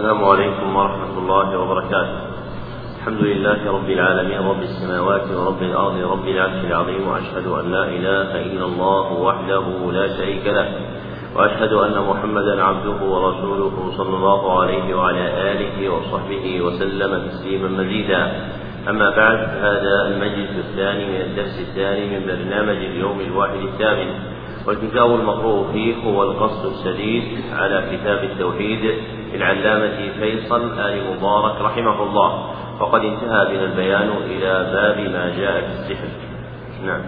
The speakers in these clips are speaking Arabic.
السلام عليكم ورحمة الله وبركاته. الحمد لله رب العالمين رب السماوات ورب الأرض رب العرش العظيم وأشهد أن لا إله إلا الله وحده لا شريك له وأشهد أن محمدا عبده ورسوله صلى الله عليه وعلى آله وصحبه وسلم تسليما مزيدا. أما بعد هذا المجلس الثاني من الدرس الثاني من برنامج اليوم الواحد الثامن. والكتاب المقروء فيه هو القصد السديد على كتاب التوحيد. للعلامة فيصل آل مبارك رحمه الله. وقد انتهى بنا البيان إلى باب ما جاء في السحر. نعم.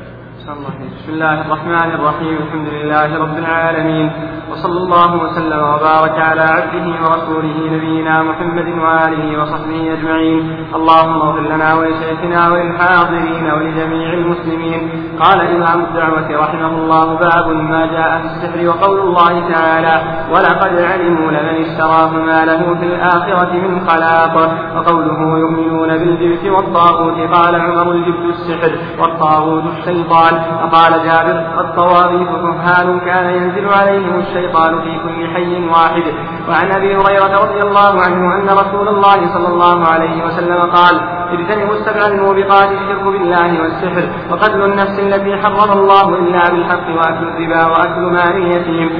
بسم الله الرحمن الرحيم. الحمد لله رب العالمين. وصلى الله وسلم وبارك على عبده ورسوله نبينا محمد وآله وصحبه أجمعين. اللهم اغفر لنا ولشيخنا وللحاضرين ولجميع المسلمين. قال إمام الدعوة رحمه الله باب ما جاء في السحر وقول الله تعالى ولقد علموا لمن اشتراه ما له في الآخرة من خلاق وقوله يؤمنون بالجبت والطاغوت قال عمر الجبت السحر والطاغوت الشيطان قال فقال جابر الطواغيت كهان كان ينزل عليهم الشيطان في كل حي واحد. وعن أبي هريرة رضي الله عنه أن رسول الله صلى الله عليه وسلم قال اجتنبوا السبع الموبقات الشرك بالله والسحر وقتل النفس التي حرم الله إلا بالحق وأكل الربا وأكل مال اليتيم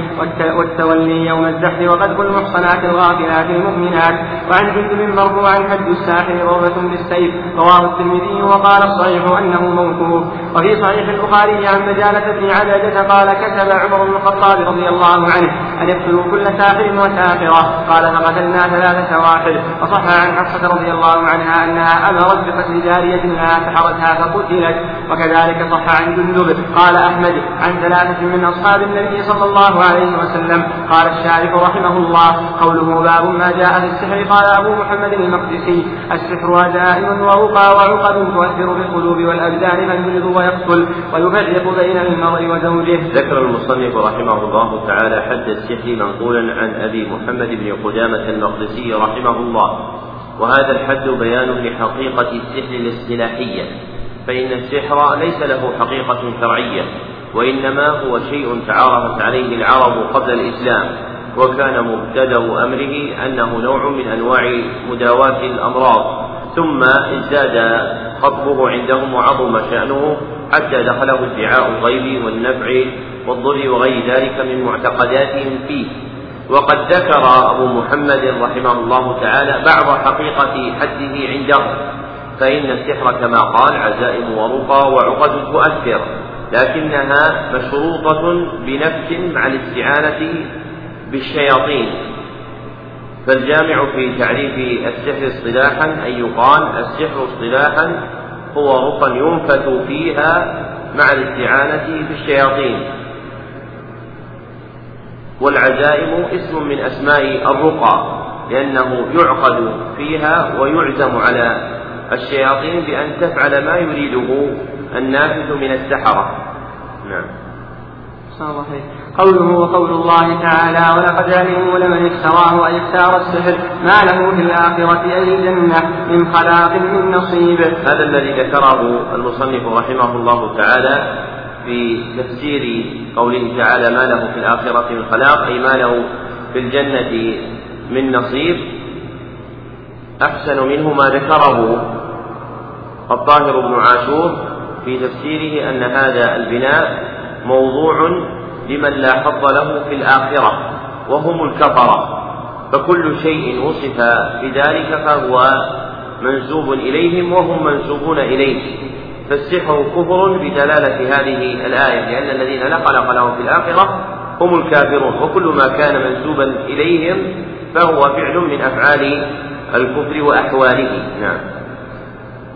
والتولي يوم الزحف وقذف المحصنات الغافلات المؤمنات. وعن جند مرفوعا حد الساحر ضربة بالسيف رواه الترمذي وقال الصحيح أنه موقوف. وفي صحيح البخاري عن مجالة بن عبدة قال كتب عمر بن الخطاب رضي الله عنه أن يقتلوا كل ساحر وساحرة. قال فقتلنا ثلاثة سواحر وصح عن حفصة رضي الله عنها أنها أمرت بقتل جارية لها سحرتها فقتلت وكذلك صح عن جندب. قال أحمد عن ثلاثة من أصحاب النبي صلى الله عليه وسلم. قال الشارح رحمه الله قوله باب ما جاء في السحر. قال أبو محمد المقدسي السحر دائم ورقى وعقد تؤثر بالقلوب والأبدان فيمرض ويقتل ويفرق بين المرء وزوجه. ذكر المصنف رحمه الله تعالى حد السحر منقولا عن أبي محمد بن قدامة المقدسي رحمه الله. وهذا الحد بيان لحقيقة السحر الاصطلاحية فإن السحر ليس له حقيقة شرعية وإنما هو شيء تعارفت عليه العرب قبل الإسلام وكان مبتدأ أمره أنه نوع من أنواع مداواة الأمراض ثم ازداد خطبه عندهم وعظم شأنه حتى دخله ادعاء الغيب والنفع والضر وغير ذلك من معتقداتهم فيه. وقد ذكر أبو محمد رحمه الله تعالى بعض حقيقة حده عنده فإن السحر كما قال عزائم ورقى وعقد تؤثر لكنها مشروطة بنفس مع الاستعانة بالشياطين. فالجامع في تعريف السحر اصطلاحا أن يقال السحر اصطلاحا هو رقى ينفث فيها مع الاستعانة بالشياطين. والعزائم اسم من أسماء الرقى لأنه يعقد فيها ويعزم على الشياطين بأن تفعل ما يريده النافذ من السحرة. نعم. قوله وقول الله تعالى ولقد علموا لمن اشتراه أي اختار السحر ما له في الآخرة أي الجنة من خلاق من نصيب. هذا الذي ذكره المصنف رحمه الله تعالى في تفسير قوله تعالى ما له في الآخرة من خلاق أي ما له في الجنة من نصيب. أحسن منه ما ذكره الطاهر بن عاشور في تفسيره أن هذا البناء موضوع لمن لا حظ له في الآخرة وهم الكفرة. فكل شيء وصف بذلك فهو منسوب إليهم وهم منسوبون إليه. فالسحر كفر بدلالة هذه الآية لأن الذين لا خلق لهم في الآخرة هم الكافرون وكل ما كان منسوبا إليهم فهو فعل من أفعال الكفر وأحواله. نعم.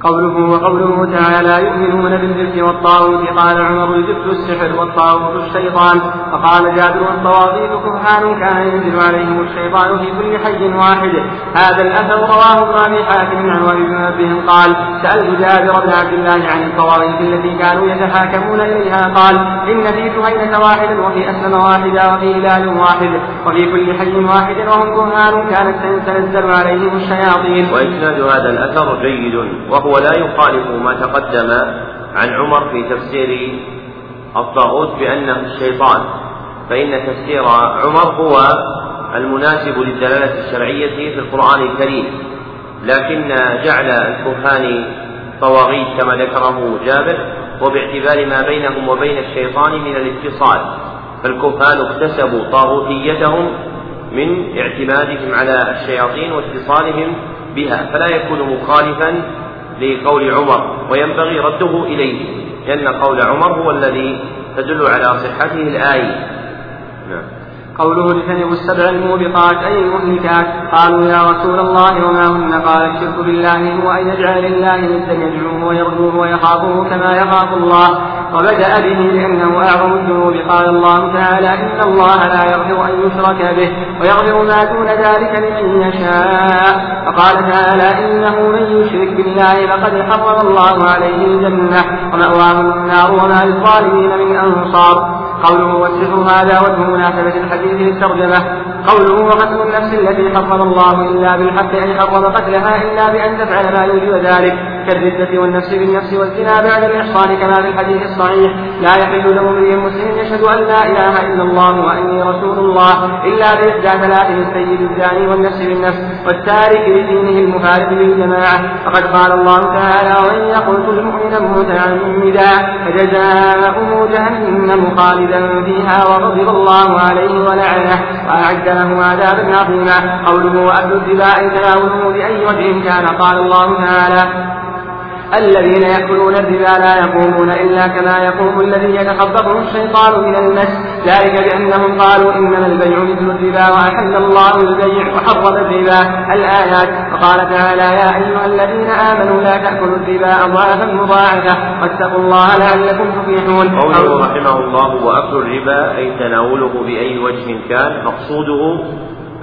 قوله وقوله تعالى يؤمنون بالجبت والطاغوت قال عمر الجبت السحر والطاغوت الشيطان فقال جابر الطواغيت كهان كان ينزل عليهم الشيطان في كل حي واحد. هذا الأثر رواه ابن أبي حاتم عن أبي منبه قال سألت جابر بن عبد الله عن الطواغيت التي كانوا يتحاكمون إليها قال إن في جهينه واحدا وفي أسلم واحدا وفي هلال واحد وفي كل حي واحد وهم كهان كانت تنزل عليهم الشياطين. وإسناد هذا الأثر جيد وهو وهو لا يخالف ما تقدم عن عمر في تفسير الطاغوت بأنه الشيطان فإن تفسير عمر هو المناسب للدلالة الشرعية في القرآن الكريم. لكن جعل الكهان طواغيت كما ذكره جابر وباعتبار ما بينهم وبين الشيطان من الاتصال. فالكهان اكتسبوا طاغوتيتهم من اعتمادهم على الشياطين واتصالهم بها فلا يكون مخالفا لقول عمر وينبغي رده إليه لأن قول عمر هو الذي تدل على صحته الآية. نعم. قوله اجتنبوا السبع الموبقات أي المهلكات. قالوا يا رسول الله وما هن؟ قال الشرك بالله هو أن يجعل لله ندا يدعوه ويرجوه ويخافه كما يخاف الله. وبدأ به لأنه أعظم الذنوب. قال الله تعالى إن الله لا يغفر أن يشرك به ويغفر ما دون ذلك لمن يشاء. وقال تعالى إنه من يشرك بالله فقد حرم الله عليه الجنة ومأواه النار وما للظالمين من أنصار. قوله والسحر هذا وجه مناسبة الحديث للترجمة. قوله وقتل النفس التي حرم الله إلا بالحق أي حرم قتلها إلا بأن تفعل ما يوجب ذلك. كالردة والنفس بالنفس والزنا بعد الإحصان كما في الحديث الصحيح. لا يحل له امرئ مسلم يشهد أن لا إله إلا الله وأني رسول الله إلا بإحدى ثلاث السيد الزاني والنفس بالنفس والتارك لدينه المفارق للجماعة. فقد قال الله تعالى وإن يقتل مؤمنا متعمدا فجزاؤه جهنم خالدا فيها وغضب الله عليه ولعنه وأعد له عذابا عظيما. قوله وأكل الربا تناوله بأي وجه كان؟ قال الله تعالى الذين يأكلون الربا لا يقومون إلا كما يقوم الذي يتخبطه الشيطان من المس. ذلك بأنهم قالوا إنما البيع مثل الربا وأحل الله البيع وحرم الربا. الآيات وقال تعالى يا أيها الذين آمنوا لا تأكلوا الربا أضعافا مضاعفة واتقوا الله لعلكم تفلحون. قوله رحمه الله وأكل الربا أي تناوله بأي وجه كان مقصوده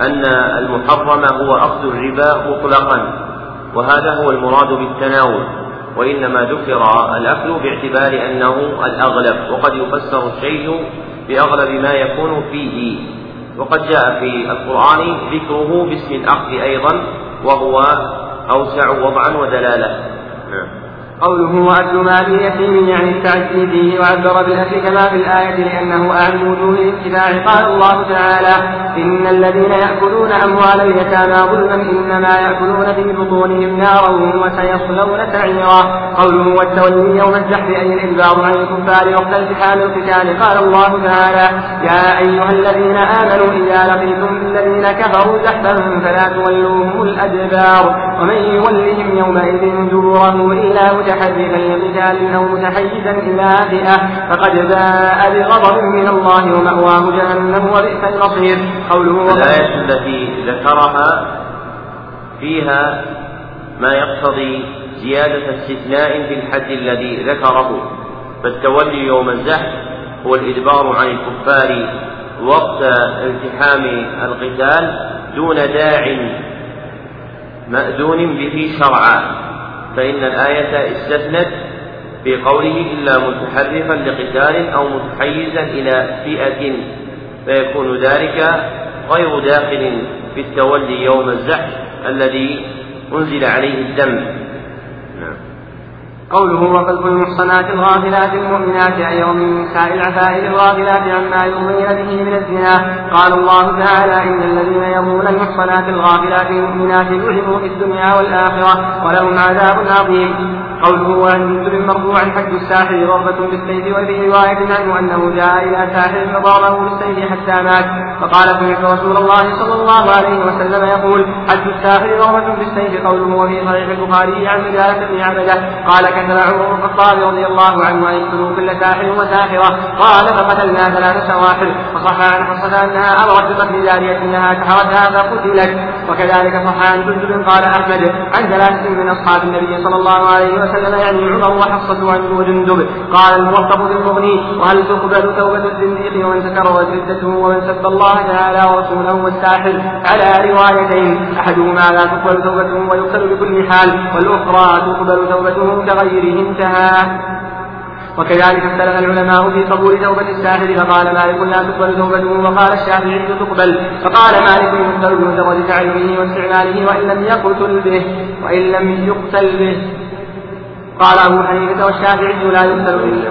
أن المحرم هو أخذ الربا مطلقا. وهذا هو المراد بالتناول. وإنما ذكر الأكل باعتبار أنه الأغلب وقد يفسر الشيء بأغلب ما يكون فيه. وقد جاء في القرآن ذكره باسم الأخذ أيضا وهو أوسع وضعا ودلالة. نعم. قوله وأكل مال اليتيم يعني التعدي فيه وعبر بالأكل كما في الآية لأنه أعم وجوه الاتباع. قال الله تعالى إن الذين يأكلون أموال اليتامى ظلما إنما يأكلون في بطونهم نارا وسيصلون سعيرا. قوله والتولي يوم الزحف أي الإدبار عن الكفار وقت التحام القتال. قال الله تعالى يا أيها الذين آمنوا إذا لقيتم الذين كفروا زحفا فلا تولوهم الأدبار. ومن يولهم يومئذ دبره إلا متحركا لقتال أو متحيزا إلى فئة فقد باء بغضب من الله ومأواه جهنم وبئس المصير. قوله الآية التي ذكرها فيها ما يقتضي زيادة استثناء في الحد الذي ذكره. فالتولي يوم الزحف هو الإدبار عن الكفار وقت التحام القتال دون داع مأذون به شرعا. فإن الآية استثنت في قوله إلا متحرفا لقتال أو متحيزا إلى فئة فيكون ذلك غير داخل في التولي يوم الزحف الذي أنزل عليه الدم. قوله وقذف المحصنات الغافلات المؤمنات أي ومن النساء العفائف الغافلات عما يرضين به من الزنا قال الله تعالى إن الذين يرمون المحصنات الغافلات المؤمنات لعنوا في الدنيا والآخرة ولهم عذاب عظيم. قوله وعن جندب مرفوعا حج الساحر ضربة بالسيف وفي رواية عنه أنه جاء إلى ساحر فضربه بالسيف حتى مات. فقال سمعت رسول الله صلى الله عليه وسلم يقول حج الساحر ضربة بالسيف قوله وفي صحيح البخاري عن مجالة بن عبده قال كتب عمر بن الخطاب رضي الله عنه أن يقتلوا كل ساحر وساحرة قال فقتلنا ثلاث سواحر فصح عن حصة أنها أمرت بقتل جارية أنها سحرتها فقتلت. وكذلك صح عن جندب قال أحمد عن ثلاثة من أصحاب النبي صلى الله عليه وسلم يعني عمر وحفصة عنه وجندب قال المرتب بالمغني وهل تقبل توبة الزنديق ومن تكررت ردته ومن سب الله تعالى ورسوله والساحر؟ على روايتين أحدهما لا تقبل توبته ويقتل بكل حال والأخرى تقبل توبته كغيره انتهى. وكذلك اختلف العلماء في قبول توبة الساحر فقال مالك لا تقبل توبته وقال الشافعي تقبل. فقال مالك يقتل بمجرد تعلمه واستعماله وإن لم يقتل به وإن لم يقتل به. قال أبو حنيفة والشافعي لا يقتل إلا.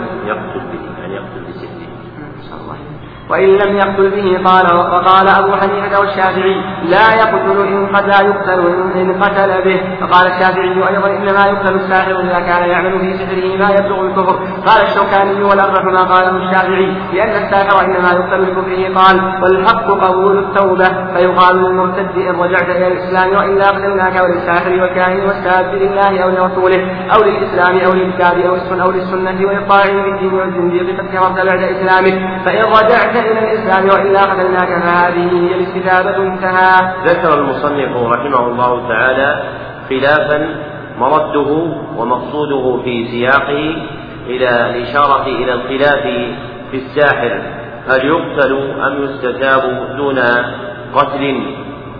وإن لم يقتل به قال وقال أبو حنيفة والشافعي لا يقتل إن قد لا يقتل إن قتل به. فقال الشافعي أيضا إنما يقتل الساحر إذا كان يعمل في سحره ما يبلغ الكفر. قال الشوكاني والأرجح ما قاله الشافعي لأن الساحر إنما يقتل بكفره قال والحق قبول التوبة. فيقال للمرتد إن رجعت إلى الإسلام وإلا قتلناك وللساحر والكاهن والساب لله أو لرسوله أو للإسلام أو للكتاب أو السنة أو للسنة والطاعن بالدين والزنديق قد كفرت بعد إسلامك فإن رجعت إلى الإسلام وإلا قتلناك فهذه هي الاستتابة انتهى. ذكر المصنف رحمه الله تعالى خلافا مرده ومقصوده في سياقه إلى الإشارة إلى الخلاف في الساحر. هل يقتل أم يستتاب دون قتل؟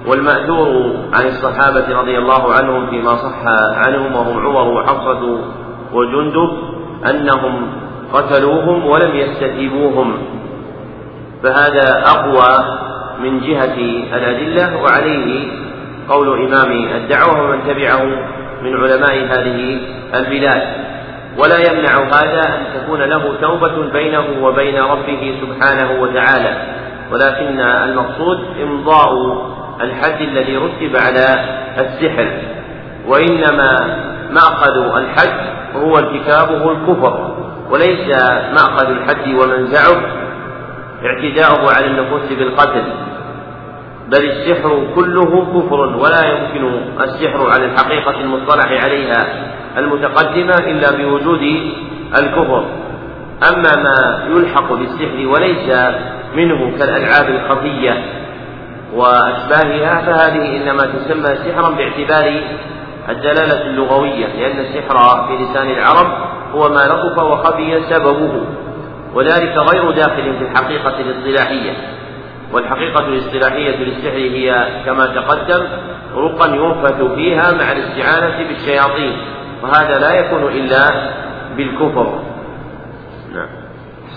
والمأثور عن الصحابة رضي الله عنهم فيما صح عنهم وهم عمر وحفصة وجندب أنهم قتلوهم ولم يستتيبوهم. فهذا أقوى من جهة الأدلة وعليه قول إمام الدعوة ومن تبعه من علماء هذه البلاد. ولا يمنع هذا أن تكون له توبة بينه وبين ربه سبحانه وتعالى. ولكن المقصود إمضاء الحد الذي رتب على السحر. وإنما مأخذ الحد هو ارتكابه الكفر وليس مأخذ الحد ومنزعه. اعتداؤه على النفوس بالقتل بل السحر كله كفر ولا يمكن السحر على الحقيقة المصطلح عليها المتقدمة إلا بوجود الكفر. أما ما يلحق بالسحر وليس منه كالألعاب الخفية وأشباهها فهذه إنما تسمى سحرا باعتبار الدلالة اللغوية لأن السحر في لسان العرب هو ما لطف وخفي سببه. وذلك غير داخل في الحقيقة الاصطلاحية. والحقيقة الاصطلاحية للسحر هي كما تقدم رقا ينفث فيها مع الاستعانة بالشياطين وهذا لا يكون إلا بالكفر. نعم.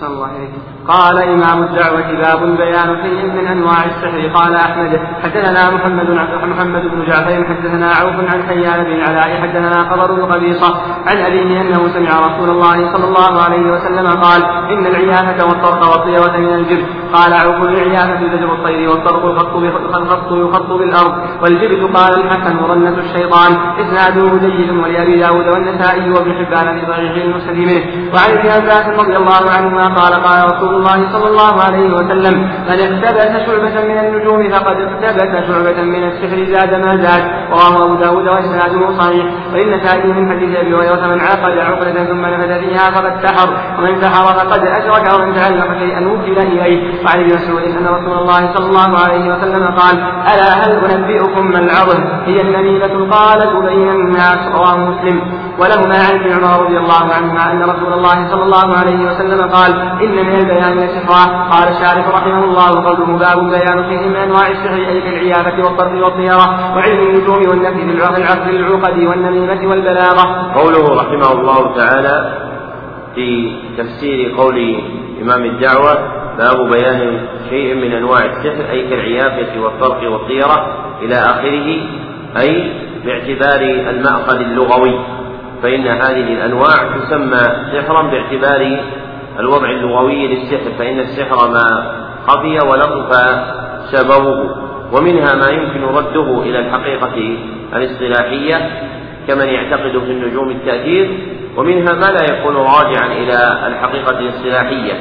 الله إليك قال إمام الدعوة باب بيان شيء من أنواع السحر. قال أحمد حدثنا محمد محمد بن جعفر حدثنا عوف عن حيان بن العلاء حدثنا قبر بن قبيصة عن أبيه أنه سمع رسول الله صلى الله عليه وسلم قال إن العيافة والطرق والطيرة من الجبت. قال عوف العيافة زجر الطير والطرق الخط الخط يخط بالأرض. والجبت قال الحسن مرنة الشيطان. إسناده جيد ولأبي داود والنسائي وابن حبان في صحيح المسلم وعن ابن عباس رضي الله عنهما قال قال رسول الله صلى الله عليه وسلم. من اقتبس شعبة من النجوم فقد اقتبس شعبة من السحر زاد ما زاد. رواه أبو داود وإسناده صحيح. وإن تأتي من حديث أبي هريرة من عقد عقدة ثم نفذ فيها فقد سحر ومن سحر فقد أشرك ومن تعلق شيئا وكل إليه. وعن ابن مسعود أن رسول الله صلى الله عليه وسلم قال ألا هل أنبئكم ما العظم؟ هي النميمة القالة بين الناس. رواه مسلم. ولهما عن ابن عمر رضي الله عنهما أن رسول الله صلى الله عليه وسلم قال إن من البيان لسحرا قال الشارح رحمه الله قوله باب بيان شيء من أنواع السحر أي كالعيافة والطرد والطيرة وعلم النجوم والنفي بالعقد العقد والنميمة والبلاغة. قوله رحمه الله تعالى في تفسير قول إمام الدعوة باب بيان شيء من أنواع السحر أي كالعيافة والطرق والطيرة إلى آخره أي باعتبار المأخذ اللغوي. فإن هذه الأنواع تسمى سحرا باعتبار الوضع اللغوي للسحر فإن السحر ما خفي ولطف سببه. ومنها ما يمكن رده إلى الحقيقة الاصطلاحية كمن يعتقد في النجوم التأثير ومنها ما لا يكون راجعا إلى الحقيقة الاصطلاحية.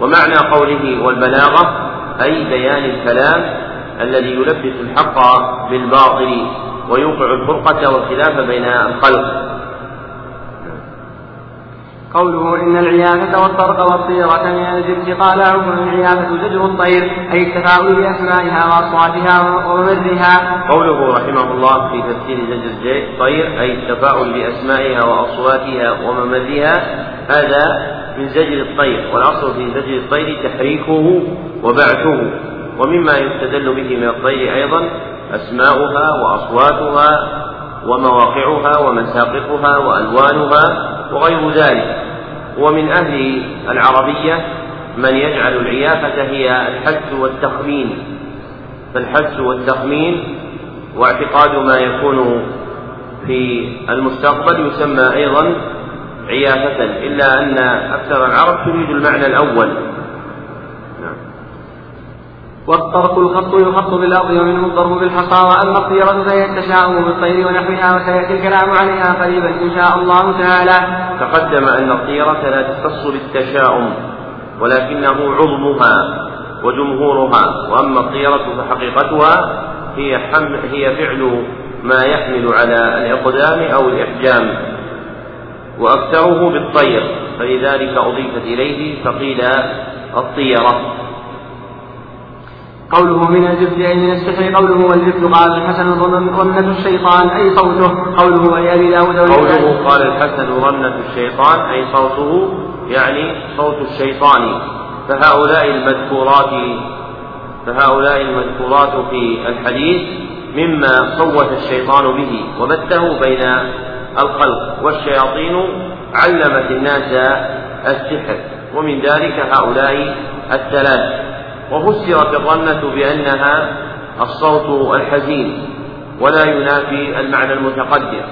ومعنى قوله والبلاغة أي بيان الكلام الذي يلبس الحق بالباطل ويوقع الفرقة والخلاف بين الخلق. قوله إن العيافة والطرق والطيرة من الجبت قال عمر العيافة زجر الطير أي التفاؤل بأسمائها وأصواتها وممرها. قوله رحمه الله في تفسير زجر الطير أي التفاؤل بأسمائها وأصواتها وممرها هذا من زجر الطير والأصل في زجر الطير تحريكه وبعثه ومما يستدل به من الطير أيضا أسماؤها وأصواتها ومواقعها ومساقطها وألوانها وغير ذلك ومن أهل العربية من يجعل العيافة هي الحدس والتخمين فالحدس والتخمين واعتقاد ما يكون في المستقبل يسمى أيضا عيافة إلا أن أكثر العرب تريد المعنى الأول. والطرق الخط يخط بالأرض ومنه الضرب بالحصى وأما الطيرة فهي التشاؤم بالطير ونحوها وسيأتي الكلام عليها قريبا إن شاء الله تعالى. تقدم أن الطيرة لا تختص بالتشاؤم ولكنه عظمها وجمهورها وأما الطيرة فحقيقتها هي حمل هي فعل ما يحمل على الإقدام أو الإحجام وأكثره بالطير فلذلك أضيفت إليه فقيل الطيرة قوله من الجبت أي من السحر قوله والجبت قال الحسن رنة الشيطان أي صوته؟ قوله ولأبي داود قوله قال الحسن رنة الشيطان أي صوته يعني صوت الشيطان. فهؤلاء المذكورات فهؤلاء المذكورات في الحديث مما صوت الشيطان به وبثه بين الخلق. والشياطين علمت الناس السحر ومن ذلك هؤلاء الثلاث وفسرت الرنة بأنها الصوت الحزين ولا ينافي المعنى المتقدم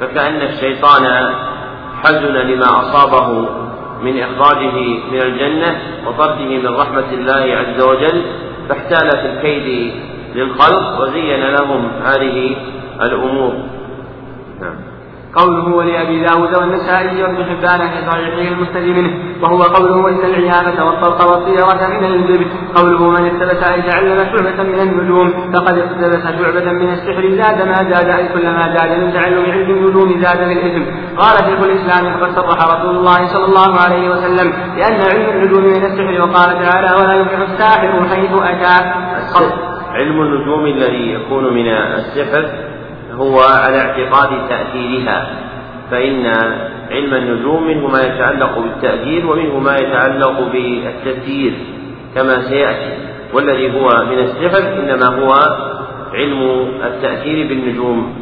فكأن الشيطان حزن لما أصابه من إخراجه من الجنة وطرده من رحمة الله عز وجل فاحتال في الكيد للخلق وزين لهم هذه الأمور. نعم. قوله ولأبي داود والنسائي وابن حبان في صحيحه المستد منه وهو قوله إن العيافة والطلق والطيرة من الجبت قوله من اقتبس أي تعلم شعبة من النجوم فقد اقتبس شعبة من السحر زاد ما زاد أي كلما زاد من تعلم علم النجوم زاد في الإثم. قال شيخ الإسلام فقد صرح رسول الله صلى الله عليه وسلم بأن علم النجوم من السحر وقال تعالى ولا يفلح الساحر حيث أتى. علم النجوم الذي يكون من السحر هو على اعتقاد تأثيرها فإن علم النجوم منه ما يتعلق بالتأثير ومنه ما يتعلق بالتسيير كما سيأتي والذي هو من السحر إنما هو علم التأثير بالنجوم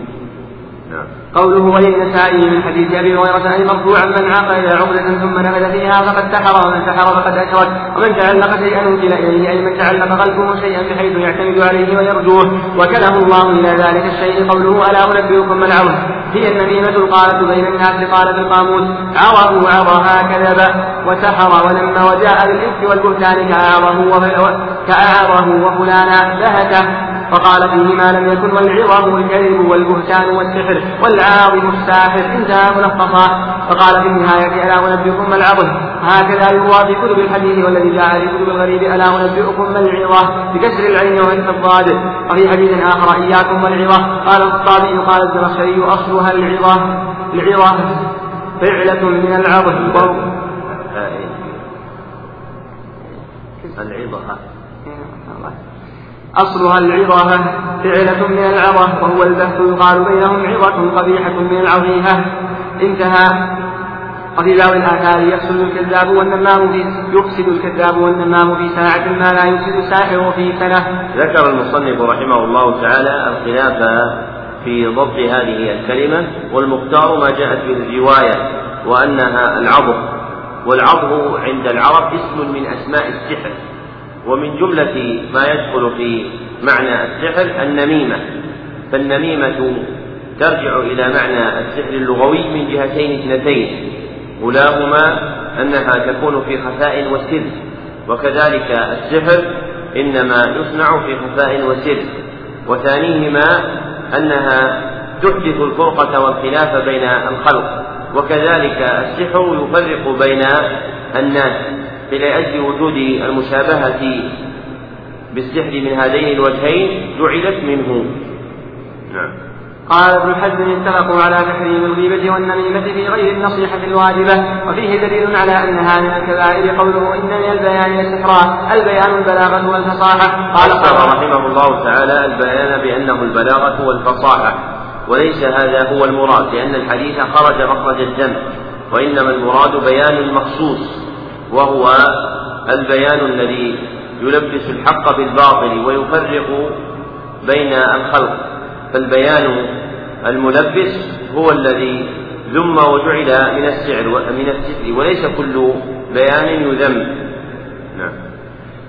نعم. قوله وللنسائي من حديث أبي هريرة أي مرفوعا من عقد عقدة ثم نفذ فيها فقد سحر ومن سحر فقد أشرك ومن تعلق شيئا وكل إليه أي من تعلق قلبه شيئا بحيث يعتمد عليه ويرجوه وكله الله إلى ذلك الشيء قوله ألا أنبئكم من عظم هي النميمة القالة بين الناس قال في القاموس عظه عظها كذب وسحر ولما وجاء بالإفك والبهتان كأعظه وفلانا بهته فقال فيه ما لم يكن والعظم الكذب والبهتان والسحر والعاظم الساحر انتهى ملخصا فقال في النهاية ألا أنبئكم ما العظم؟ هكذا يروى في كتب الحديث والذي جاء في كتب الغريب ألا أنبئكم ما العظة؟ بكسر العين وفتح الضاد. وفي حديث آخر إياكم والعظة قال الخطابي قال الزمخشري أصلها العظة. العظة فعلة من العظم. العظة. أصلها العظة فعلة من العظة وهو البحث يقال بينهم عظة قبيحة من العظيمة. انتهى وفي بعض الآثار يفسد الكذاب والنمام في يفسد الكذاب والنمام في ساعة ما لا يفسد الساحر في سنة. ذكر المصنف رحمه الله تعالى الخلاف في ضبط هذه الكلمة والمختار ما جاءت به الرواية وأنها العظم والعظم عند العرب اسم من أسماء السحر. ومن جملة ما يدخل في معنى السحر النميمة. فالنميمة ترجع إلى معنى السحر اللغوي من جهتين اثنتين. أولاهما أنها تكون في خفاء وسر وكذلك السحر إنما يصنع في خفاء وسر. وثانيهما أنها تحدث الفرقة والخلاف بين الخلق وكذلك السحر يفرق بين الناس. فلأجل وجود المشابهة بالسحر من هذين الوجهين جعلت منه. نعم. قال ابن حزم اتفقوا على تحريم الغيبة والنميمة في غير النصيحة الواجبة وفيه دليل على أنها من الكبائر قوله إن من البيان لسحرا البيان البلاغة والفصاحة. قال رحمه الله تعالى البيان بأنه البلاغة والفصاحة وليس هذا هو المراد لأن الحديث خرج مخرج الجمع وإنما المراد بيان المخصوص. وهو البيان الذي يلبس الحق بالباطل ويفرق بين الخلق. فالبيان الملبس هو الذي ذم وجعل من السعر من الستر وليس كل بيان يذم. نعم.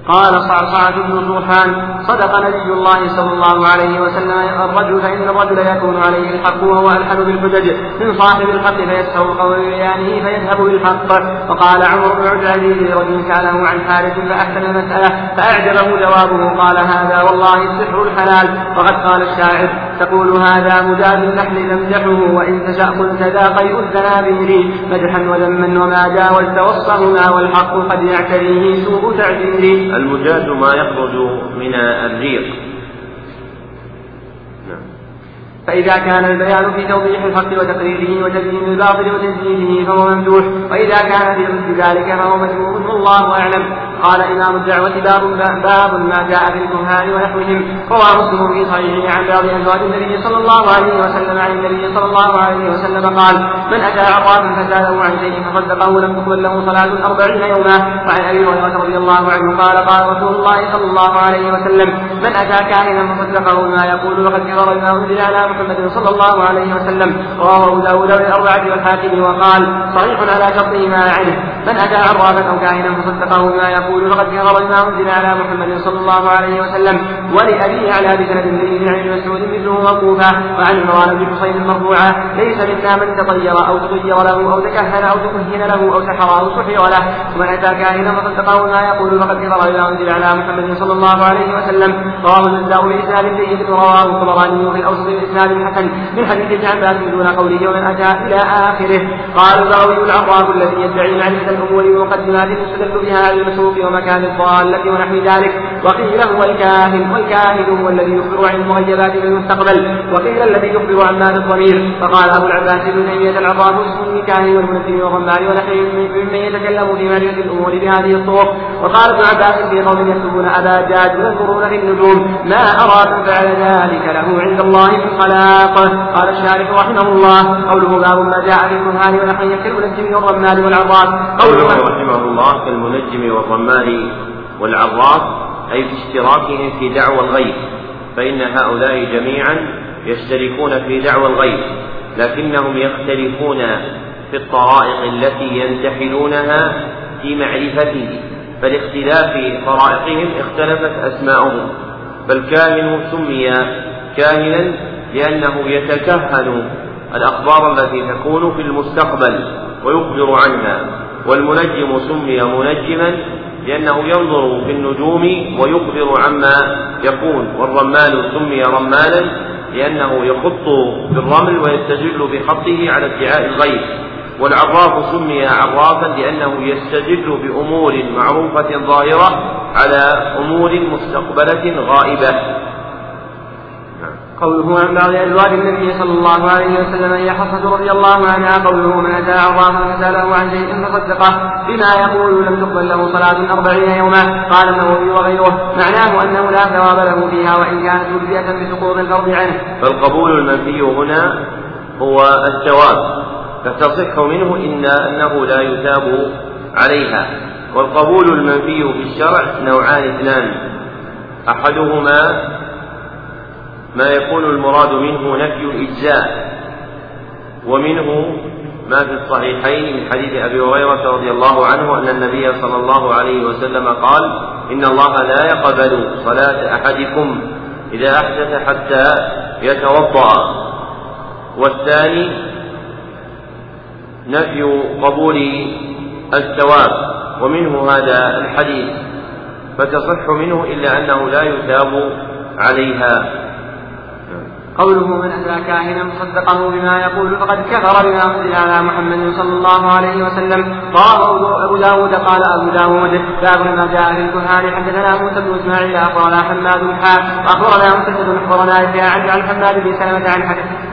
قال صعصعة بن طوحان صدق نبي الله صلى الله عليه وسلم الرجل فإن الرجل يكون عليه الحق وهو ألحن بالحجج من صاحب الحق فيسهو القول ببيانه فيذهب بالحق. وقال عمر بن عبد العزيز لرجل سأله عن حارث فأحسن المسألة فأعجبه جوابه قال هذا والله السحر الحلال. وقد قال الشاعر تقول هذا مجاد اللحن تمدحه وإن تشأ قلت ذا قيء الزنابير مدحا وذما وما جاوزت وصفهما والحق قد يعتريه سوء تعبير المجاد ما يخرج من الريق. فإذا كان البيان في توضيح الحق وتقريره وتبيين الباطل وتزيينه فهو ممدوح. وإذا كان في ضد ذلك فهو مذموم والله أعلم. قال إمام الدعوة باب باب ما جاء في الكهان ونحوهم. روى مسلم في صحيحه عن بعض أزواج النبي صلى الله عليه وسلم عن النبي صلى الله عليه وسلم قال من أتى عرافا فسأله عن شيء فصدقه لم تقبل له صلاة أربعين يوما وعن أبي هريرة رضي الله عنه قال قال رسول الله صلى الله عليه وسلم من أتى كاهنا فصدقه بما يقول فقد كفر بما أنزل على محمد صلى الله عليه وسلم رواه أبو داود والأربعة والحاكم وقال صحيح على شرطه ما عنه من أتى عرافا أو كاهنا فصدقه بما يقول فقد كفر بما أنزل على محمد صلى الله عليه وسلم ولأبي على بسند جيد عن ابن مسعود مثله موقوفا وعن عمران بن حصين مرفوعا ليس منا من تطير أو تطير له أو تكهن أو تكهن له أو سحر أو سحر له ومن أتى كاهنا فصدقه بما يقول فقد كفر بما أنزل على محمد صلى الله عليه وسلم رواه النساء بإسناد جيد ورواه الطبراني في الأوسط بإسناد حسن من حديث ابن عباس دون قوله ومن أتى إلى آخره. قال البغوي العراف الذي يدعي معرفة الأمور بمقدمات يستدل بها على المسروق ومكان الضالة ونحو ذلك. وقيل هو الكاهن والكاهن هو الذي يخبر عن المغيبات في المستقبل. وقيل الذي يخبر عن مال الضمير. فقال أبو العباس بن تيمية العراف اسم الكاهن والمنزل والرمال ونحو ممن يتكلم في معرفة الأمور بهذه الطرق. وقال ابن عباس في قوم يكتبون أبا جاد يذكرون في النجوم. ما أرى فعل ذلك له عند الله من خلاق قال الشارح رحمه الله قوله باب ما جاء في الكهان ونحو كالمنجم والرمال والعراف قوله رحمه الله كالمنجم والرمال والعراف أي في اشتراكهم في دعوى الغيب. فإن هؤلاء جميعا يشتركون في دعوى الغيب لكنهم يختلفون في الطرائق التي ينتحلونها في معرفته. فلاختلاف طرائقهم اختلفت أسماؤهم. فالكاهن سمي كاهنا لأنه يتكهن الأخبار التي تكون في المستقبل ويخبر عنها. والمنجم سمي منجما لأنه ينظر في النجوم ويخبر عما يكون والرمال سمي رمالا لأنه يخط بالرمل ويستجل بخطه على ادعاء الغيب والعراف سمي عرافا لأنه يستجل بأمور معروفة ظاهرة على أمور مستقبلة غائبة. قوله عن بعض أزواج النبي صلى الله عليه وسلم هي حفصة رضي الله عنها قوله من أتى عرافا فسأله عن شيء فصدقه. بما يقول لم تقبل له صلاة أربعين يوما. قال النووي وغيره. معناه أنه لا ثواب له فيها وإن كانت مجزية بسقوط الفرض عنه. فالقبول المنفي هنا هو الثواب. فتصح منه إن أنه لا يثاب عليها. والقبول المنفي في الشرع نوعان اثنان. أحدهما ما يكون المراد منه نفي الإجزاء ومنه ما في الصحيحين من حديث أبي هريرة رضي الله عنه أن النبي صلى الله عليه وسلم قال إن الله لا يقبل صلاة أحدكم إذا أحدث حتى يتوضأ. والثاني نفي قبول الثواب ومنه هذا الحديث فتصح منه إلا أنه لا يثاب عليها. قوله من أتى كاهنا صدقه بما يقول فقد كفر بما أنزل على محمد صلى الله عليه وسلم. رواه أبو داود قال أبو داود باب ما جاء في الكهان حدثنا موسى بن إسماعيل أخبرنا حماد حا أخبرنا مسدد أخبرنا عن عن حماد بن سلمة عن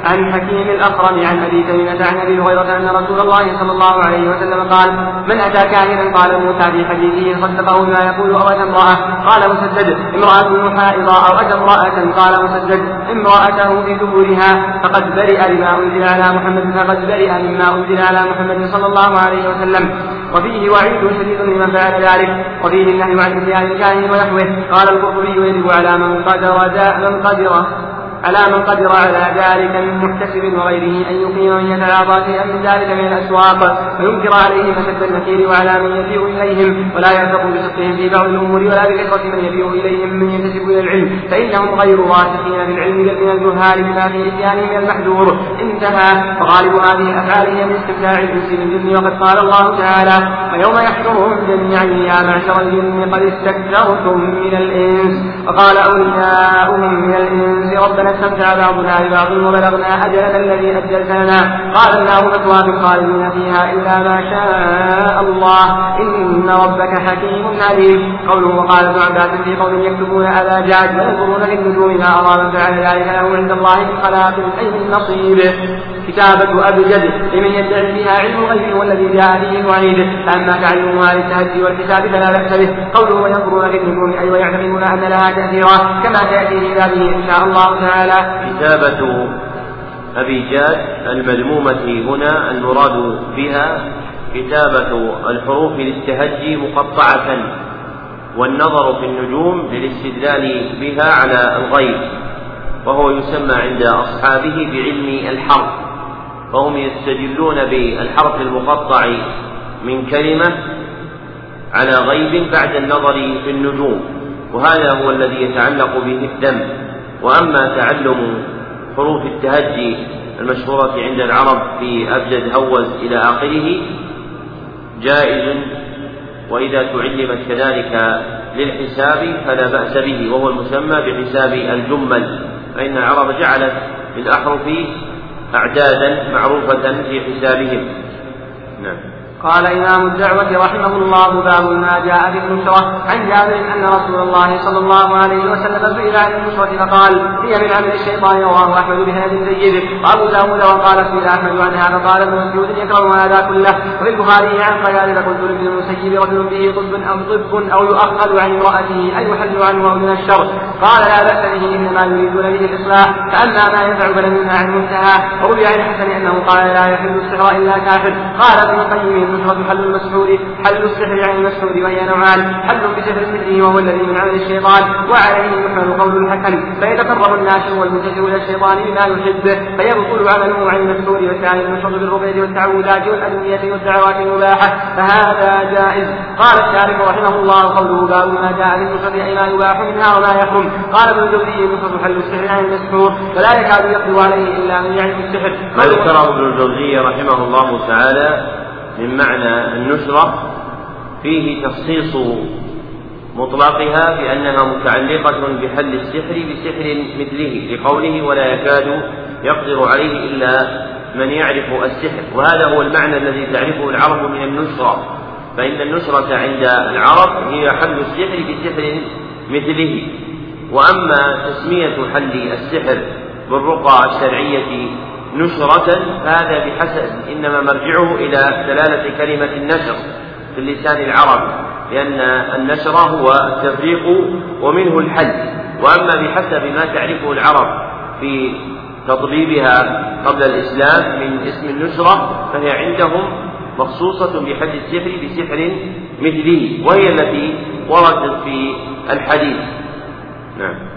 عن حكيم الأقرم عن أبي تميمة عن أبي هريرة أن رسول الله صلى الله عليه وسلم قال من أتى كاهنا؟ قال موسى في حديثه صدقه بما يقول أو أتى امرأة. قال مسدد امرأة حائضة أو أتى امرأة؟ قال مسدد امرأته في فقد برئ بما أنزل على محمد فقد برئ مما أنزل على محمد صلى الله عليه وسلم. وفيه وعيد شديد لمن فعل ذلك وفيه النهي عن إتيان الكاهن ونحوه. قال القرطبي يجب على من قدر من قدر. على من قدر على ذلك من محتسب وغيره أن يقيم من يتعاطى شيئا من ذلك من الأسواق وينكر عليهم أشد النكير وعلى من يبيع إليهم ولا يعتق بصدقهم في بعض الأمور ولا بكثرة من يبيع إليهم من ينتسب إلى العلم فإنهم غير راسخين في العلم بل من الجهال بما في إتيانهم من المحذور انتهى وغالب هذه الأفعال هي من استمتاع الإنس بالجن وقد قال الله تعالى ويوم يحشرهم جميعا يا معشر الجن قد استكثرتم من الإنس وقال أولياؤهم من الإنس ربنا استمتع بعضنا ببعض وبلغنا أجلنا الذي أجلت لنا. قال النار مثواكم خالدين فيها إلا ما شاء الله. إن ربك حكيم عليم. قوله وقال ابن عباس في قوم يكتبون أبا جعد وينظرون في النجوم ما من فعل ذلك له عند الله من خلاق أي من كتابة أبجد لمن يدعي فيها علم الغيب والذي جاء به الوعيد فأما تعلمها للتهدي والكتاب فلا بأس به. قوله وينظرون في النجوم أي ويعتقدون أن لها تأثيرا كما تأتي في بابه إن شاء الله تعالى. كتابة أبي جاد المذمومة هنا المراد بها كتابة الحروف للتهجي مقطعة والنظر في النجوم للاستدلال بها على الغيب وهو يسمى عند أصحابه بعلم الحرف. فهم يستدلون بالحرف المقطع من كلمة على غيب بعد النظر في النجوم. وهذا هو الذي يتعلق به الدم. وأما تعلم حروف التهجي المشهورة عند العرب في أبجد هوز إلى آخره جائز. وإذا تعلمت كذلك للحساب فلا بأس به وهو المسمى بحساب الجمل. فإن العرب جعلت للأحرف أعدادا معروفة في حسابهم. نعم. قال إمام الدعوة رحمه الله باب ما جاء في النشرة عن جابر أن رسول الله صلى الله عليه وسلم سئل عن النشرة فقال هي من عمل الشيطان رواه أحمد بهذه جيد وأبو داود وقال سئل أحمد عنها فقال ابن مسعود يكره هذا كله وفي البخاري عن قيادة قلت لابن المسيب رجل به طب أو طب أو يؤخذ عن امرأته أي يحل عنه أو من الشر قال لا بأس به إنما يريدون به الإصلاح. فأما ما ينفع فلم ينهى عن منتهى وروي عن الحسن أنه قال لا يحل السحر إلا كافر قال ابن القيم النشرة حل المسحور حل السحر عن المسحور وهي نوعان حل بسحر مثله وهو الذي من عمل الشيطان وعليه يحمل قول الحكم فيتقرب الناشر والمنتشر إلى الشيطان بما يحب فيبطل عمله عن المسحور وكان المشرب بالرقية والتعوذات والأدوية والدعوات المباحة فهذا جائز. قال الشارح رحمه الله قوله باب ما جاء في النصرة أي ما يباح منها وما يحرم قال ابن الجوزي النصرة حل السحر عن المسحور فلا يكاد يقدر عليه إلا من يعرف السحر ما ذكره ابن الجوزي رحمه الله تعالى من معنى النشرة فيه تخصيص مطلقها بأنها متعلقة بحل السحر بسحر مثله لقوله ولا يكاد يقدر عليه إلا من يعرف السحر. وهذا هو المعنى الذي تعرفه العرب من النشرة. فإن النشرة عند العرب هي حل السحر بسحر مثله. وأما تسمية حل السحر بالرقى الشرعية نشرة فهذا بحسب إنما مرجعه إلى دلالة كلمة النشر في اللسان العربي لأن النشر هو التفريق ومنه الحل. وأما بحسب ما تعرفه العرب في تطبيبها قبل الإسلام من اسم النشرة فهي عندهم مخصوصة بحد السحر بسحر مثله وهي التي وردت في الحديث. نعم.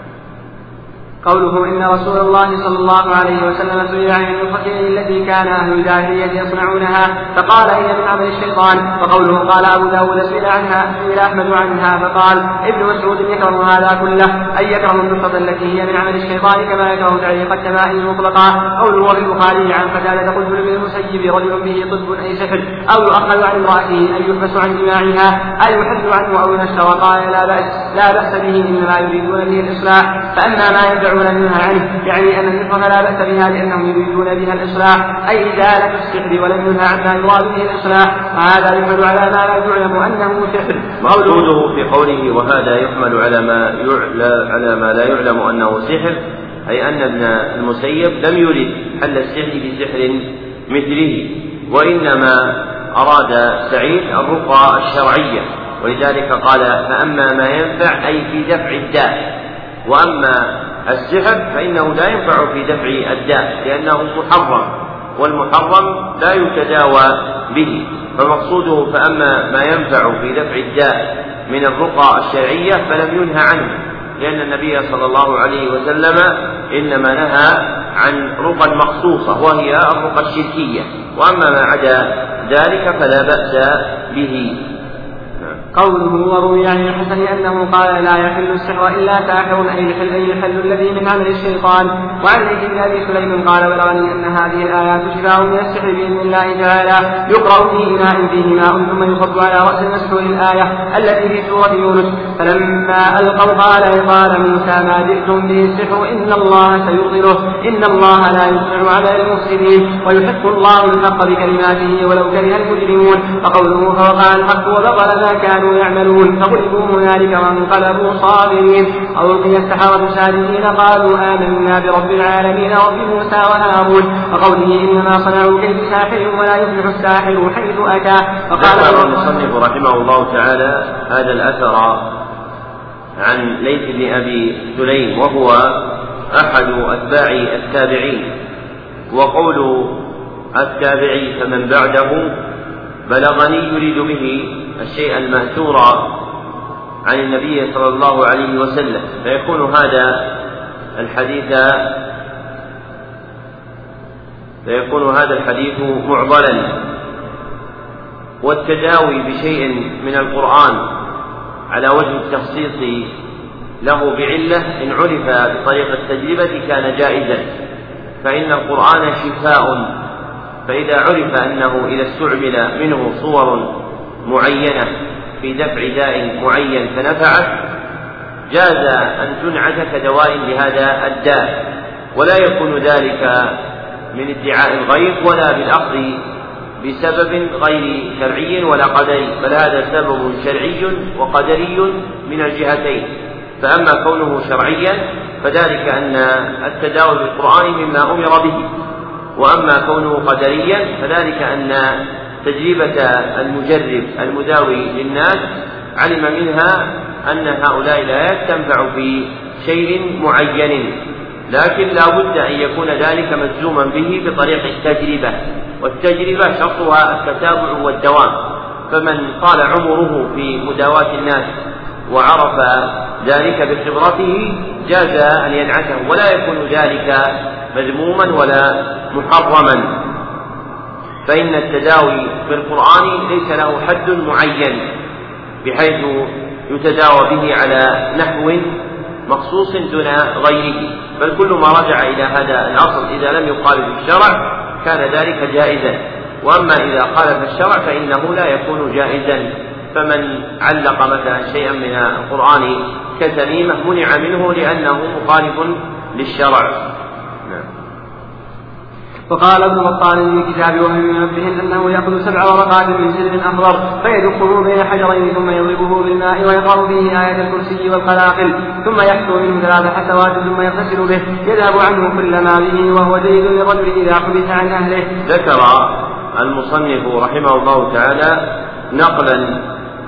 قوله إن رسول الله صلى الله عليه وسلم سئل عن النفقة التي كان أهل الجاهلية يصنعونها فقال هي من عمل الشيطان وقوله قال أبو داود سئل عنها سئل أحمد عنها فقال ابن مسعود يكره هذا كله أي يكره النفقة التي هي من عمل الشيطان كما يكره تعليق التمائم مطلقا قوله وفي البخاري عن قتادة قلت لابن المسيب رجل به طب أي سحر أو يؤخذ عن امرأته أي يحبس عن جماعها أي يحل عنه أو ينشر قال لا بأس لا بأس به إنما يريدون به الإصلاح فأما ما يدعو ولم ينهى عنه يعني أن النفقة لا بأس بها لأنهم يريدون بها الإصلاح أي إزالة السحر ولم ينهى عما يراد به الإصلاح وهذا يحمل على ما لا يعلم أنه سحر. مقصوده في قوله وهذا يحمل على ما على ما لا يعلم أنه سحر أي أن ابن المسيب لم يرد حل السحر بسحر مثله وإنما أراد سعيد الرقى الشرعية ولذلك قال فأما ما ينفع أي في دفع الداء وأما السحر فإنه لا ينفع في دفع الداء لأنه محرم والمحرم لا يتداوى به. فمقصوده فأما ما ينفع في دفع الداء من الرقى الشرعية فلم ينهى عنه لأن النبي صلى الله عليه وسلم إنما نهى عن رقى مخصوصة وهي الرقى الشركية. وأما ما عدا ذلك فلا بأس به. قوله وروي عن الحسن أنه قال لا يحل السحر إلا ساحر أي الحل أي الحل الذي من عمل الشيطان وعن بن أبي سليم قال بلغني أن هذه الآيات شفاء من السحر بإذن الله تعالى. يقرأ في اناء فيه ماء ثم يصب على رأس المسحور الآية التي في سورة يونس. فلما ألقوا قال قال موسى ما جئتم به السحر إن الله سيبطله. إن الله لا يصلح عمل المفسدين. ويحق الله الحق بكلماته ولو كره المجرمون. وقوله فوقع الحق وبطل ما كان كانوا يعملون. فغلبوا هنالك وانقلبوا صابرين. أو ألقي السحرة ساجدين قالوا آمنا برب العالمين رب موسى وهارون. وقوله إنما صنعوا كيد ساحر ولا يفلح الساحر حيث أتى. وقال المصنف رحمه الله تعالى هذا الأثر عن ليث بن أبي سليم وهو أحد أتباع التابعين. وقول التابعي فمن بعده بلغني يريد به الشيء المأثور عن النبي صلى الله عليه وسلم فيكون هذا الحديث فيكون هذا الحديث معضلا. والتداوي بشيء من القرآن على وجه التخصيص له بعلة إن عرف بطريق التجربة كان جائزا. فإن القرآن شفاء فإذا عرف أنه إذا استعمل منه صور معينة في دفع داء معين فنفعت جاز أن تنعت كدواء لهذا الداء. ولا يكون ذلك من ادعاء الغيب ولا بالأخذ بسبب غير شرعي ولا قدري بل هذا سبب شرعي وقدري من الجهتين. فأما كونه شرعيا فذلك أن التداول بالقرآن مما أمر به وأما كونه قدريا فذلك أن تجربة المجرب المداوي للناس علم منها أن هؤلاء الآيات تنفع في شيء معين لكن لا بد أن يكون ذلك مجزوما به بطريق التجربة والتجربة شرطها التتابع والدوام. فمن طال عمره في مداواة الناس وعرف ذلك بخبرته جاز أن ينعته ولا يكون ذلك مذموما ولا محرما. فإن التداوي بالقرآن ليس له حد معين بحيث يتداوى به على نحو مخصوص دون غيره. بل كل ما رجع إلى هذا الأصل إذا لم يخالف الشرع كان ذلك جائزا. وأما إذا خالف الشرع فإنه لا يكون جائزا. فمن علق مثلا شيئا من القرآن كتميمة منع منه لأنه مخالف للشرع. وقال ابن بطال في كتاب وهم منبه أنه يأخذ سبع ورقات من سدر أخضر فيدقه بين حجرين ثم يضربه بالماء ويقرأ فيه آية الكرسي والقلاقل ثم يحثو منه ثلاث حسوات ثم يغتسل به يذهب عنه كل ما به وهو جيد للرجل إذا حبس عن أهله. ذكر المصنف رحمه الله تعالى نقلا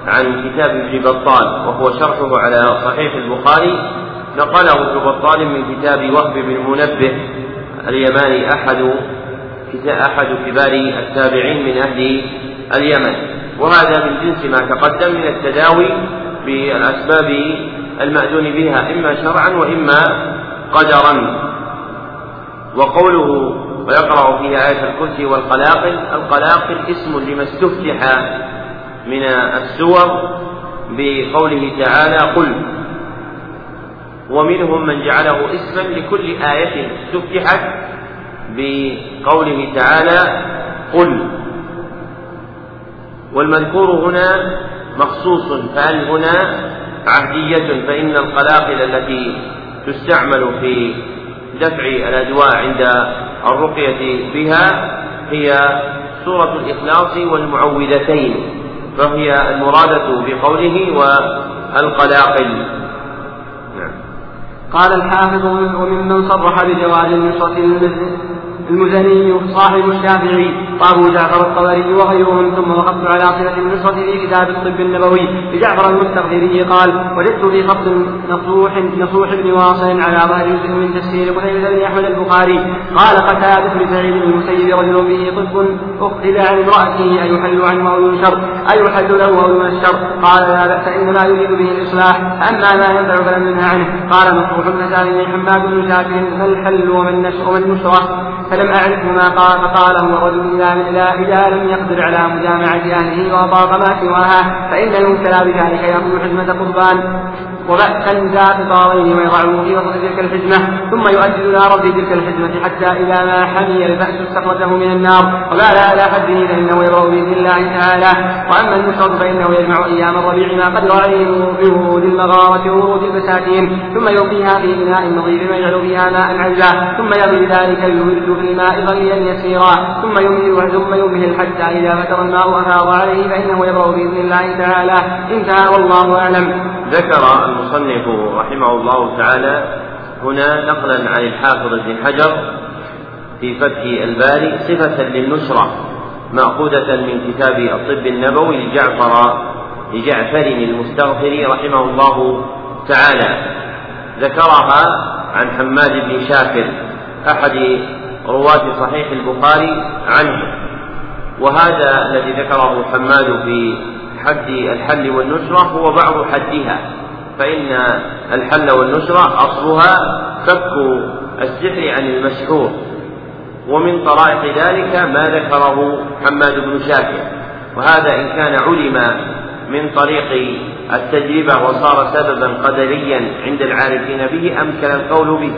عن كتاب ابن بطال وهو شرحه على صحيح البخاري نقله ابن بطال من كتاب وهب بن منبه اليماني أحد أحد كبار التابعين من أهل اليمن. وهذا من جنس ما تقدم من التداوي بالأسباب المأذون بها إما شرعا وإما قدرا. وقوله ويقرأ فيها آية الكرسي والقلاقل القلاقل اسم لما استفتح من السور بقوله تعالى قل ومنهم من جعله اسما لكل آية استفتحت بقوله تعالى قل. والمذكور هنا مخصوص فهل هنا عهدية؟ فإن القلاقل التي تستعمل في دفع الأدواء عند الرقية بها هي سورة الإخلاص والمعوذتين فهي المرادة بقوله والقلاقل قال الحافظ وممن صرح بجواز النصرة المزني صاحب الشافعي. وأبو جعفر الطبري وغيرهم ثم وقفت على صلة النصرة في كتاب الطب النبوي. لجعفر المستغفري قال وجدت في خط نصوح نصوح بن واصل على ظهر جزء من تفسير قتيبة بن أحمد البخاري. قال قتادة بن سعيد بن المسيب رجل به طب أخذ عن امرأته أيحل عنه أو ينشر أيحل له أو ينشر قال لا بأس إنما يريد به الإصلاح أما ما ينفع فلم ينهى عنه. قال مصروح بن حماد بن شاكر ما الحل وما النشر وما النشرة فلم أعرف ما قال فقال هو رجل إذا إذا لم يقدر على مجامعة أهله وأطاق ما سواها فإن المبتلى بذلك يأخذ حزمة قربان. وبأسا ذات طارين ويضعه في وسط تلك الحزمة ثم يؤدي إلى رب تلك الحزمة حتى إذا ما حمي البأس استخرجه من النار. وبال على حده فإنه يبرأ بإذن الله تعالى. وأما المشرب فإنه يجمع أيام الربيع ما قدر عليه بورد المفازة وورود البساتين ثم يلقيها في إناء نظيف ويجعل فيها ماء عذبا. ثم يغلي ذلك الورد في الماء غليا يسيرا. ثم يمهل ثم يمهل حتى إذا فتر الماء أفاض عليه فإنه يبرأ بإذن الله تعالى. انتهى والله أعلم. ذكر المصنف رحمه الله تعالى هنا نقلا عن الحافظ ابن حجر في فتح الباري صفة للنشرة مأخوذة من كتاب الطب النبوي لجعفر لجعفر المستغفر رحمه الله تعالى. ذكرها عن حماد بن شاكر أحد رواة صحيح البخاري عنه. وهذا الذي ذكره حماد في حد الحل والنشرة هو بعض حدها. فإن الحل والنشرة أصلها فك السحر عن المسحور ومن طرائق ذلك ما ذكره حماد بن شاكر. وهذا إن كان علم من طريق التجربة وصار سببا قدريا عند العارفين به أمكن القول به.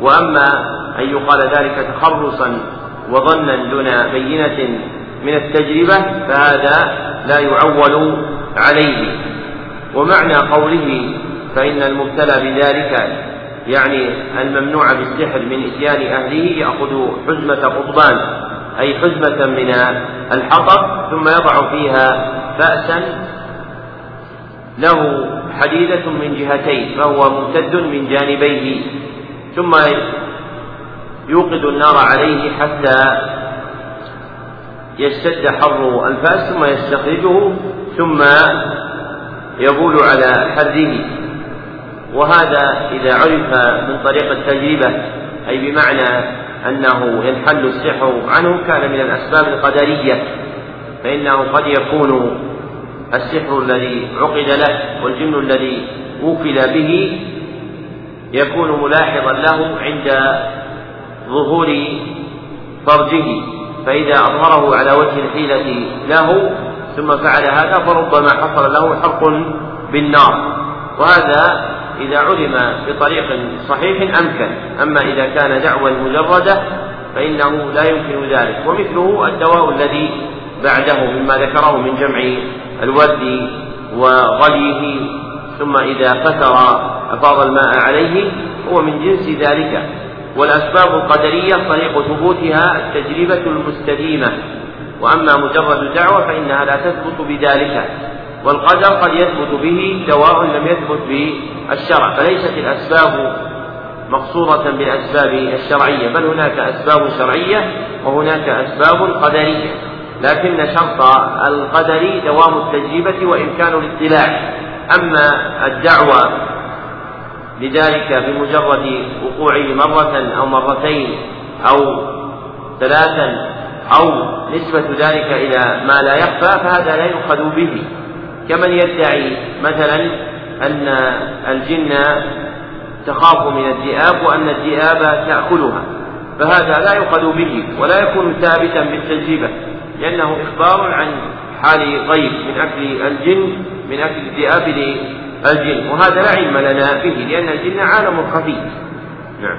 وأما أن يقال ذلك تخرصا وظنا دون بينة من التجربة فهذا لا يعول عليه. ومعنى قوله فإن المبتلى بذلك يعني الممنوع بالسحر من إتيان أهله يأخذ حزمة قضبان أي حزمة من الحطب ثم يضع فيها فأسا له حديدة من جهتين فهو ممتد من جانبيه ثم يوقد النار عليه حتى يشتد حر الفأس ثم يستخرجه ثم يبول على حره وهذا إذا عرف من طريق التجربة أي بمعنى أنه ينحل السحر عنه كان من الأسباب القدرية فإنه قد يكون السحر الذي عقد له والجن الذي وكل به يكون ملاحظا له عند ظهور فرجه فإذا أظهره على وجه الحيلة له ثم فعل هذا فربما حصل له حرق بالنار. وهذا إذا علم بطريق صحيح أمكن. أما إذا كان دعوى مجردة فإنه لا يمكن ذلك. ومثله الدواء الذي بعده مما ذكره من جمع الورد وغليه ثم إذا فتر أفاض الماء عليه هو من جنس ذلك. والأسباب القدرية طريق ثبوتها التجربة المستديمة. وأما مجرد دعوة فإنها لا تثبت بذلك والقدر قد يثبت به دواء لم يثبت بالشرع فليست الأسباب مقصورة بالأسباب الشرعية بل هناك أسباب شرعية وهناك أسباب قدرية لكن شرط القدر دوام التجربة وإمكان الاطلاع. أما الدعوة لذلك بمجرد وقوعه مرة أو مرتين أو ثلاثا أو نسبة ذلك إلى ما لا يخفى فهذا لا يؤخذ به. كمن يدعي مثلا أن الجن تخاف من الذئاب وأن الذئاب تأكلها فهذا لا يؤخذ به ولا يكون ثابتا بالتجربة لأنه إخبار عن حال غيب من أكل الجن من أكل الذئاب للجن وهذا لا علم لنا به لأن الجن عالم خفي نعم.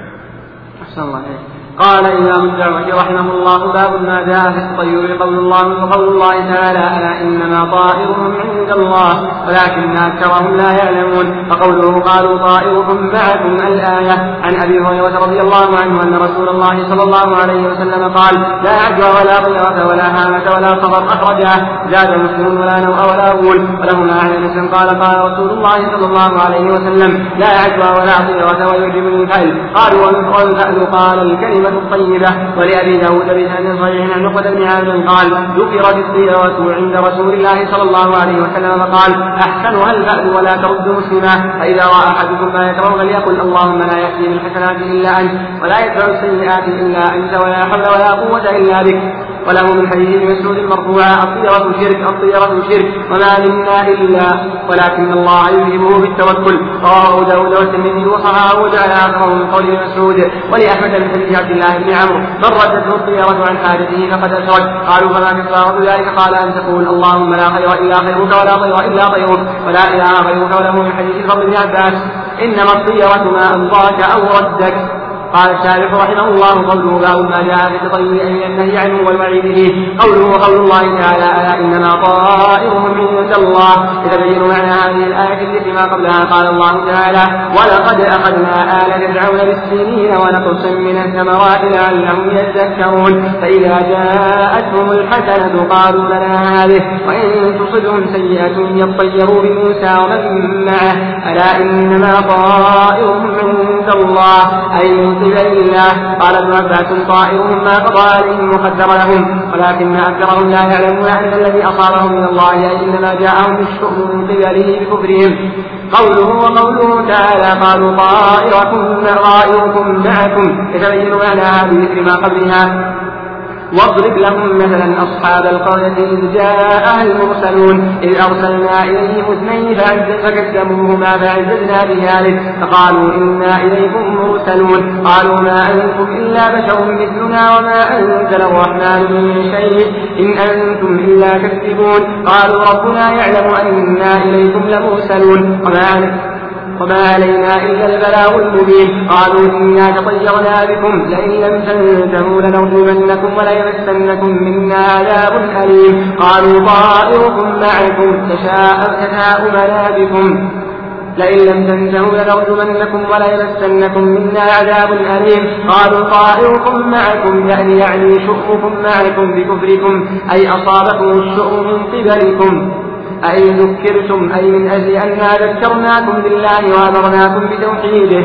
أحسن الله عليك قال إمام الدعوة رحمه الله باب ما جاء في الطيور قول الله وقول الله تعالى ألا إنما طائرهم عند الله ولكن أكثرهم لا يعلمون. فقوله قالوا طائرهم معكم الآية. عن أبي هريرة رضي الله عنه أن رسول الله صلى الله عليه وسلم قال لا عجوى ولا طيرة ولا هامة ولا صبر أخرجه زاد مسلم ولا نوء ولا غول ولهما عن مسلم قال قال رسول الله صلى الله عليه وسلم لا عجوى ولا طيرة ويعجبني الفعل قالوا والفعل قال الكلمة الكلمة الطيبة ولأبي داود بسند صحيح عن عقبة بن عامر قال ذكرت الطيرة عند رسول الله صلى الله عليه وسلم فقال أحسنها البأس ولا ترد مسلما فإذا رأى أحدكم ما يكره فليقل اللهم لا يأتي بالحسنات إلا أنت ولا يدفع السيئات إلا أنت ولا حول ولا قوة إلا بك. وله من حديث ابن مسعود مرفوعا الطيرة شرك الطيرة شرك وما منا إلا ولكن الله يذهبه بالتوكل. رواه داود والترمذي وصححه وجعل آخره من قول ابن مسعود ولأحمد من حديث عبد الله بن عمرو من ردته الطيرة عن حاجته فقد أشرك. قالوا فما كفارة ذلك؟ قال أن تقول اللهم لا خير إلا خيرك ولا خير إلا خيرك ولا إله غيرك وله من حديث الفضل بن عباس. إنما الطيرة ما أمضاك أو ردك. قال الشارح رحمه الله قوله باب ما جاء في التطير أي النهي عنه والوعيد به قوله وقول الله تعالى ألا إنما طائرهم عند الله. يتبين معنى هذه الآية التي ما قبلها قال الله تعالى ولقد أخذنا آل فرعون بالسنين ونقص من الثمرات لعلهم يذكرون. فإذا جاءتهم الحسنة قالوا لنا هذه وإن تصبهم سيئة يطيروا بموسى ومن معه. ألا إنما طائرهم عند الله أي الله قال ابن عباس طائرهم ما قضى عليهم وقدر لهم ولكن أكثرهم لا يعلمون أن الذي أصابهم من الله اي إنما جاءهم الشؤم من قبله بكفرهم. قوله وقوله تعالى قالوا طائركم طائركم معكم. يتبين هذه مثل ما قبلها. واضرب لهم مثلا أصحاب القرية إذ جاءها المرسلون إذ أرسلنا إليهم اثنين فكذبوهما فعززنا بثالث فقالوا إنا إليكم مرسلون. قالوا ما أنتم إلا بشر مثلنا وما أنزل الرحمن من شيء إن أنتم إلا تكذبون. قالوا ربنا يعلم أنا إليكم لمرسلون. وما وما علينا إلا البلاغ المبين. قالوا إنا تطيرنا بكم. لئن لم تنتهوا لنرجمنكم وليمسنكم منا عذاب أليم. قالوا طائركم معكم. تشاءمنا بكم. لئن لم تنتهوا لنرجمنكم وليمسنكم منا عذاب أليم. قالوا طائركم معكم. يعني يعني شؤمكم معكم بكفركم. أي أصابكم الشؤم من قبلكم. أي ذكرتم أي من أجل أنا ذكرناكم بالله وأمرناكم بتوحيده.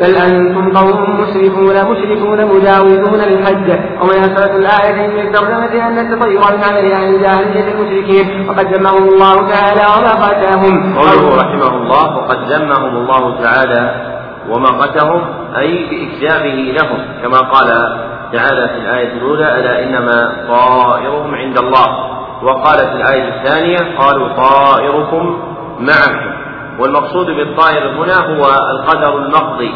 بل أنتم قوم مسرفون مشركون مجاوزون للحج. ومناسبة الآية من الترجمة أن التطير عن جاهلية المشركين. وقد ذمهم الله تعالى ومقتهم قوله رحمه الله وقد ذمهم الله تعالى ومقتهم أي بإكذابه لهم. كما قال تعالى في الآية الأولى ألا إنما طائرهم عند الله. وقال في الآية الثانية قالوا طائركم معكم. والمقصود بالطائر هنا هو القدر المقضي.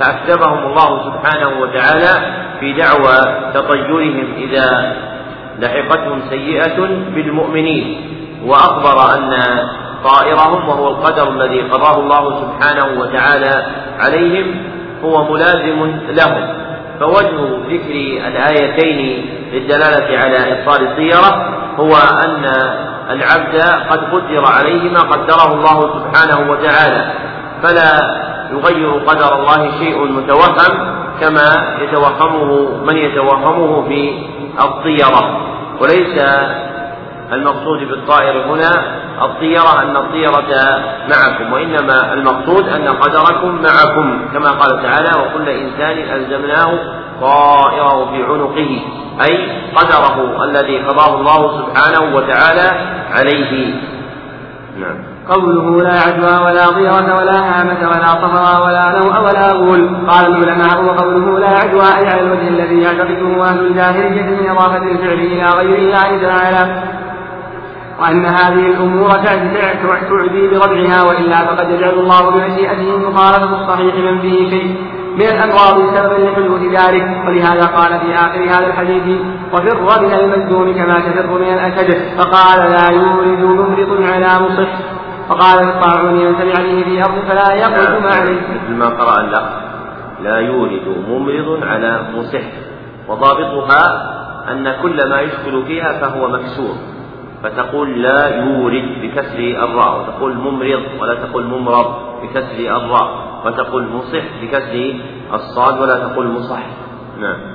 فأكتبهم الله سبحانه وتعالى في دعوى تطيرهم إذا لحقتهم سيئة بالمؤمنين. وأخبر أن طائرهم وهو القدر الذي قضاه الله سبحانه وتعالى عليهم هو ملازم لهم. فوجه ذكر الآيتين للدلالة على إبطال السيرة هو أن العبد قد قدر عليه ما قدره الله سبحانه وتعالى فلا يغير قدر الله شيء متوهم كما يتوهمه من يتوهمه في الطيرة وليس المقصود بالطائر هنا الطيرة أن الطيرة معكم وإنما المقصود أن قدركم معكم كما قال تعالى وكل إنسان ألزمناه طائره في عنقه أي قدره الذي قضاه الله سبحانه وتعالى عليه. نعم. قوله لا عدوى ولا ضيرة ولا هامة ولا صفرا ولا نوء ولا غول. قال العلماء وقوله لا عدوى أي على الوجه الذي يعتقده أهل الجاهلية من إضافة الفعل إلى غير الله تعالى. وأن هذه الأمور تعدي بربعها وإلا فقد يجعل الله بمشيئته مخالفة الصحيح من فيه شيء من الأمراض سببا لحدوث ذلك. ولهذا قال في آخر هذا الحديث وفر من المجنون كما تفر من الأسد فقال لا يورد ممرض على مصح وقال الطاعون من به في أرض فلا يقف عليه مثل ما قرأ لا لا يورد ممرض على مصح. وضابطها أن كل ما يشكل فيها فهو مكسور. فتقول لا يورد بكسر الراء وتقول ممرض ولا تقول ممرض بكسر الراء وتقول مصح بكسر الصاد ولا تقول مصح. نعم.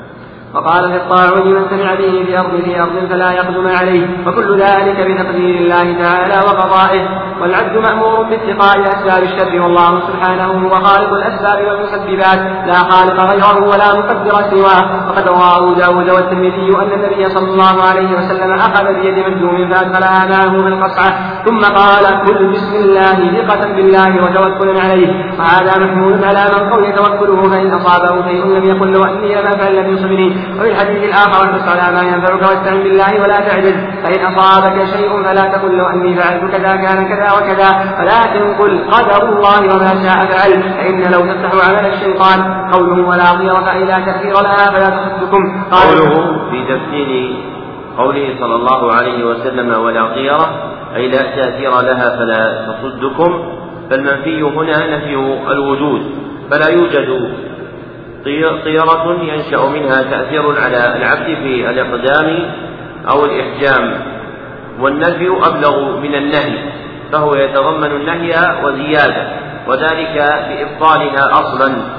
وقال في الطاعون من سمع به في أرض في أرض فلا يقدم عليه. وكل ذلك بتقدير الله تعالى وقضائه. والعبد مأمور باتقاء أسباب الشر والله سبحانه هو خالق الأسباب والمسببات. لا خالق غيره ولا مقدر سواه. وقد روى أبو داود والترمذي أن النبي صلى الله عليه وسلم أخذ بيد مجنون فأدخلها معه في القصعة. ثم قال كل بسم الله ثقة بالله وتوكل عليه. وهذا محمول على من قول توكله فإن أصابه شيء لم يقل له أني لم أفعل لم يصبني. وفي الحديث الآخر احرص على ما ينفعك واستعن بالله ولا تعجز فإن أصابك شيء فلا تقل له أني فعلت كذا كان كذا وكذا. ولكن قل قدر الله وما شاء فعل. فإن لو تفتح عمل الشيطان قوله ولا ضيرة أي لا تأثير لها فلا تصدكم. قوله في تفسير قوله صلى الله عليه وسلم ولا طيرة أي لا تأثير لها فلا تصدكم. فالمنفي هنا نفي الوجود فلا يوجد طيرة ينشأ منها تأثير على العبد في الإقدام أو الإحجام. والنفي أبلغ من النهي فهو يتضمن النهي وزيادة وذلك بإبطالها أصلا.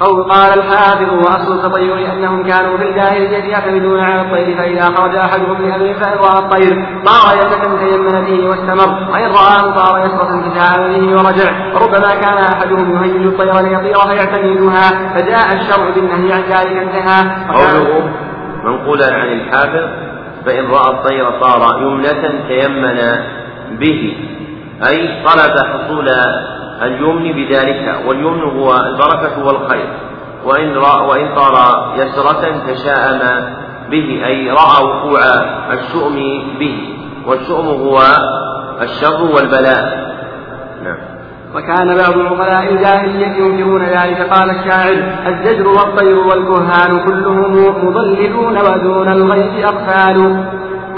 قول قال الحافظ وأصل التطير انهم كانوا في الجاهليه يعتمدون على الطير فإذا خرج أحدهم بامر فان راى الطير. طار يسرا تيمن به واستمر. وإن رآه طار يسرا تشاءم به ورجع. وربما كان أحدهم يهيج الطير ليطير فيعتمدها. فجاء الشرع بالنهي عن ذلك انتهى. قوله منقولا عن الحافظ فإن رأى الطير طار يمنة تيمن به. أي طلب حصول اليمن بذلك واليمن هو البركة والخير. وإن وإن طار يسرة تشاءم به أي رأى وقوع الشؤم به. والشؤم هو الشر والبلاء. نعم. وكان بعض العقلاء الجاهلية ينكرون ذلك. قال الشاعر الزجر والطير والكهان كلهم مضللون ودون الغيث أقفال.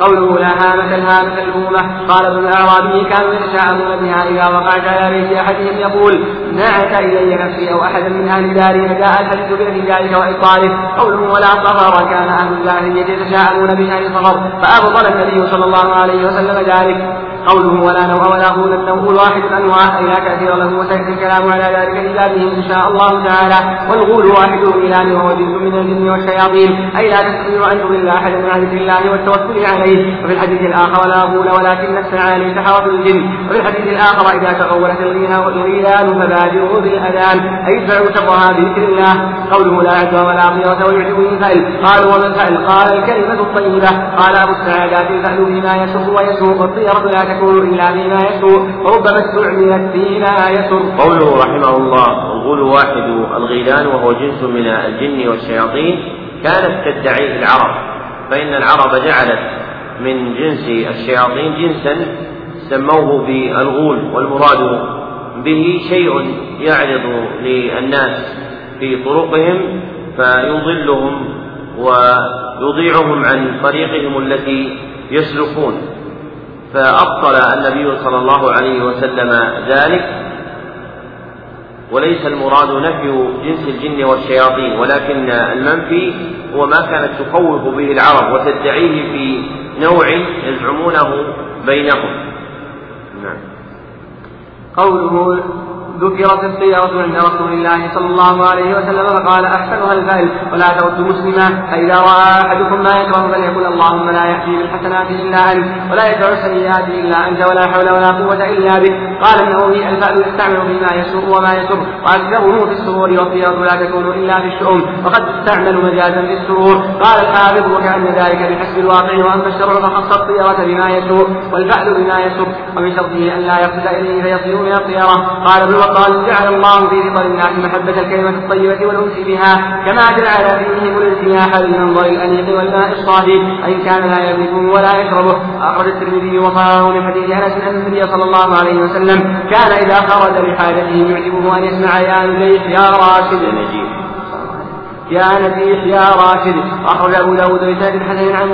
قوله لا هامة الهامة الأمة قال ابن الأعرابي كانوا يتشاءمون بها إذا وقعت على بيت أحدهم يقول نعت إلي نفسي أو أحدا من أهل داري فجاء الحديث بنفي ذلك وإبطاله قوله ولا صغر كان أهل الجاهلية يتشاءمون بها صغر فأبطل النبي صلى الله عليه وسلم ذلك. قوله ولا نوء ولا غول النوء الواحد انواع اي لا تاثير له وسياتي الكلام على ذلك إلا به إن شاء الله تعالى. والغول واحد الان وهو جزء من الجن والشياطين. أي لا تستطيع أن تضل احدا عن ذكر الله والتوكل عليه. وفي الحديث الآخر ولا غول ولكن السعالي سحرة الجن. وفي الحديث الآخر إذا تغولت الغيلان فبادروا بالأذان. أي ادفعوا شرها بذكر الله. قوله لا عدوى ولا طيرة ويعجبني الفأل قالوا وما الفأل قال الكلمة الطيبة. قال أبو السعادات الفأل بما يسر ويسوق. الطيرة لا تكون إلا بما يسوء وربما استعملت فيما يسر. قوله رحمه الله الغول واحد الغيلان وهو جنس من الجن والشياطين كانت تدعيه العرب فإن العرب جعلت من جنس الشياطين جنسا سموه بالغول والمراد به شيء يعرض للناس في طرقهم فيضلهم ويضيعهم عن طريقهم التي يسلكون. فأبطل النبي صلى الله عليه وسلم ذلك. وليس المراد نفي جنس الجن والشياطين ولكن المنفي هو ما كانت تخوف به العرب وتدعيه في نوع يزعمونه بينهم. نعم. قوله ذكرت السيارة عند رسول الله صلى الله عليه وسلم فقال أحسنها الفعل ولا ترد مسلما. فإذا رأى أحدكم ما يكره فليقل اللهم لا يأتي بالحسنات إلا أنت ولا يدع السيئات إلا أنت ولا حول ولا قوة إلا بك. قال النووي الفعل يستعمل فيما يسوء وما يسر وأكثره في السرور والطيرة لا تكون إلا في الشؤم وقد تستعمل مجازا في السرور. قال الحافظ وكأن ذلك بحسب الواقع وأما الشرع فخص الطيرة بما يسوء والفعل بما يسر ومن شرطه أن لا يقصد إليه فيصير من الطيرة. قال ابن وقال جعل الله في فطر الناس محبة الكلمة الطيبة والأنس بها كما جعل فيهم الانتياح بالمنظر الأنيق والماء الصافي وإن كان لا يملكه ولا يشربه أخرج الترمذي وصاره من حديث أنس أن النبي صلى الله عليه وسلم كان إذا خرج لحاجته يعجبه أن يسمع يا راشد نجيح كان في إحياء راشد. أخرج أبو داود بسند حسن عن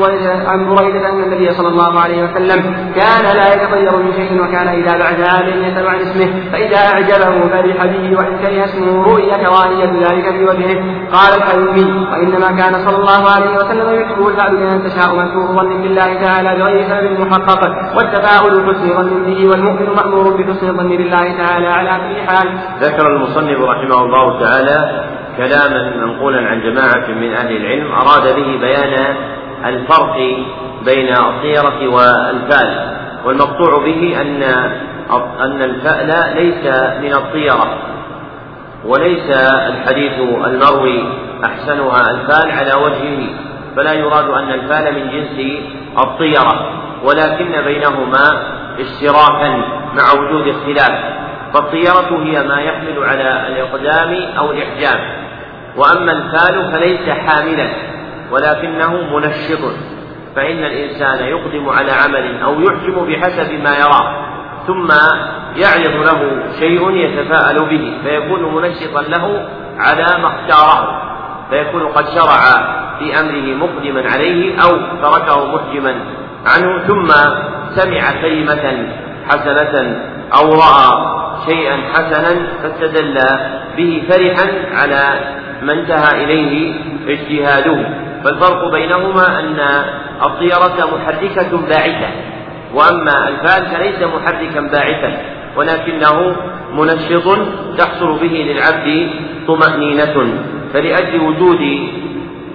عن بريدة أن النبي صلى الله عليه وسلم كان لا يتطير من شيء وكان إذا بعد عام يسأل عن اسمه فإذا أعجبه فرح به وإن كره اسمه رؤي كراهية ذلك في وجهه. قال الحلمي وإنما كان صلى الله عليه وسلم يحبه الفعل بأن تشاء من سوء ظن بالله تعالى بغير سبب محقق. والتفاؤل حسن ظن به والمؤمن مأمور بحسن الظن بالله تعالى على كل حال. ذكر المصنف رحمه الله تعالى كلاما منقولا عن جماعة من أهل العلم أراد به بيان الفرق بين الطيرة والفال. والمقطوع به أن أن الفأل ليس من الطيرة وليس الحديث المروي أحسنها الفال على وجهه. فلا يراد أن الفال من جنس الطيرة ولكن بينهما اشتراكا مع وجود اختلاف. فالطيرة هي ما يحمل على الإقدام أو الإحجام. وأما الفال فليس حاملا ولكنه منشط. فإن الإنسان يقدم على عمل أو يحجم بحسب ما يراه ثم يعرض له شيء يتفاءل به فيكون منشطا له على ما اختاره. فيكون قد شرع في أمره مقدما عليه أو تركه محجما عنه ثم سمع كلمة حسنة أو رأى شيئا حسنا فاستدل به فرحا على ما انتهى إليه اجتهاده فالفرق بينهما أن الطيرة محركة باعثة وأما الفال فليس محركا باعثا ولكنه منشط تحصل به للعبد طمأنينة. فلأجل وجود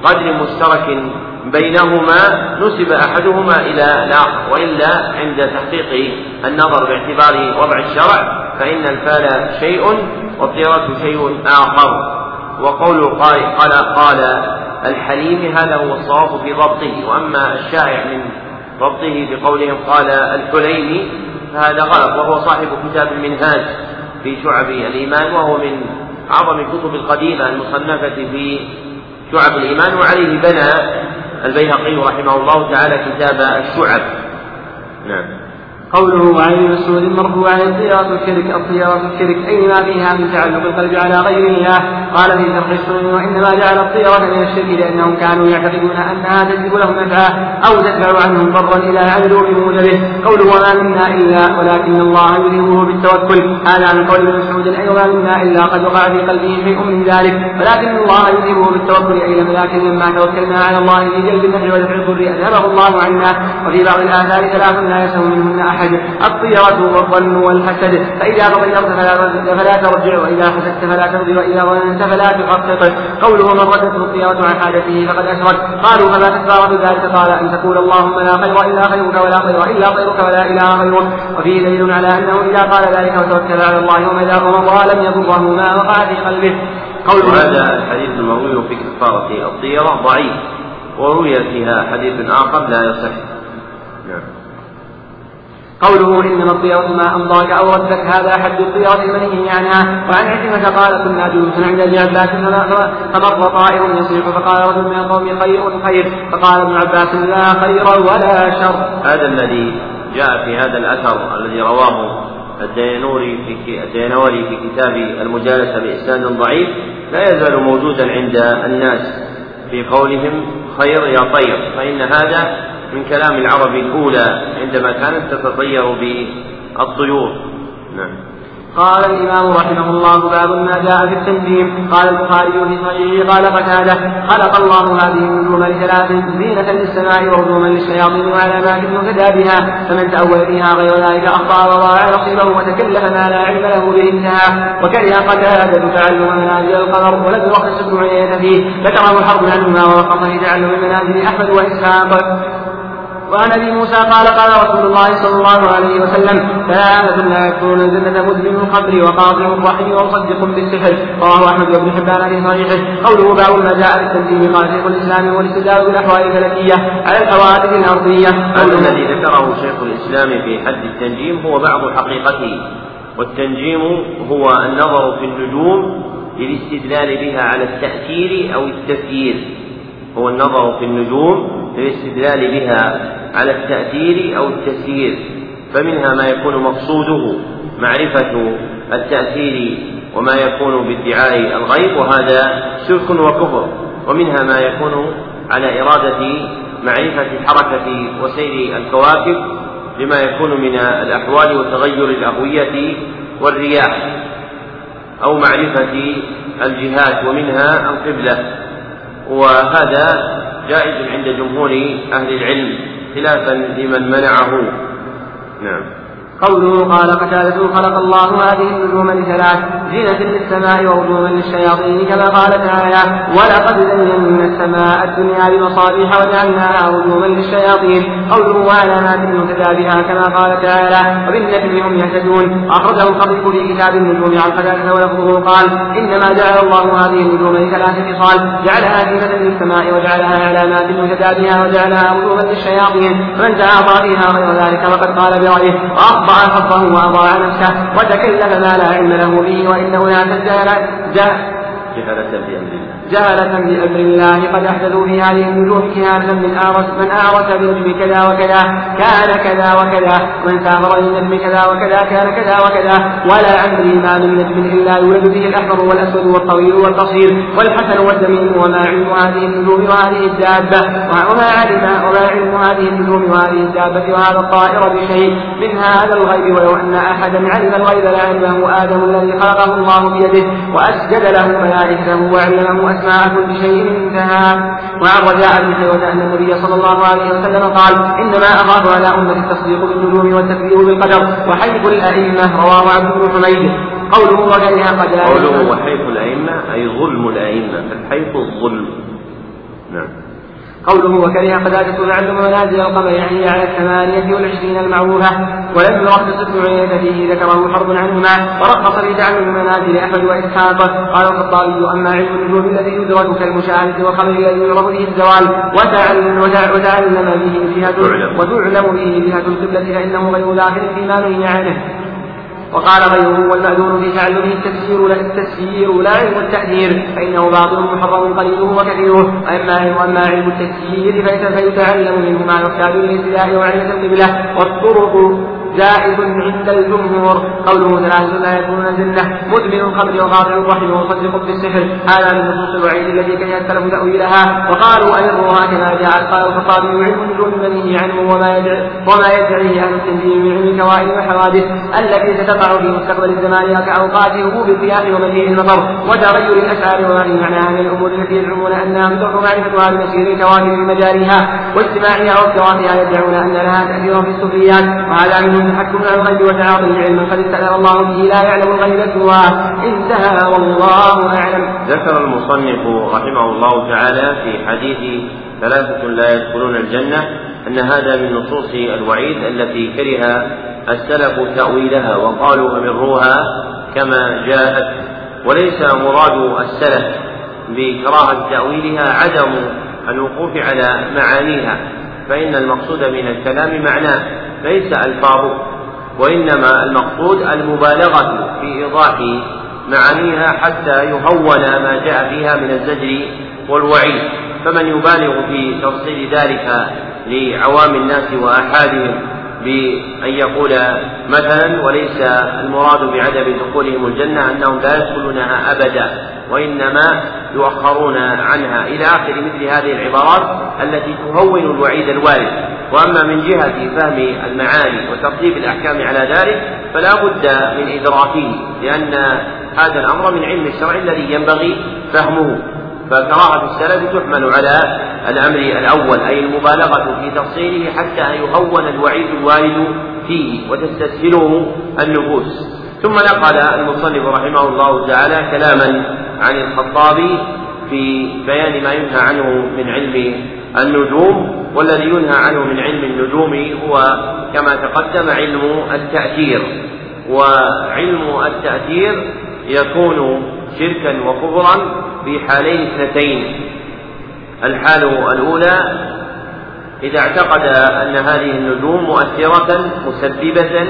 قدر مشترك بينهما نسب أحدهما إلى الآخر. وإلا عند تحقيق النظر باعتبار وضع الشرع فإن الفال شيء والطيرة شيء آخر. وقول قال قال, قال الحليم هذا هو الصواب في ضبطه وأما الشائع من ضبطه بقولهم قال الحليمي فهذا غلط وهو صاحب كتاب المنهاج في شعب الإيمان وهو من أعظم الكتب القديمة المصنفة في شعب الإيمان وعليه بنى البيهقي رحمه الله تعالى كتاب الشعب. نعم. قوله عن ابن مسعود مرفوعا الطيرة الشرك الطيرة الشرك أي ما فيها من تعلق القلب على غير الله؟ قال في شرح السنن وإنما جعل الطيرة من الشرك لأنهم كانوا يعتقدون أنها تجلب لهم نفعا أو تدفع عنهم ضرا إذا عملوا بموجبه قوله وما منا إلا ولكن الله يذهبه بالتوكل. هذا من قول ابن مسعود أي وما منا إلا قد وقع في قلبه شيء من ذلك. ولكن الله يذهبه بالتوكل أي لكن لما توكلنا على الله في جلب النفع ودفع الضر أذهبه الله عنا. وفي بعض الآثار ثلاث لا يسهو منهن أحد. أحد الطيرة والظن والحسد. فإذا تطيرت فلا, فلا ترجع وإذا حسدت فلا ترجع وإذا ظننت فلا تحقق قوله من ردت الطيرة عن حاجته فقد أشرك قالوا فما كفارة ذلك قال أن تقول اللهم لا خير إلا خيرك ولا خير إلا خيرك ولا إله غيرك وفيه دليل على أنه إذا قال ذلك وتوكل على الله ومضى لم يضره ما وقع في قلبه. قول هذا الحديث المروي في كفارة الطيرة ضعيف. وروي فيها حديث آخر لا يصح. نعم. قوله إنما الطيرة ما أمضاك أو ردك هذا حد الطيرة المنهي عنها وعن عكرمة قال كنا جلوسا عند ابن عباس فمر طائر يصيح. فقال رجل من القوم خير خير. فقال ابن عباس لا خير ولا شر. هذا الذي جاء في هذا الأثر الذي رواه الدينوري في الدينوري في كتاب المجالسة بإسناد ضعيف لا يزال موجودا عند الناس في قولهم خير يا طير فإن هذا من كلام العرب الأولى عندما كانت تتطير بالطيور. نعم. قال الإمام رحمه الله باب ما جاء في التنجيم قال البخاري في صحيحه قال قتادة خلق الله هذه النجوم لثلاث زينة للسماء ورجوما للشياطين وعلامات يهتدى بها فمن تأول فيها غير ذلك أخطأ وضاع نصيبه وتكلف ما لا علم له به انتهى. وكره قتادة تعلم منازل القمر ولم يرخص ابن عيينة فيه. ذكره الحرب عنهما ورخص في تعلم منازل أحمد وإسحاق. وعن أبي موسى قال قال رسول الله صلى الله عليه وسلم ثلاثة لا يدخلون الجنة مدمن القبر وقاطع الرحم ومصدق بالسحر. رواه أحمد بن حبان في صحيحه. قوله باب ما جاء بالتنزيل قال شيخ الإسلام والاستدلال بالاحوال الفلكية على الحوادث الأرضية. هذا الذي ذكره شيخ الإسلام في حد التنجيم هو بعض حقيقته والتنجيم هو النظر في النجوم للاستدلال بها على التأثير أو التثيير هو النظر في النجوم للاستدلال بها على التأثير أو التسيير فمنها ما يكون مقصوده معرفة التأثير وما يكون بادعاء الغيب وهذا شرك وكفر ومنها ما يكون على إرادة معرفة حركة وسير الكواكب لما يكون من الأحوال وتغير الأهوية والرياح أو معرفة الجهات ومنها القبلة. وهذا جائز عند جمهور أهل العلم. خلافا لمن منعه. نعم. قوله قال قتادة خلق الله هذه النجوم لثلاث زينة للسماء ورجوما للشياطين كما قال تعالى ولقد زينا السماء الدنيا بمصابيح وجعلناها رجوما للشياطين قوله وعلامات بها كما قال تعالى وبالنجم هم يهتدون أخرجه الخطيب في كتاب النجوم عن قتادة ولفظه قال إنما جعل الله هذه النجوم لثلاث خصال جعلها زينة للسماء وجعلها علامات بها وجعلها رجوما للشياطين فمن تعاطى فيها غير ذلك فقد قال برأيه خطه وأضاع نفسه وتكلف ما لا علم له به وإنه لا تجاهل جهلة بأمر الله. جهلة بأمر الله قد أحدثوا في هذه النجوم كهانة من أعرس من أعرس بنجم كذا وكذا كان كذا وكذا ومن سافر بنجم كذا وكذا كان كذا وكذا ولا عمري ما من نجم إلا يولد به الأحمر والأسود والطويل والقصير والحسن والدميم وما علم هذه النجوم وهذه الدابة وما علم وما علم هذه النجوم وهذه الدابة وهذا الطائر بشيء من هذا الغيب ولو أن أحدا علم الغيب لعلمه آدم الذي خلقه الله بيده وأسجد له ملائكته وعلمه أسماء كل شيء انتهى وعن رجاء بن حيوة أن النبي صلى الله عليه وسلم قال إنما أخاف على أمة التصديق بالنجوم والتكذيب بالقدر وحيف الأئمة رواه عبد بن حميد. قوله وكره قد قوله وحيف الأئمة أي ظلم الأئمة فالحيف الظلم. نعم. قوله وكره قتادة تعلم منازل القمر يعني على الثمانية والعشرين المعروفة ولم يرخص ابن عيينة فيه ذكره حرب عنهما ورخص في تعلم منازل أحمد وإسحاق قال الخطابي أما علم النجوم الذي يدرك كالمشاهدة والخبر الذي يعرف به الزوال وتعلم, وتعلم به جهة وتعلم. به جهة القبلة فإنه غير داخل فيما نهي عنه وقال غيره والمأذون في تعلمه التفسير لا التسيير لا علم التأثير فإنه باطل محرم قليله وكثيره. أما علم أما علم التسيير فيتعلم منه ما يحتاج للابتداء وعلم القبلة والطرق زائد عند الجمهور. قوله ثلاثة لا يكون زنة مدمن الخمر وقاطع الرحم ومصدق بالسحر. هذا من نصوص الوعيد التي كان السلف تأويلها. وقالوا أمرها كما جاء قال الخطابي علم النجوم المنهي عنه وما يدعي وما يدعيه أهل التنزيل من علم الكوائن والحوادث التي ستقع في مستقبل الزمان كأوقات هبوب الرياح ومجيء المطر وتغير الأشعار وما في معناها من الأمور التي يزعمون أنها تدرك معرفتها بمسير الكواكب بمجاريها واجتماعها وافتراقها يدعون أن لها تأثيرا في السفليات وهذا من التحكم على الغيب وتعاطي علما قد استأثر الله به لا يعلم الغيب سواه. انتهى والله أعلم. ذكر المصنف رحمه الله تعالى في حديث ثلاثة لا يدخلون الجنة أن هذا من نصوص الوعيد التي كره السلف تأويلها وقالوا أمروها كما جاءت. وليس مراد السلف بكراهة تأويلها عدم الوقوف على معانيها فإن المقصود من الكلام معناه. ليس ألفاظه وإنما المقصود المبالغة في إيضاح معانيها حتى يهون ما جاء فيها من الزجر والوعيد. فمن يبالغ في تفصيل ذلك لعوام الناس وآحادهم بأن يقول مثلا وليس المراد بعدم دخولهم الجنة أنهم لا يدخلونها أبدا وإنما يؤخرون عنها. إلى آخر مثل هذه العبارات التي تهون الوعيد الوارد. وأما من جهة فهم المعاني وترتيب الأحكام على ذلك فلا بد من إدراكه لأن هذا الأمر من علم الشرع الذي ينبغي فهمه. فكراهة السلف تحمل على الأمر الأول أي المبالغة في تفصيله حتى يهون الوعيد الوارد فيه وتستسهله النفوس. ثم نقل المصنف رحمه الله تعالى كلاما عن الخطابي في بيان ما ينهى عنه من علم النجوم والذي ينهى عنه من علم النجوم هو كما تقدم علم التأثير. وعلم التأثير يكون شركا وكفرا في حالين اثنتين. الحال الأولى إذا اعتقد أن هذه النجوم مؤثرة مسببة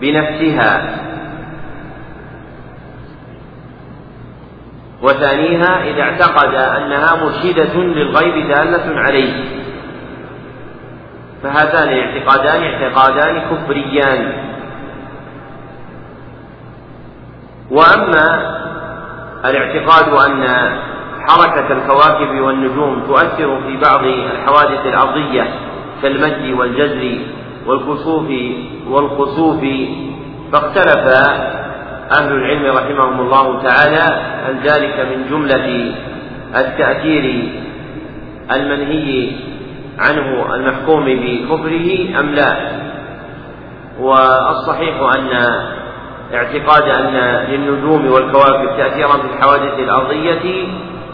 بنفسها. وثانيها إذا اعتقد أنها مرشدة للغيب دالة عليه. فهذان الاعتقادان اعتقادان كفريان. وأما الاعتقاد أن حركة الكواكب والنجوم تؤثر في بعض الحوادث الأرضية كالمد والجزر والكسوف والخسوف فاختلف أهل العلم رحمهم الله تعالى هل ذلك من جملة التأثير المنهي عنه المحكوم بكفره أم لا؟ والصحيح أن اعتقاد أن للنجوم والكواكب تأثيرا في الحوادث الأرضية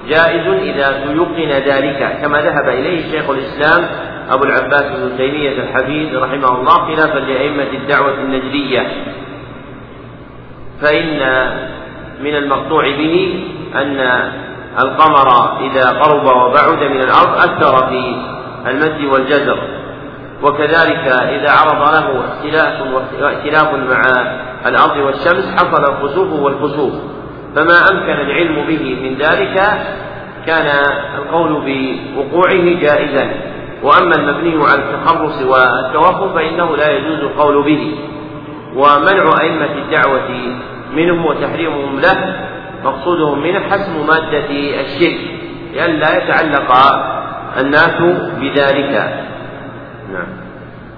جائز إذا تيقن ذلك كما ذهب إليه شيخ الإسلام أبو العباس بن تيمية الحفيد رحمه الله خلافا لأئمة الدعوة النجدية فإن من المقطوع به أن القمر إذا قرب وبعد من الأرض أثر في المد والجزر. وكذلك إذا عرض له واختلاف مع الأرض والشمس حصل الخسوف والكسوف فما أمكن العلم به من ذلك كان القول بوقوعه جائزا. وأما المبني على التخرص والتوقف فإنه لا يجوز القول به. ومنع أئمة الدعوة منهم وتحريمهم له مقصودهم منه حسم مادة الشرك لئلا يتعلق الناس بذلك. نعم.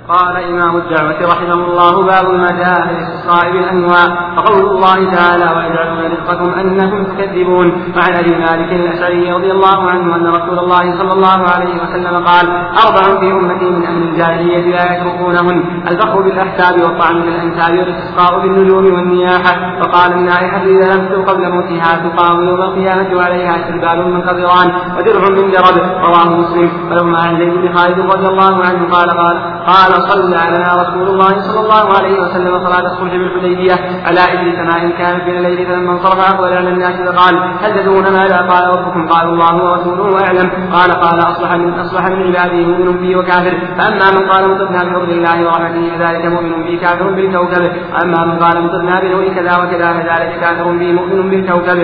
قال إمام الدعوة رحمه الله باب ما جاء في بالأنواع فقول الله تعالى ويجعلون رزقكم أنكم تكذبون وعن أبي مالك الأشعري رضي الله عنه أن رسول الله صلى الله عليه وسلم قال أربع في أمتي من أمر الجاهلية لا يتركونهن. الفخر بالأحساب والطعن بالأنساب والاستسقاء بالنجوم والنياحة. فقال النائحة إذا لم قبل موتها تقام يوم القيامة وعليها سربال منقطران ودرع من جرب. رواه مسلم. ولهما عن زيد بن خالد رضي الله عنه قال قال قال صلى لنا رسول الله صلى الله عليه وسلم صلاة الصبح بالحديبية. على إثر سماء كانت من الليل فلما انصرف أقبل على الناس فقال هل تدرون ماذا قال ربكم؟ قالوا الله ورسوله أعلم. قال قال أصبح من أصبح من عبادي مؤمن بي وكافر. فأما من قال مطرنا بفضل الله ورحمته فذلك مؤمن بي كافر بالكوكب. وأما من قال مطرنا بنوء كذا وكذا فذلك كافر بي مؤمن بالكوكب.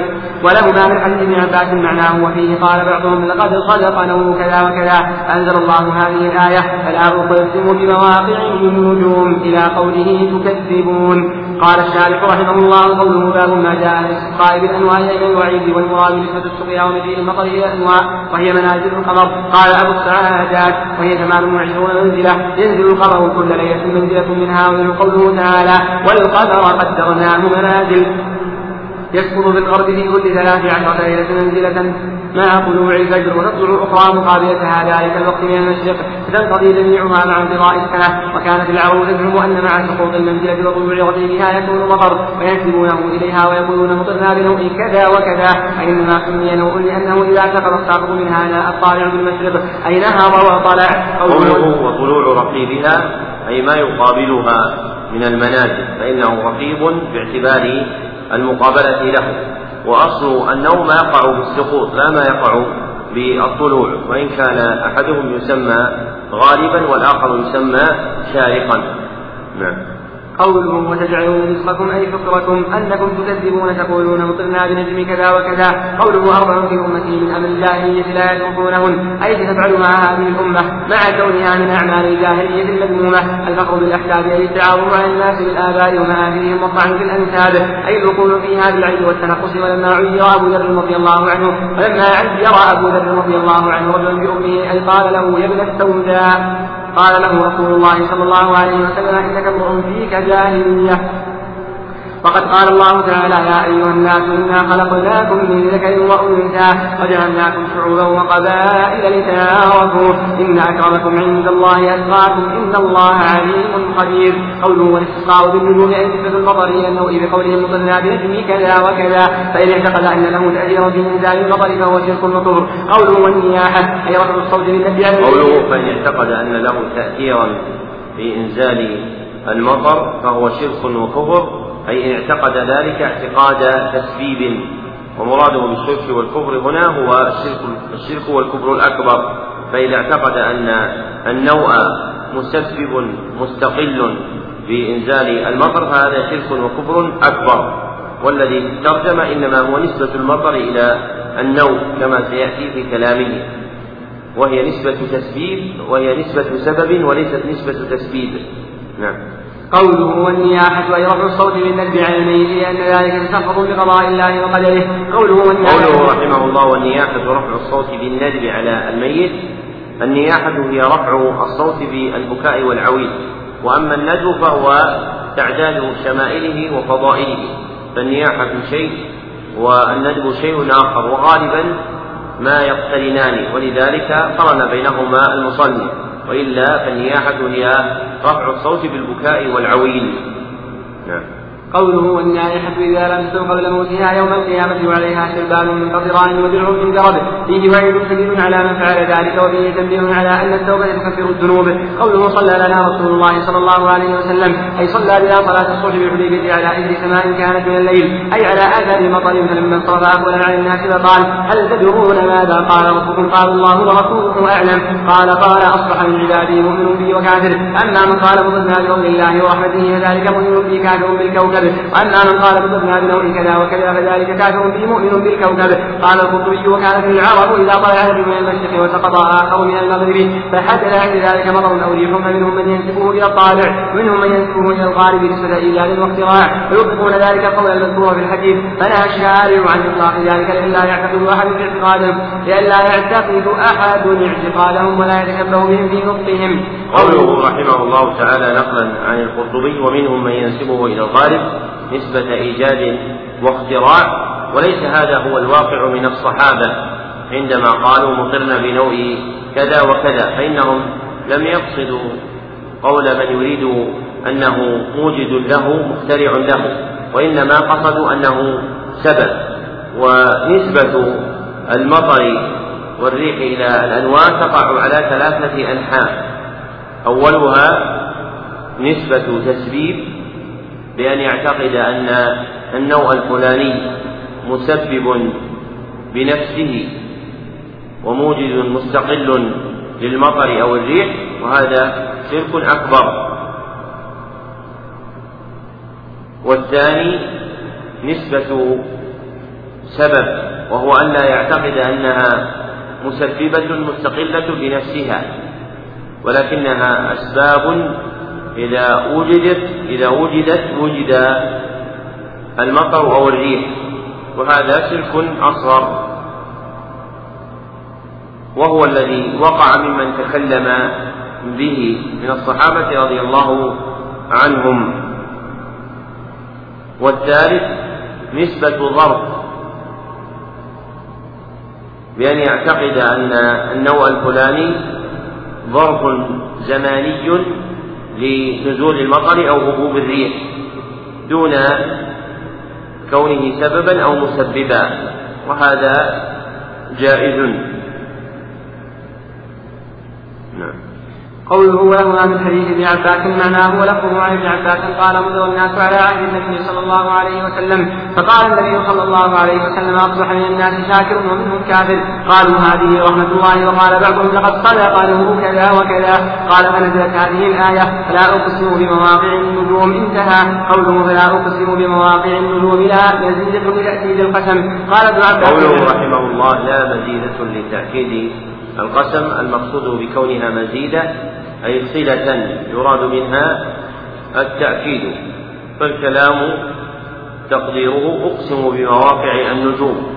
ولهما من حديث ابن عباس معناه وفيه قال بعضهم لقد صدق نوء كذا وكذا. أنزل الله هذه الآية. فلا أقسم بمواقع واقع النجوم إلى قوله تكذبون. قال الشارح رحمه الله قوله باب ما جاء في الاستسقاء بالأنواع إلى الوعيد والمراد نسبه السقيا ومجيء المطر إلى الأنواع وهي منازل القمر قال أبو السعادات وهي ثمان وعشرون منزله ينزل القمر كل ليلة منزلة منها قوله تعالى والقمر قدرناه منازل. يسقط الأرض في كل ثلاث عشرة ليلة منزلة. مع طلوع الفجر وتطلع أخرى مقابلتها ذلك الوقت من المشرق فتنقضي جميعها مع انقضاء السنة وكانت العرب تزعم أن مع سقوط المنزلة وطلوع رطيبها يكون مطر وينسبونه إليها ويقولون مطرنا بنوء كذا وكذا. فإنما سمي نوء لأنه إذا سقط الساقط منها ناء الطالع بالمشرق أي نهض وطلع قوله وطلوع رقيبها أي ما يقابلها من المنازل فإنه رقيب باعتبار المقابلة له. وأصل النوم يقع بالسقوط لا ما يقع بالطلوع وإن كان أحدهم يسمى غالبا والآخر يسمى شارقا. نعم. قوله وتجعلون رزقكم أي فكركم أنكم تكذبون تقولون مطرنا بنجم كذا وكذا. قوله أربع في أمتي من أمر الجاهلية لا يتركونهن أي تفعل مع هذه الأمة مع كونها من أعمال الجاهلية المذمومة. الفخر بالأحساب أي التعاظم على الناس بالآباء ومآثرهم والطعن في الأنساب. أي الوقوع فيها بالعيب والتنقص ولما عير أبو ذر رضي الله عنه. ولما عير أبو ذر رضي الله عنه رجلا بأمه أي قال له يا ابن السوداء قال له رسول الله صلى الله عليه وسلم إنك امرؤ فيك جاهلية. وقد قال الله تعالى يا أيها الناس إنا خلقناكم من ذكر وأنثى وجعلناكم شعوبا وقبائل لتعارفوا إن أكرمكم عند الله أتقاكم إن الله عليم خبير. قوله والاستسقاء بالنجوم أي نسبة المطر إلى النوء بقوله مطرنا بنجم كذا وكذا فإن اعتقد أن له تأثيرا في إنزال المطر فهو شرك وكفر قوله والنياحة أي رفع الصوت بالنبي قوله فإن اعتقد أن له تأثيرا في إنزال المطر فهو شرك وكفر. أي إن اعتقد ذلك اعتقاد تسبيب. ومراده بالشرك والكفر هنا هو الشرك الشرك والكفر الأكبر. فإذا اعتقد أن النوء مسبب مستقل بإنزال المطر فهذا شرك وكفر أكبر. والذي ترجم إنما هو نسبة المطر إلى النوء كما سيأتي في كلامه. وهي نسبة تسبيب وهي نسبة سبب وليست نسبة تسبيب. نعم. قوله والنياحة أي رفع الصوت بالندب عن الميت لأن ذلك تسخط بقضاء الله وقدره. قوله والنياحة قوله رحمه الله والنياحة رفع الصوت بالندب على الميت. النياحة هي رفع الصوت بالبكاء والعويل وأما الندب فهو تعداد شمائله وفضائله. فالنياحة شيء والندب شيء آخر. وغالبا ما يقترنان. ولذلك قرن بينهما المصنف. وإلا فالنياحة هي رفع الصوت بالبكاء والعويل. نعم. قوله والنائحة إذا لم تسل قبل موتها يوم القيامة وعليها شربان من قطران ودرع من درب فيه وعيد شديد على من فعل ذلك وفيه تنبيه على أن التوبة تكفر الذنوب. قوله صلى لنا رسول الله صلى الله عليه وسلم أي صلى بنا صلاة الصبح بالحديبية على إثر سماء كانت من الليل أي على آثار مطر فلما انصرف أقبل على الناس فقال هل تدرون ماذا قال ربكم؟ قال الله ورسوله أعلم. قال قال أصبح من عبادي مؤمن بي وكافر. أما من قال مضنا بفضل الله ورحمته فذلك مؤمن بي كافر بالكوكب. وأما من قال مضنا بنوع كذا وكذا فذلك كافر بي مؤمن بالكوكب. قال القرطبي وكانت العرب إذا طلع الرجل من المشرق وسقط آخر من المغرب فحدث عند ذلك مطر أو ريح فمنهم من ينسبه إلى الطالع ومنهم من ينسبه إلى الغالب نسبة إيجاد واختراع ويطلقون ذلك القول المذكور في الحديث فنهى الشارع عن إطلاق ذلك لئلا يعتقد أحد اعتقادهم لئلا يعتقد أحد اعتقادهم ولا يتشبه بهم في نطقهم. قوله رحمه الله تعالى نقلا عن القرطبي ومنهم من ينسبه إلى الغالب نسبة إيجاد واختراع وليس هذا هو الواقع من الصحابة. عندما قالوا مطرنا بنوء كذا وكذا فإنهم لم يقصدوا قول من يريد أنه موجد له مخترع له وإنما قصدوا أنه سبب. ونسبة المطر والريح إلى الأنواع تقع على ثلاثة أنحاء. أولها نسبة تسبيب بأن يعتقد أن النوع الفلاني مسبب بنفسه وموجد مستقل للمطر أو الريح وهذا شرك أكبر. والثاني نسبة سبب وهو أن لا يعتقد أنها مسببة مستقلة بنفسها. ولكنها أسباب إذا وجدت إذا وجدت وجد المطر أو الريح وهذا شرك أصغر. وهو الذي وقع ممن تكلم به من الصحابة رضي الله عنهم. والثالث نسبة ظرف بأن يعتقد أن النوع الفلاني ظرف زماني لنزول المطر أو هبوب الريح دون كونه سببا أو مسببا وهذا جائز. قوله ولهما من حديث ابن عباس معناه ولفظه عن ابن عباس قال مضى الناس على عهد النبي صلى الله عليه وسلم. فقال النبي صلى الله عليه وسلم أصبح من الناس شاكر ومنهم كافر. قالوا هذه رحمة الله وقال بعضهم لقد صدق له كذا وكذا. قال فنزلت هذه الآية فلا أقسم بمواقع النجوم. انتهى قوله فلا أقسم بمواقع النجوم لا مزيده لتاكيد القسم. قال ابن عباس قوله رحمه الله لا مزيدة لتأكيد القسم المقصود بكونها مزيدة أي صلة يراد منها التأكيد فالكلام تقديره أقسم بمواقع النجوم.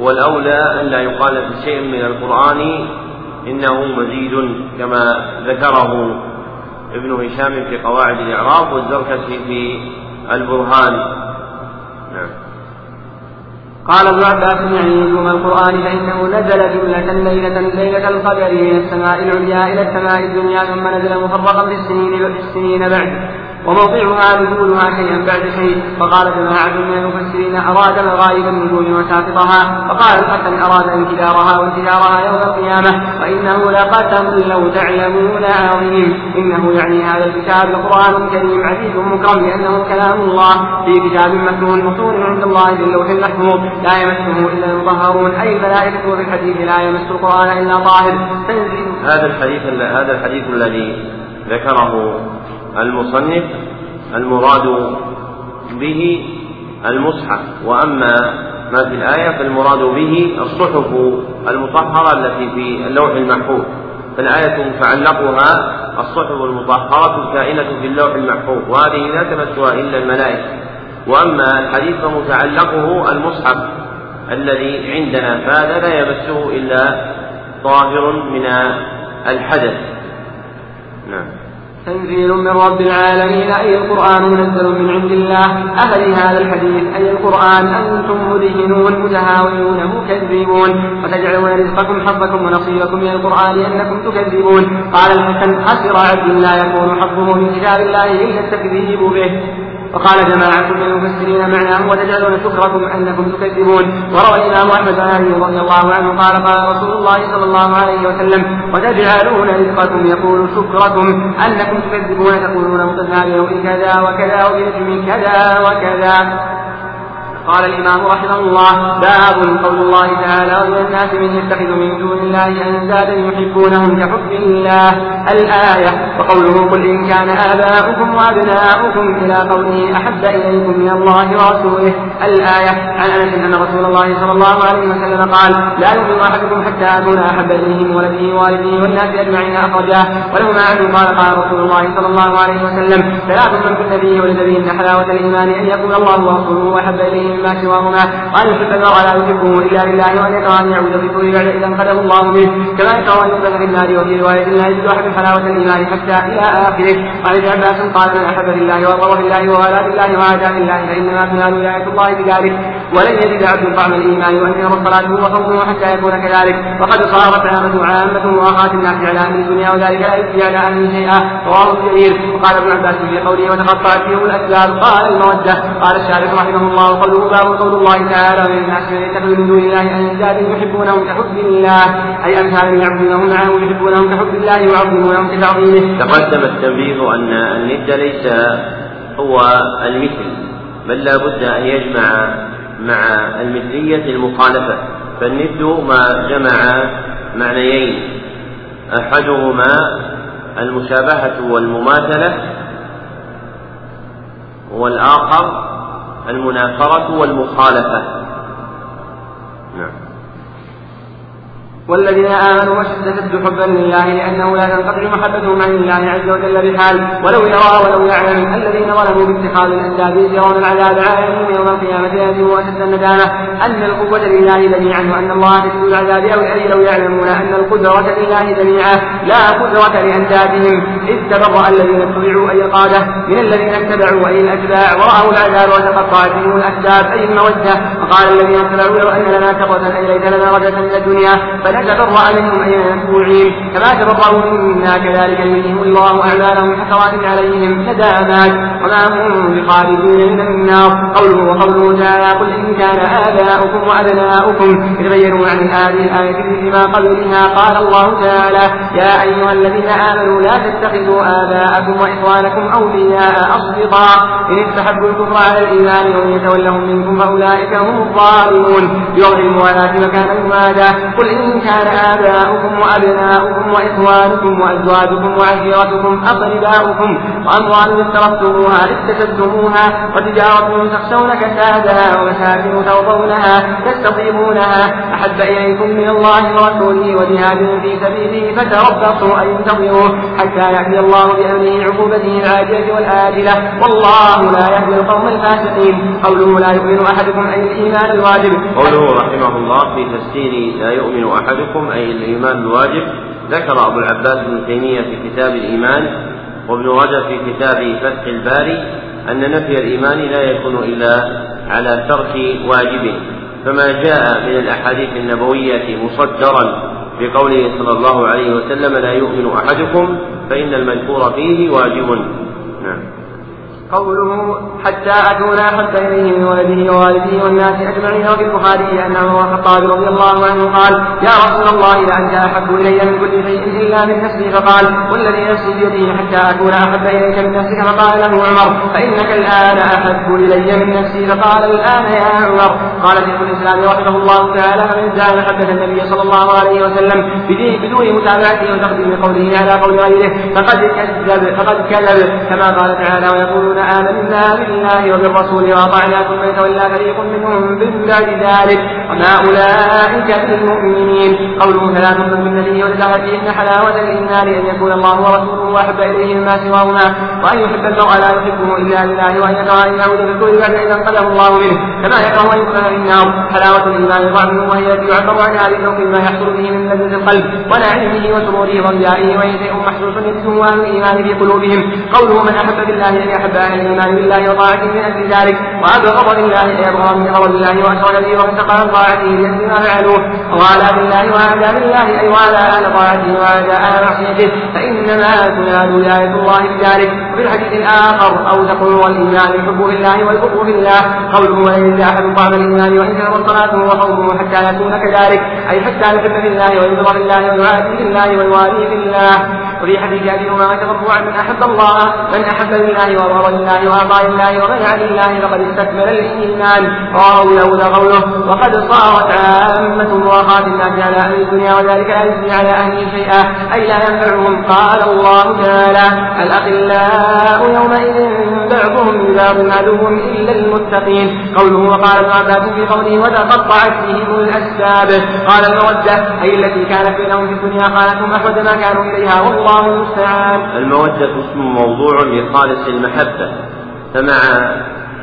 والأولى أن لا يقال في شيء من القرآن إنه مزيد كما ذكره ابن هشام في قواعد الإعراب والزركشي في البرهان. نعم. قال ابن عباس نجوم القرآن فإنه نزل جملة ليلة ليلة القدر من السماء العليا إلى السماء الدنيا ثم نزل مفرقا بالسنين بالسنين بعد. وموضعها نزولها شيئا بعد شيء. فقال جماعة من المفسرين أراد مغايب النجوم وساقطها. وقال الحسن أراد انكدارها وانكدارها يوم القيامة. وإنه لقسم لو تعلمون عظيم. إنه يعني هذا الكتاب القرآن الكريم عزيز مكرم لأنه كلام الله. في كتاب مكنون مصون عند الله في اللوح المحفوظ. لا يمسه إلا المطهرون. أي الملائكة وفي الحديث لا يمس القرآن إلا طاهر. هذا الحديث هذا الحديث الذي ذكره المصنف المراد به المصحف وأما ما في الآية فالمراد به الصحف المطهرة التي في اللوح المحفوظ. فالآية متعلقها الصحف المطهرة الكائنة في اللوح المحفوظ وهذه لا تمسها إلا الملائكة. وأما الحديث فمتعلقه المصحف الذي عندنا فهذا لا يمسه إلا طاهر من الحدث. نعم. تنزيل من رب العالمين أي القرآن منزل من عند الله. أهل هذا الحديث أي القرآن أنتم مدهنون متهاونون مكذبون. وتجعلون رزقكم حظكم ونصيبكم من القرآن أنكم تكذبون. قال الحسن حسر عبد لا يكون حظه من كتاب الله إلا التكذيب به. وقال جماعة من المفسرين معناه وتجعلون شكركم أنكم تكذبون. وروى الإمام أحمد بن علي رضي الله عنه قال قال رسول الله صلى الله عليه وسلم وتجعلون رزقكم يقول شكركم أنكم تكذبون تقولون متتابعون كذا وكذا وبنجم كذا وكذا. قال الإمام رحمه الله باب قول الله تعالى ومن الناس من يتخذ من دون الله أندادا يحبونهم كحب الله. الآية وقوله قل إن كان آباؤكم وأبناؤكم إلى قوله أحب إليكم من الله ورسوله. الآية عن أنس أن رسول الله صلى الله عليه وسلم قال لا يؤمن أحدكم حتى أكون أحب إليه من ولده ووالده والناس أجمعين أخرجاه ولهما عنه قال قال رسول الله صلى الله عليه وسلم ثلاث من كن فيه ولد حلاوة الإيمان أن يكون الله ورسوله أحب إليه مما سواهما. وأن يحب المرء لا يحبه إلا لله وأن يكره أن يعود في طول بعد إذا انقذه الله منه. كما يكره أن يقذف في النار وفي رواية لا يجد أحد حلاوة الإيمان حتى إلى آخره. وعن ابن عباس قال من أحب لله وأبغض لله ووالى لله وعادى لله فإنما تنال ولاية الله بذلك. ولن يجد عبد طعم الإيمان وأن يرى صلاته وصومه حتى يكون كذلك. وقد صارت عامة عامة مؤاخاة الناس على أهل الدنيا وذلك لا يجزي على أهله شيئا. رواه الجرير وقال ابن عباس في قوله وتقطعت فيهم الأسباب. قال المودة. قال الشارع رحمه الله وقوله باب قول الله تعالى من الناس من يتخذ من دون الله أندادا يحبونهم كحب الله أي أمثال يعبدونهم معه يحبونهم كحب الله ويعظمونهم كتعظيمه. تقدم التنبيه أن الند ليس هو المثل بل لا بد أن يجمع مع المثلية المخالفة فالند ما جمع معنيين أحدهما المشابهة والمماثلة والآخر المنافرة والمخالفة. نعم. والذين آمنوا أشد حبا لله لأنه لا تنقطع محبتهم عن الله عز وجل بحال. ولو يرى ولو يعلم الذين ظلموا باتخاذ الأنداد يرون العذاب عالم يوم القيامة يأتي وأشد الندامة. أن القوة لله جميعا وأن الله شديد العذاب أو الأي لو يعلمون أن القدرة لله جميعا. لا قدرة لأندادهم. إذ تبرأ الذين اتبعوا أي القادة من الذين اتبعوا أي الأتباع. ورأوا العذاب وتقطعت بهم الأسباب. أي المودة. وقال الذين اتبعوا لو أن لنا كرة أي ليس لنا رجة من الدنيا. فنتبرأ منهم أي المتبوعين كما تبرأوا منا كذلك يريهم الله أعمالهم حسرات عليهم ندامات وما هم بخارجين من النار. قوله وقوله تعالى قل إن كان آباؤكم وأبناؤكم يتغيرون عن هذه الآية بما قبلها قال الله تعالى يا أيها الذين آمنوا لا تتخذوا آباءكم وإخوانكم أولياء أصدقاء إن استحبوا الكفر على الإيمان ومن يتولهم منكم فأولئك هم الظالمون. بوضع الموالاة مكان الموالاه قل إن كان آباؤكم وأبناؤكم وإخوانكم وأزواجكم وعشيرتكم أقرباؤكم وأموال اقترفتموها اكتسبتموها وتجارة تخشون كسادها ومساكن ترضونها تستطيبونها أحب إليكم من الله ورسوله وجهاد في سبيله فتربصوا أن انتظروا حتى يأتي الله بأمره عقوبته العاجلة والآجلة. والله لا يهدي القوم الفاسقين. قوله لا يؤمن أحدكم أي الإيمان الواجب. قوله رحمه الله في تفسير لا يؤمن أحدكم أي الإيمان الواجب ذكر أبو العباس بن تيمية في كتاب الإيمان وابن رجب في كتاب فتح الباري أن نفي الإيمان لا يكون إلا على ترك واجب. فما جاء من الأحاديث النبوية مصدرا بقوله صلى الله عليه وسلم لا يؤمن أحدكم فإن المذكور فيه واجب. نعم. قوله حتى أكون أحب إليه من ولده ووالده والناس أجمعين وفي البخاري أن عمر الخطاب رضي الله عنه قال يا رسول الله لأنت أحب إلي من كل شيء إلا من نفسي. فقال والذي نفسي بيده حتى أكون أحب إليك من نفسك. فقال له عمر فإنك الآن أحب إلي من نفسي. فقال الآن يا عمر. قال شيخ الإسلام رحمه الله تعالى فمن زاد محبة النبي صلى الله عليه وسلم بدون متابعته وتقديم قوله على قول غيره فقد كذب فقد كذب كما قال تعالى ويقولون آمنا بالله وبالرسول وأطعنا ثم يتولى فريق منهم من بعد ذلك. وما أولئك بالمؤمنين. قوله ثلاث من النبي فيهن حلاوة الإيمان أن يكون الله ورسوله أحب إليه مما سواهما. وأن يحب المرء لا يحبه إلا لله وأن يكره أن يعود في الكل بعد إذا انقذه الله منه. كما يكره أن يدخل في النار. حلاوة الإيمان طعمه وهي التي يعبر هذه النوع ما يحصل به من لذة القلب. ونعيمه وسروره ورجائه وهي شيء محسوس يجده أهل الإيمان في قلوبهم. قوله من أحب بالله أن يحب الإيمان بالله وطاعته من أجل ذلك وأبغض لله يبغض من غضب الله وأشرك به وانتقى عن طاعته لأجل ما فعلوه. وعلى بالله وعلى بالله أي وعلى أهل طاعته وعلى أهل معصيته. فإنما تنال ولاية الله بذلك. وفي الحديث الآخر أو تقول والإيمان الحب في الله والبغض في الله قوله وليس أحد طعم الإيمان وإن كان صلاته وصومه حتى يكون كذلك. أي حتى يحب في الله ويبغض في الله ويعادي في الله ويوالي في الله وفي حديث أبي امامه مرفوعا من أحب الله من أحب لله وابغض لله واعطى لله ومنع لله فقد استكمل الإيمان. رواه داود قوله وقد صارت عامة مواقات الناس على أهل الدنيا وذلك لا يجزي على اهله شيئا أي لا ينفعهم. قال الله تعالى الأخلاء يومئذ بعضهم لبعض عدو إلا المتقين. قوله وقال ابن عباس في قوله وتقطعت بهم الأسباب. قال المودة أي التي كانت بينهم في الدنيا قالتهم احوج ما كانوا إليها؟ والله والله المستعان المودة اسم موضوع لخالص المحبة فمع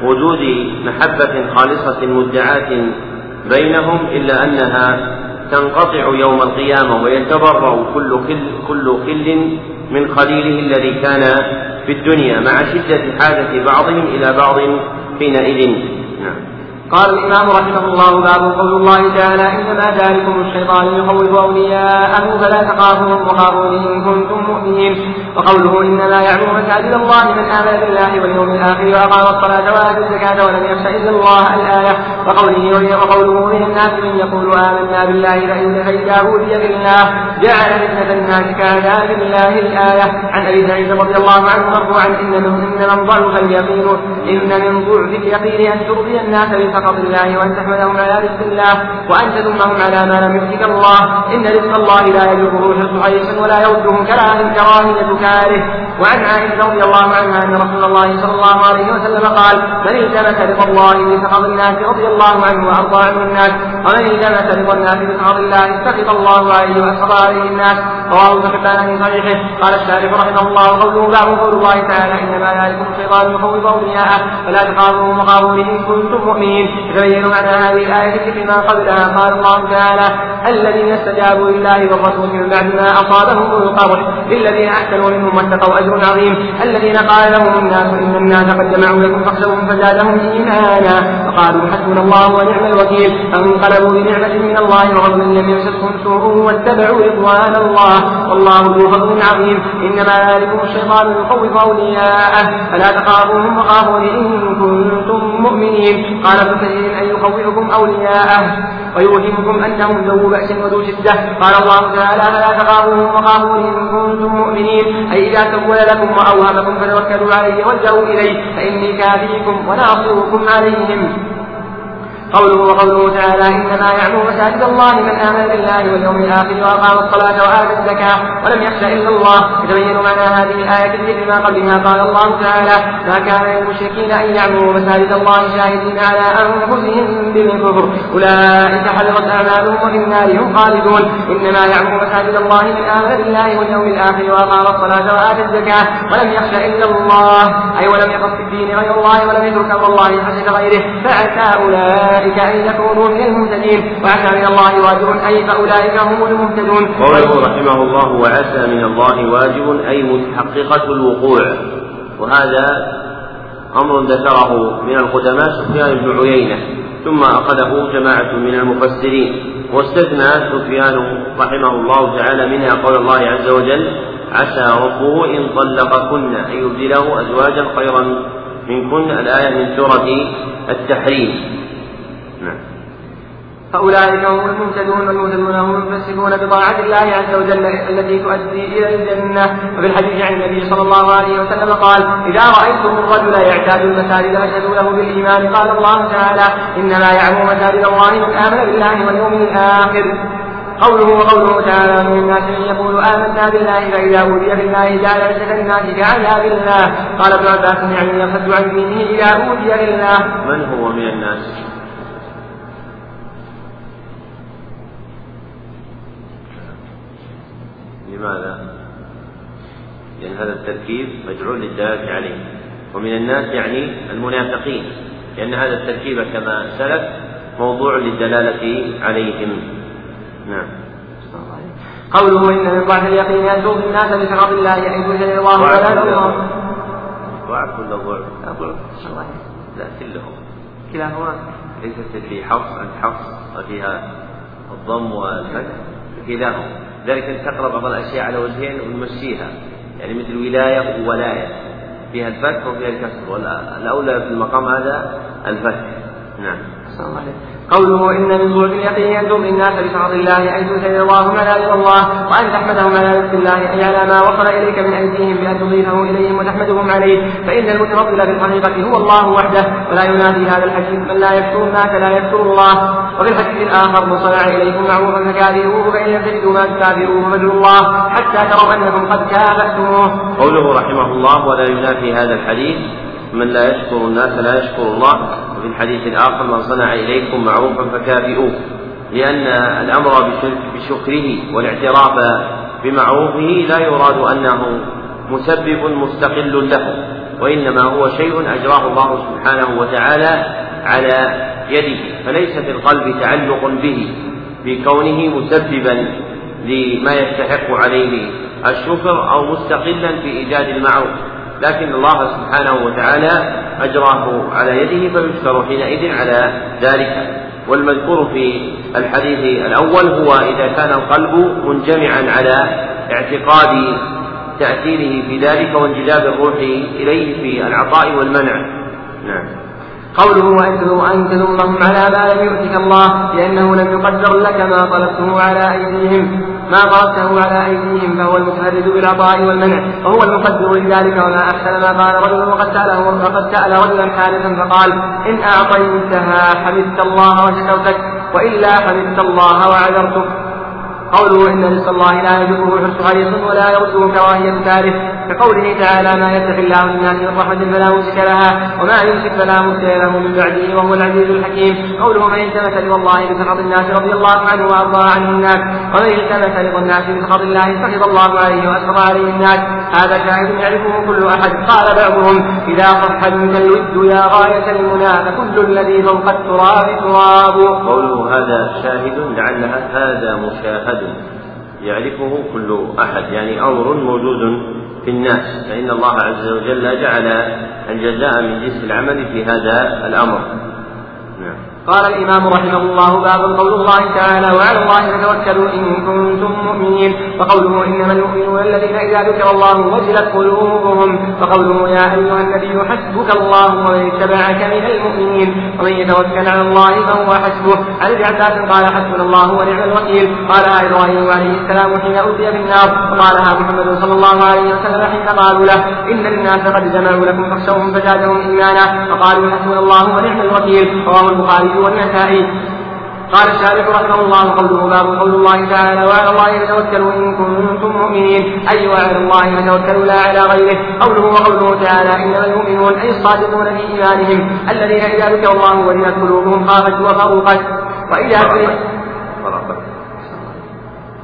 وجود محبة خالصة مدعاة بينهم إلا أنها تنقطع يوم القيامة ويتبرأ كل كل كل كل من خليله الذي كان في الدنيا مع شدة حاجة بعضهم إلى بعض حينئذ. نعم. قال الإمام رحمه الله باب قول الله تعالى إنما ذلكم الشيطان يخوف أولياءه فلا تخافوهم وخافوني إن كنتم مؤمنين. وقوله إنما يعمر مساجد الله من آمن بالله واليوم الآخر وأقام الصلاة وآتى الزكاة ولم يخش إلا الله الآية. وقوله وقوله من الناس من يقول آمنا بالله فإذا أوذي بالله جعل فتنة الناس كعذاب الله الآية. عن أبي سعيد رضي الله عنه مرفوعا إن من ضعف اليقين إن من ضعف اليقين أن ترضي الناس سخط الله وأن تحمدهم على رزق الله وأن تذمهم على ما لم يحسك الله. إن رزق الله لا يجره حرص حريص ولا يرده كراهية كاره وعن عائشة رضي الله عنها أن رسول الله صلى الله عليه وسلم قال من التمس رضا الله بسخط الناس رضي الله عنه وأرضى عنه الناس ومن التمس رضا الناس بسخط الله سخط الله عليه وأسخط عليه الناس. رواه حبان في صحيحه. قال الشارح رحمه الله قوله بعض قول الله تعالى إنما ذلكم الشيطان يخوف أولياءه فلا تخافوهم وخافوني إن كنتم مؤمنين. يتبين معنى هذه الآية فيما قبلها قال الله تعالى الذين استجابوا لله والرسول من بعد ما أصابهم القرح للذين أحسنوا منهم واتقوا أجر عظيم الذين قال لهم الناس إن الناس قد جمعوا لكم فاخشوهم فزادهم إيمانا وقالوا حسبنا الله ونعم الوكيل. فانقلبوا بنعمة من الله وفضل لم يمسسهم سوء واتبعوا رضوان الله. والله ذو فضل عظيم. إنما ذلكم الشيطان يخوف أولياءه. فلا تخافوهم وخافون إن كنتم مؤمنين. قال ابن أن يخوفكم أولياءه. ويوهمكم أنهم ذو بأس وذو شدة. قال الله تعالى فلا تخافوهم وخافون إن كنتم مؤمنين؟ أي إذا سول لكم وأوهمكم فتوكلوا عليه والجأوا إليه فإني كافيكم وناصركم عليهم. قوله وقوله تعالى إنما يعمر مساجد الله من آمن بالله واليوم الآخر وأقام الصلاة وآتى الزكاة ولم يخش إلا الله. يتبين معنى هذه الآية التي ما قبلها قال الله تعالى ما كان للمشركين أن يعمروا مساجد الله شاهدين على أنفسهم بالكفر. أولئك حبطت أعمالهم وفي النار هم خالدون. إنما يعمر مساجد الله من آمن بالله واليوم الآخر وأقام الصلاة وآتى الزكاة ولم يخش إلا الله. أي ولم يقص في الدين غير الله ولم يترك أمر الله حسب غيره. فعسى أولئك أولئك أن يكونوا من المهتدين. وعسى من الله واجب. أي فأولئك هم المهتدون. قوله رحمه الله وعسى من الله واجب أي متحققة الوقوع. وهذا أمر ذكره من القدماء سفيان بن عيينة ثم أخذه جماعة من المفسرين. واستثنى سفيان رحمه الله تعالى منها قول الله عز وجل عسى ربه إن طلقكن أن يبدله أزواجا خيرا منكن. الآية من سورة التحريم. فأولئك هم المهتدون والمهتدون هم المفسقون بطاعة الله عز وجل التي تؤدي إلى الجنة. وفي الحديث عن النبي صلى الله عليه وسلم قال إذا رأيتم الرجل يعتاد المساجد فاشهدوا له بالإيمان قال الله تعالى إنما يعمر مساجد الله من آمن بالله واليوم الآخر قوله وقوله تعالى من الناس من يقول آمنا بالله فإذا أوذي بالله جعل عزة الناس كعذاب الله قال ابن عباس يعني يصد عن دينه إذا أوذي بالله من هو من الناس؟ لماذا؟ لأن هذا التركيب مجعول للدلالة عليه. ومن الناس يعني المنافقين لأن هذا التركيب كما سلف موضوع للدلالة عليهم. نعم. قوله إن من ضعف اليقين تؤذي الناس بسخط الله يعيد جل الله ولا ضعف ولا ضعف؟ لا كلهم كلاهما. ليست في حفص عند حفص وفيها الضم والفتح. كلاهما. ذلك أن تقرأ بعض الأشياء على وجهين ونمشيها. يعني مثل ولاية وولاية. فيها الفتح وفيها الكسر. والأولى في المقام هذا الفتح نعم. الله قوله إن من بعد اليقين أن ترضي الناس بسخط الله أي تنزل الله رضا الله وأن تحمدهم على رزق الله أي على ما وصل إليك من أيديهم بأن تضيفه إليهم وتحمدهم عليه فإن المتفضل في الحقيقة هو الله وحده ولا ينادي هذا الحديث من لا يذكر الناس لا يذكر الله وفي الحديث الآخر من صنع إليكم معروفا فكافروه فإن لم تجدوا ما تكافروه فادعوا الله حتى تروا أنكم قد كافأتموه. قوله رحمه الله ولا ينافي هذا الحديث من لا يشكر الناس لا يشكر الله وفي الحديث الآخر من صنع إليكم معروفا فكافئوه لأن الأمر بشكره والاعتراف بمعروفه لا يراد أنه مسبب مستقل له وإنما هو شيء أجراه الله سبحانه وتعالى على يده فليس في القلب تعلق به بكونه مسببا لما يستحق عليه الشكر أو مستقلا في إيجاد المعروف. لكن الله سبحانه وتعالى أجراه على يده فيشكر حينئذ على ذلك. والمذكور في الحديث الأول هو إذا كان القلب منجمعا على اعتقاد تأثيره في ذلك وانجذاب الروح إليه في العطاء والمنع. نعم. قوله وأنزلوا أن تذمهم على ما لم يؤتك الله لأنه لم يقدر لك ما طلبته على أيديهم. ما طلبته على أيديهم فهو المتفرد بالعطاء والمنع. وهو المقدر لذلك وما أحسن ما قال رجل وقد سأله وقد سأل رجلا حادثا فقال إن أعطيتها حمدت الله وشكرتك وإلا حمدت الله وعذرتك قوله إن رزق الله لا يجره حرص حريص ولا يرده كراهية تارك كقوله تعالى ما يفتح الله للناس من رحمة فلا ممسك لها وما يمسك فلا مرسل له من بعده وهو العزيز الحكيم. قوله من التمس رضا الله بسخط الناس رضي الله عنه وأرضى عنه الناس ومن التمس رضا الناس بسخط الله سخط الله عليه وأسخط عليه الناس. هذا شاهد يعرفه كل أحد. قال بعضهم إذا صح منك الود يا غاية المنى فكل الذي فوق التراب تراب. قوله هذا شاهد لعلها هذا مشاهد. يعرفه كل أحد يعني أمر موجود في الناس فإن الله عز وجل جعل الجزاء من جنس العمل في هذا الأمر. قال الإمام رحمه الله باب قول الله تعالى وعلى الله فتوكلوا إن كنتم مؤمنين وقوله إنما المؤمنون الذين إذا ذكر الله وجلت قلوبهم وقوله يا أيها النبي حسبك الله ومن اتبعك من المؤمنين ومن يتوكل على الله فهو حسبه عن ابن عباس قال حسبنا الله ونعم الوكيل قالها إبراهيم عليه السلام حين أوتي بالنار وقالها محمد صلى الله عليه وسلم حين قالوا له إن للناس قد جمعوا لكم فاخشوهم فزادهم إيمانا فقالوا حسبنا الله ونعم الوكيل رواه البخاري والنسائي. قال الشارح رحمه الله قوله باب قول الله تعالى وعلى الله فتوكلوا إن كنتم مؤمنين. أي وعلى الله فتوكلوا لا على غيره. قوله وقوله تعالى إنما المؤمنون أي الصادقون في إيمانهم. الذين إذا ذكر الله وجلت قلوبهم خافت وفرقت. وإذا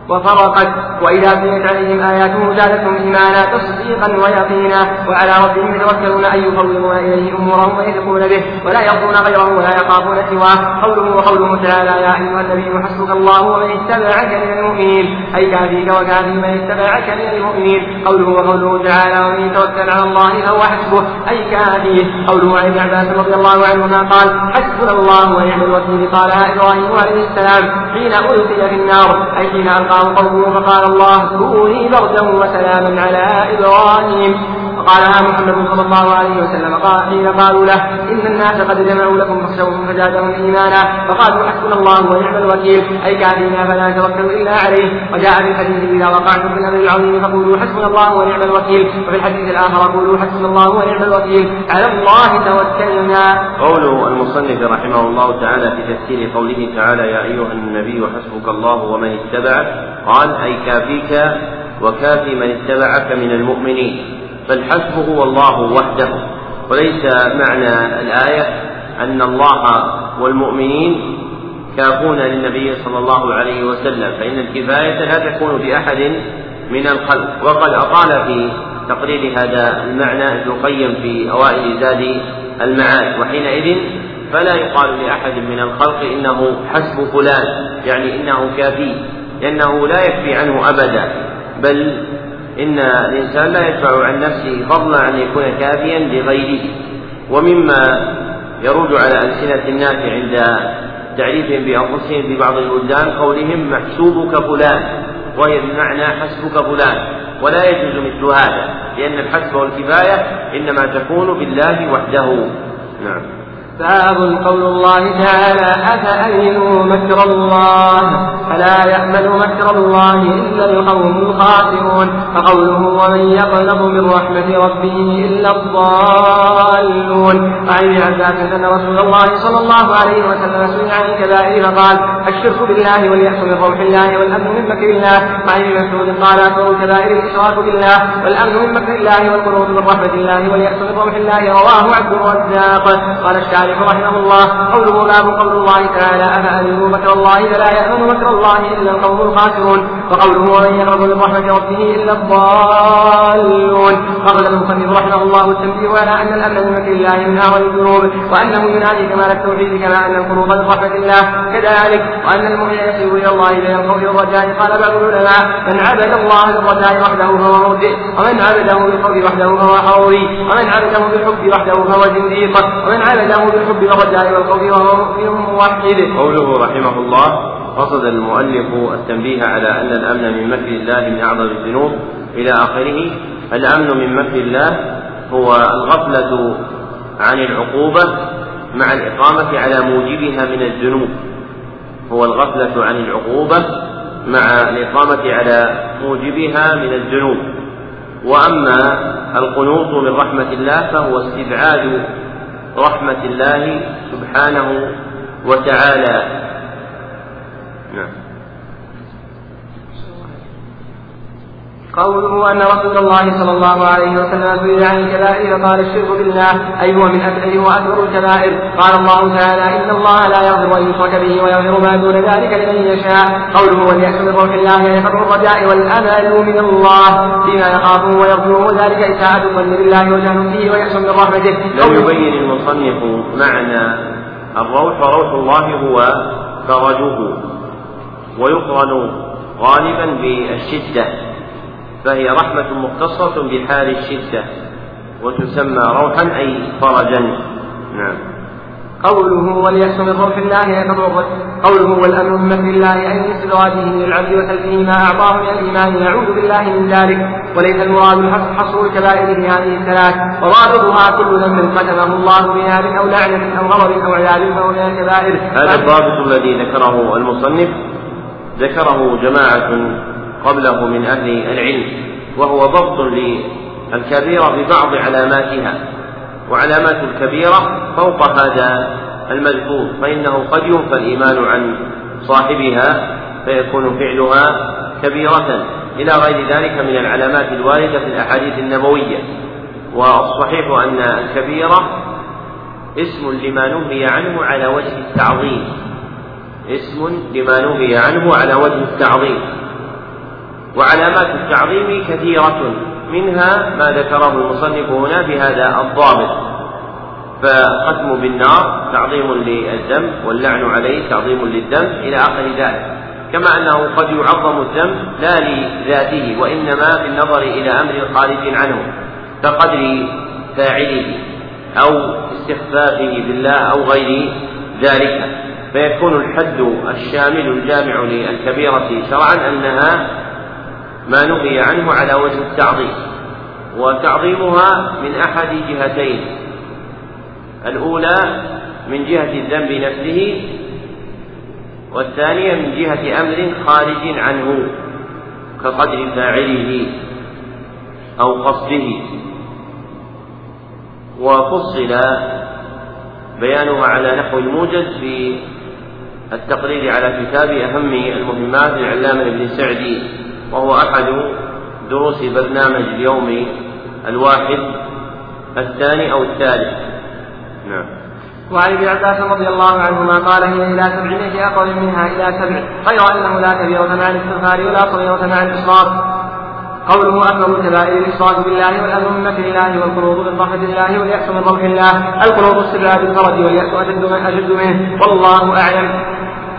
وفرقت وإذا تليت عليهم آياته زادتهم إيمانا تصديقا ويقينا وعلى ربهم يتوكلون أن يفوضون إليه أمورهم ويثقون به ولا يرضون غيره ولا يخافون سواه. قوله وقوله تعالى يا أيها النبي حسبك الله ومن اتبعك من المؤمنين. أي كافيك وكافي من اتبعك من المؤمنين. قوله وقوله تعالى ومن يتوكل على الله فهو حسبه. أي كافيه قوله عن ابن عباس رضي الله عنهما قال حسبنا الله ونعم الوكيل. قالها إبراهيم عليه السلام حين ألقي في النار. أي حين ألقى فألقاه قومه فقال الله كوني بردا وسلاما على إبراهيم. فقالها محمد صلى الله عليه وسلم. قال حين قالوا له إن الناس قد جمعوا لكم فاخشوهم فزادهم إيمانا. فقالوا حسبنا الله ونعم الوكيل. أي كافينا فلا نتوكل إلا عليه. وجاء في الحديث إذا وقعتم في الأمر العظيم فقولوا حسبنا الله ونعم الوكيل. وفي الحديث الآخر قولوا حسبنا الله ونعم الوكيل. على الله توكلنا. قول المصنف رحمه الله تعالى في تفسير قوله تعالى يا أيها النبي حسبك الله ومن اتبعك قال أي كافيك وكافي من اتبعك من المؤمنين. فالحسب هو الله وحده. وليس معنى الآية أن الله والمؤمنين كافون للنبي صلى الله عليه وسلم فإن الكفاية لا تكون بأحد من الخلق. وقد أطال في تقرير هذا المعنى ابن القيم في أوائل زاد المعاد وحينئذ فلا يقال لأحد من الخلق إنه حسب فلان يعني إنه كافي لأنه لا يكفي عنه أبدا بل إن الإنسان لا يدفع عن نفسه فضلا عن يكون كافيا لغيره ومما يرد على ألسنة الناس عند تعريفهم بأنفسهم في بعض البلدان قولهم محسوبك فلان وهي بمعنى حسبك فلان ولا يجوز مثل هذا لأن الحسب والكفاية إنما تكون بالله وحده. نعم. باب قول الله تعالى أفأمنوا مكر الله؟ فلا يأمن مكر الله إلا القوم الخاسرون. فقوله ومن يقنط من رحمة ربه إلا الضالون. وعن عباس أن رسول الله صلى الله عليه وسلم سئل عن الكبائر فقال الشرك بالله واليأس من روح الله والأمن من مكر الله. وعن ابن مسعود قال أكبر الكبائر الإشراك بالله والأمن من مكر الله والقنوط من رحمة الله واليأس من روح الله رواه عبد الرزاق. قال الشارح رحمه الله. قوله باب قول الله تعالى أفأمنوا مكر الله فلا يأمن مكر الله إلا القوم الخاسرون؟ وقوله ومن يقرب من رحمة ربه إلا الضالون. أخرج المصنف رحمه الله التنبيه على أن الأمن من مكر الله من أعظم الذنوب وأنه ينادي كمال التوحيد كما أن القلوب من رحمة الله كذلك وأن المؤمن يصير إلى الله بين الخوف والرجاء. قال بعض العلماء من عبد الله بالرجاء وحده فهو مرجئ ومن عبده بالخوف وحده فهو حوري ومن عبده بالحب وحده فهو زنديق ومن عبده بالحب والرجاء والخوف وهو مؤمن موحد. قوله رحمه الله قصد المؤلف التنبيه على أن الأمن من مكر الله من أعظم الذنوب. إلى آخره الأمن من مكر الله هو الغفلة عن العقوبة مع الإقامة على موجبها من الذنوب. هو الغفلة عن العقوبة مع الإقامة على موجبها من الذنوب. وأما القنوط من رحمة الله فهو استبعاد رحمة الله سبحانه وتعالى. نعم. قوله أن رسول الله صلى الله عليه وسلم سئل عن الكبائر قال الشرك بالله أي هو من أكبر وأكبر الكبائر. قال الله تعالى إن الله لا يغفر أن يشرك به ويغفر ما دون ذلك لمن يشاء. قوله وليأس من روح الله يفر الرجاء والأمل من الله فيما يخافه ويرجوه ذلك إساءة الظن بالله وجهل فيه ويأس من رحمته. لم يبين المصنف معنى الروح وروح الله هو فرجه ويقرن غالبا بالشدة. فهي رحمة مختصة بحال الشدة وتسمى روحا أي فرجا. نعم. قوله وليأس من روح الله يتضرر قوله والأمر من مكر الله من استدراجه للعبد وتلفه ما أعطاه من الإيمان. يعوذ بالله من ذلك. وليس المراد حصر الكبائر في هذه الثلاث. وضابطها كل ذنب ختمه الله بنار أو لعنة أو غضب أو عذاب فهو من الكبائر. هذا الضابط الذي ذكره المصنف. ذكره جماعة قبله من أهل العلم وهو ضبط للكبيرة ببعض علاماتها وعلامات الكبيرة فوق هذا المذكور فإنه قد ينفى الإيمان عن صاحبها فيكون فعلها كبيرة. إلى غير ذلك من العلامات الواردة في الأحاديث النبوية. والصحيح أن الكبيرة اسم لما نهي عنه على وجه التعظيم. اسم لما نهي عنه على وجه التعظيم. وعلامات التعظيم كثيرة. منها ما ذكره المصنف هنا بهذا الضابط فختم بالنار تعظيم للذنب واللعن عليه تعظيم للذنب إلى آخر ذلك. كما أنه قد يعظم الذنب لا لذاته وإنما بالنظر إلى أمر خارج عنه كقدر فاعله أو استخفافه بالله أو غير ذلك. فيكون الحد الشامل الجامع للكبيرة شرعا أنها ما نهي عنه على وجه التعظيم وتعظيمها من أحد جهتين. الأولى من جهة الذنب نفسه والثانية من جهة أمر خارج عنه كقدر فاعله أو قصده. وفصل بيانها على نحو الموجز في التقرير على كتاب أهم المهمات للعلامة ابن سعدي. وهو أحد دروس برنامج اليوم الواحد الثاني أو الثالث. نعم. وعن ابن عباس رضي الله عنهما قال هي إلى سبعمائة أقل منها إلى سبع. غير أنه لا كبيرة مع الاستغفار ولا صغيرة مع الإصرار قوله أكبر الكبائر الإشراك بالله مكر الله والقنوط من رحمة الله واليأس من روح الله. القنوط استبعاد الفرج واليأس أشد من أشد منه. والله أعلم.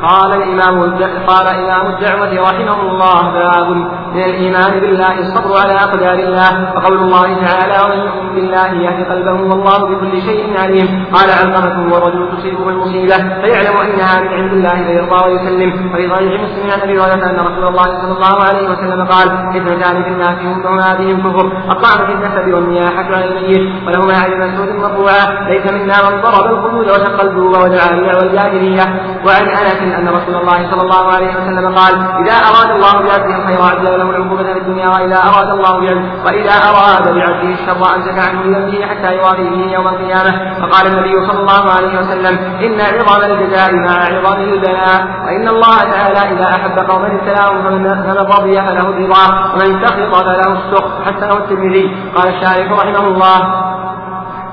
قال الإمام قال إمام الدعوة رحمه الله باب من الإيمان بالله الصبر على أقدار الله وقول الله تعالى ومن يؤمن بالله يهدي قلبه والله بكل شيء عليم. قال علقمة ورجل تصيبه المصيبة فيعلم أنها من عند الله فيرضى ويسلم. وفي صحيح مسلم عن أبي هريرة أن رسول الله صلى الله عليه وسلم قال اثنتان في الناس ينفعون بهم كفر الطعن في النسب والنياحة على الميت ولهما عن مسعود مرفوعا ليس منا من ضرب الخدود وشق الجوب ودعا والجاهلية. وعن أنس أن رسول الله صلى الله عليه وسلم قال إذا أراد الله بعبده الخير عجل له العقوبة في الدنيا وإذا أراد الله بعبده وإذا أراد بعبده الشر أمسك عنه بذنبه حتى يوافي به يوم القيامة. فقال النبي صلى الله عليه وسلم إن عظم الجزاء مع عظم البلاء وإن الله تعالى إذا أحب قوما ابتلاهم فمن رضي فله الرضا ومن سخط فله السخط حسنه الترمذي. قال الشارح رحمه الله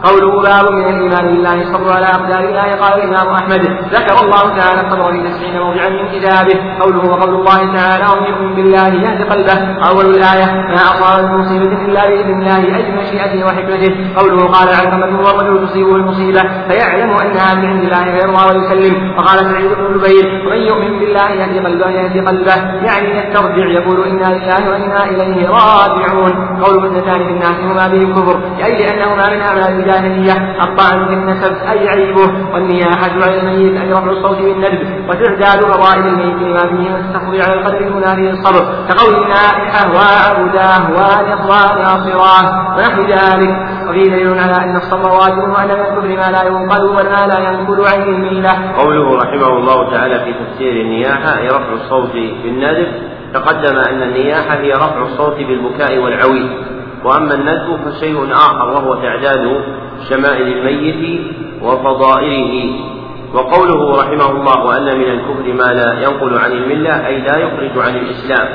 قوله باب من الإيمان بالله الصبر على اقدار الله قال الإمام أحمد ذكر الله تعالى الصبر في تسعين موضعا من كتابه. قوله وقول الله تعالى ومن يؤمن بالله يهد قلبه أول الآية ما أصاب من مصيبة إلا بإذن الله أي بمشيئته وحكمته قوله قال علقمه والرجل تصيبه المصيبة فيعلم انها من عند الله فيرضى ويسلم. وقال سعيد بن جبير ومن يؤمن بالله يهدي قلبه يهدي قلبه يعني يسترجع يقول إنا لله وإنا إليه راجعون قوله اثنتان في الناس هما به الكفر اي لانهما من اعمال الجاهلية الطعن في النسب أي عيبه والنياحة على الميت أي رفع الصوت بالندب وتعداد فضائل الميت لما فيه من التفضيل على القدر المنافي للصبر كقول النائحة وعبداه والإخوان ناصراه ونحو ذلك. وفيه دليل على أن الصبر واجب وأن من الكفر ما لا ينقل وما لا ينقل عن الملة. قوله رحمه الله تعالى في تفسير النياحة أي رفع الصوت بالندب تقدم أن النياحة هي رفع الصوت بالبكاء والعويل وأما الندب فشيء آخر وهو تعداد شمائل الميت وفضائله. وقوله رحمه الله وأن من الكفر ما لا ينقل عن الملة أي لا يخرج عن الإسلام.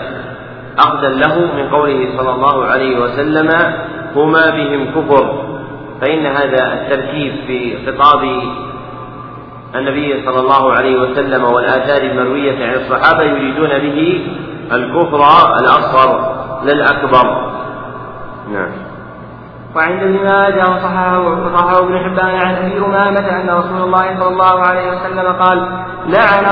أخذا له من قوله صلى الله عليه وسلم هما بهم كفر. فإن هذا التركيب في خطاب النبي صلى الله عليه وسلم والآثار المروية عن الصحابة يريدون به الكفر الأصغر لا الأكبر. نعم. وعند ابن ماجه وصححه وصححه ابن حبان عن أبي أمامة أن رسول الله صلى الله عليه وسلم قال لعن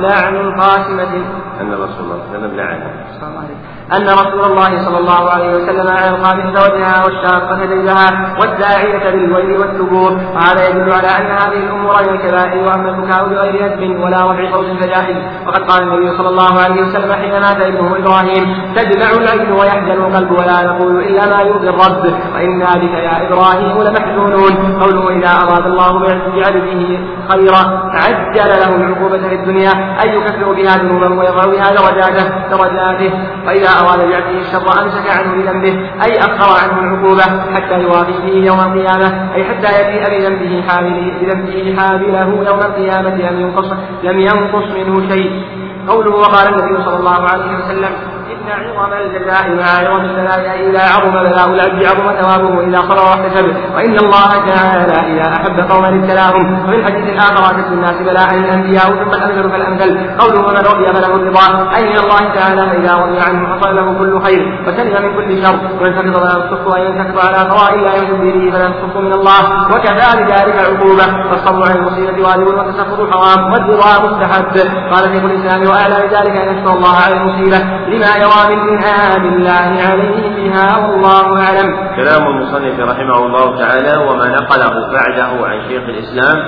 لعن القاسمة أن رسول الله صلى الله عليه وسلم أن رسول الله صلى الله عليه وسلم على القابضة وجهها والشاقة جيبها والداعية بالويل والثبور وهذا يدل على أن هذه الأمور هي الكبائر وأما البكاء بغير ندب ولا رفع صوت فجاهل وقد قال النبي صلى الله عليه وسلم حين مات ابنه إبراهيم تدمع العين ويحزن القلب ولا نقول إلا ما يرضي الرب وإنا بك يا إبراهيم لمحزونون. قوله إذا أراد الله بعبده خيرا عجل له العقوبة في الدنيا أن يكفر بها ذنوبا ويضع بها درجاته درجاته. وإذا أراد بعبده الشر أمسك عنه بذنبه أي أخر عنه العقوبة حتى يوافي به يوم القيامة أي حتى يأتي بذنبه حامله بذنبه حامله يوم القيامة لم ينقص لم ينقص منه شيء. قوله وقال النبي صلى الله عليه وسلم إن عظم الجزاء مع عظم البلاء إذا عظم بلاء العبد عظم ثوابه إذا صبر واحتسب وإن الله تعالى إذا أحب قوما ابتلاهم. وفي الحديث الآخر أشد الناس بلاء الأنبياء ثم الأمثل فالأمثل. قوله ومن رضي فله الرضا أي من الله تعالى فإذا رضي عنه حصل له كل خير. وسلم من كل شر. وإن سخط فلا يسخط وإن سخط على قضاء لا يمكن به فلا يسخط من الله. وكفى بذلك عقوبة والصبر عن المصيبة واجب والتسخط حرام. والرضا مستحب. قال شيخ الإسلام وأعلى بذلك أن يشكر الله على المصيبة لما يرى من إنعام الله عليه بها والله أعلم. كلام المصنف رحمه الله تعالى وما نقله بعده عن شيخ الإسلام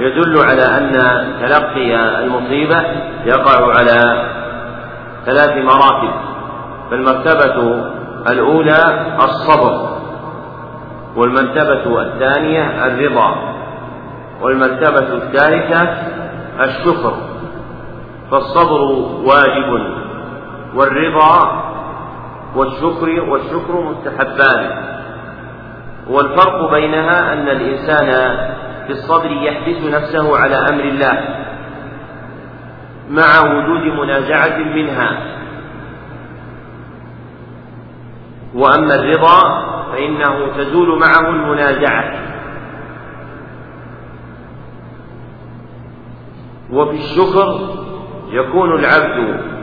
يدل على أن تلقي المصيبة يقع على ثلاث مراتب. فالمرتبة الأولى الصبر والمرتبة الثانية الرضا والمرتبة الثالثة الشكر. فالصبر واجب. والرضا والشكر والشكر مستحبان. والفرق بينها أن الإنسان في الصبر يحبس نفسه على أمر الله مع وجود منازعة منها. وأما الرضا فإنه تزول معه المنازعة. وفي الشكر يكون العبد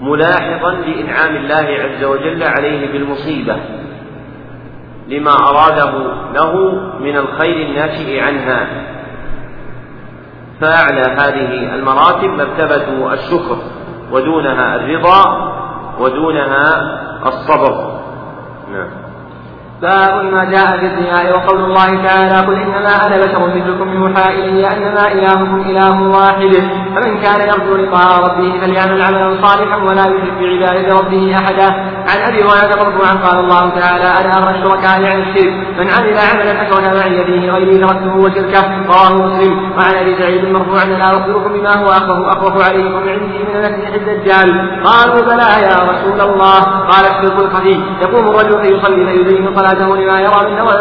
ملاحظا لإنعام الله عز وجل عليه بالمصيبة لما أراده له من الخير الناشئ عنها. فأعلى هذه المراتب مرتبة الشكر ودونها الرضا ودونها الصبر. نعم. باب ما جاء في الرياء وقول الله تعالى قل إنما أنا بشر مثلكم يوحى الي انما إلهكم إله واحد. فمن كان يرجو لقاء ربه فليعمل عملا صالحا ولا يشرك بعبادة ربه احدا. عن أبي هريرة مرفوعا قال الله تعالى أنا اغنى الشركاء عن الشرك. من عمل عملا أشرك معي به غيري تركته وشركه. رواه مسلم. وعن أبي سعيد مرفوعا لا اخبركم بما هو أخوف. أخوف عليكم عندي من المسيح الدجال. قالوا بلى يا رسول الله. قال الشرك الخفي يقوم الرجل فيصلي فيزين صلاته لما يرى من نظر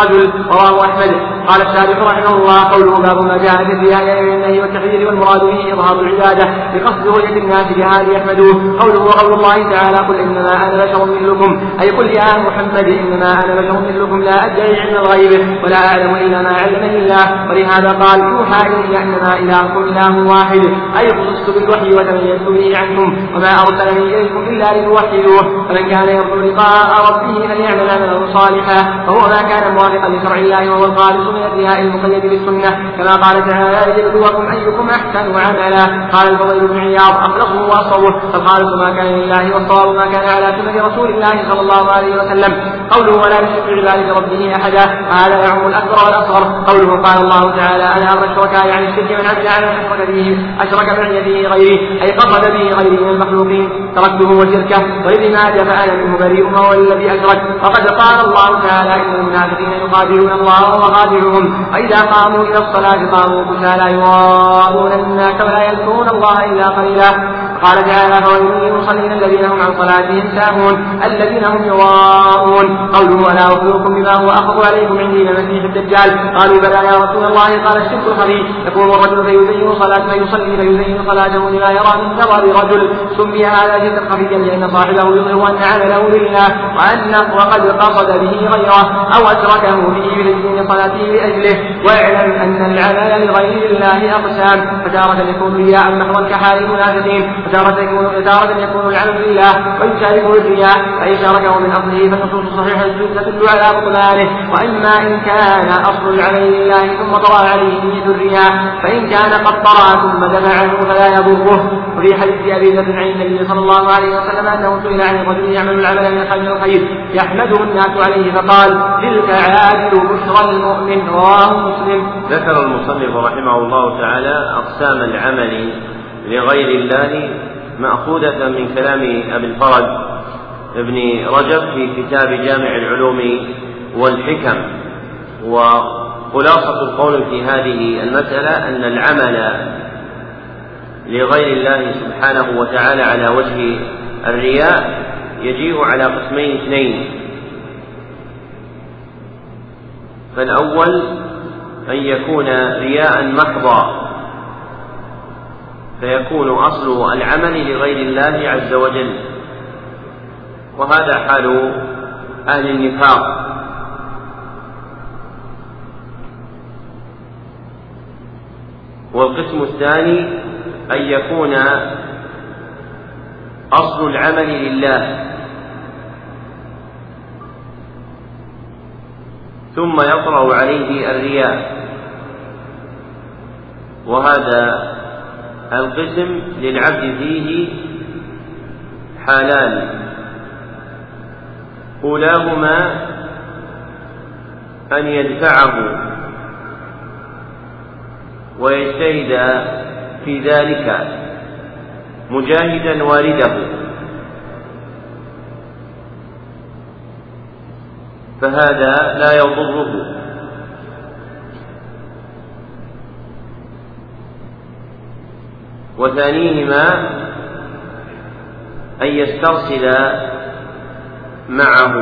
رجل رواه أحمد. قال الشارح رحمه الله قوله باب ما جاء في الرياء النهي والتحذير والمراد به إظهار العبادة بقصد رؤية الناس بهذا يحمدوه. قوله وقول الله تعالى قل إنما أنا بشر مثلكم. أي قل يا محمد إنما أنا بشر مثلكم لا ادعي علم الغيب ولا أعلم إلا ما علمني الله. ولهذا قال يوحى إلي إنما إلهكم إله واحد. أي خصصت بالوحي وتميزت به عنكم وما أرسلني إليكم إلا لتوحدوه. فمن كان يرجو لقاء ربه فليعمل عملا صالحا. فهو ما كان موافقا لشرع الله وهو الخالص من الرياء المقيد بالسنة كما قال تعالى ليبلوكم أيكم أحسن عملا. قال الفضيل بن عياض اخلصه واصوبه فالخالص ما كان لله والصواب ما كان على سنة رسول الله صلى الله عليه وسلم. قوله ولا يشرك بعبادة ربه أحدا هذا يعم الأكبر والأصغر. قوله قال الله تعالى أنا أمر الشركاء يعني الشرك من عمل على أشرك به أشرك معي به غيري أي قصد به غيري من المخلوقين. تركته وشركه وإذ ما فأنا منه بريء وهو الذي أشرك وقد قال الله تعالى إن المنافقين يخادعون الله وهو خادعهم فإذا قاموا إلى الصلاة قاموا كسالى يراءون الناس ولا يذكرون الله إلا قليلا. قال تعالى فويل للمصلين الذين هم عن صلاتهم ساهون الذين هم يراءون. قوله ولا أخبركم بما هو أخذ عليكم عندي المسيح الدجال؟ قالوا بلى يا رسول الله قال الشرك الخفي يقوم الرجل فيزين صلاته فيصلي فيزين صلاته لما يرى من ثواب رجل. سمي هذا شركا خفيا لأن صاحبه يظهر أن عمله لله وأن وقد قصد به غيره أو اشركه به بتزيين صلاته لأجله. واعلم أن العمل لغير الله أقسام. فتارة يكون رياء محضا كحال المنافقين. وتارة يكون تارة يكون العمل لله ويشاركه الرياء فإن شاركه من أصله فالنصوص الصحيحة تدل على بطلانه وإما إن كان أصل العمل لله ثم طرأ عليه نية الرياء فإن كان قد طرأ ثم دفع عنه فلا يضره. وفي حديث أبي ذر عن النبي صلى الله عليه وسلم أنه سئل عن الرجل يعمل العمل من خير الخير يحمده الناس عليه فقال تلك عاجل بشرى المؤمن. رواه مسلم. ذكر المصنف رحمه الله تعالى أقسام العمل لغير الله مأخوذة من كلام أبي الفرج ابن رجب في كتاب جامع العلوم والحكم. وخلاصة القول في هذه المسألة أن العمل لغير الله سبحانه وتعالى على وجه الرياء يجيء على قسمين اثنين. فالأول أن يكون رياء محضا فيكون أصل العمل لغير الله عز وجل. وهذا حال أهل النفاق. والقسم الثاني أن يكون أصل العمل لله. ثم يطرأ عليه الرياء. وهذا القسم للعبد فيه حالان. أولاهما أن يدفعه ويجتهد في ذلك مجاهدا والده. فهذا لا يضره. وثانيهما أن يسترسل معه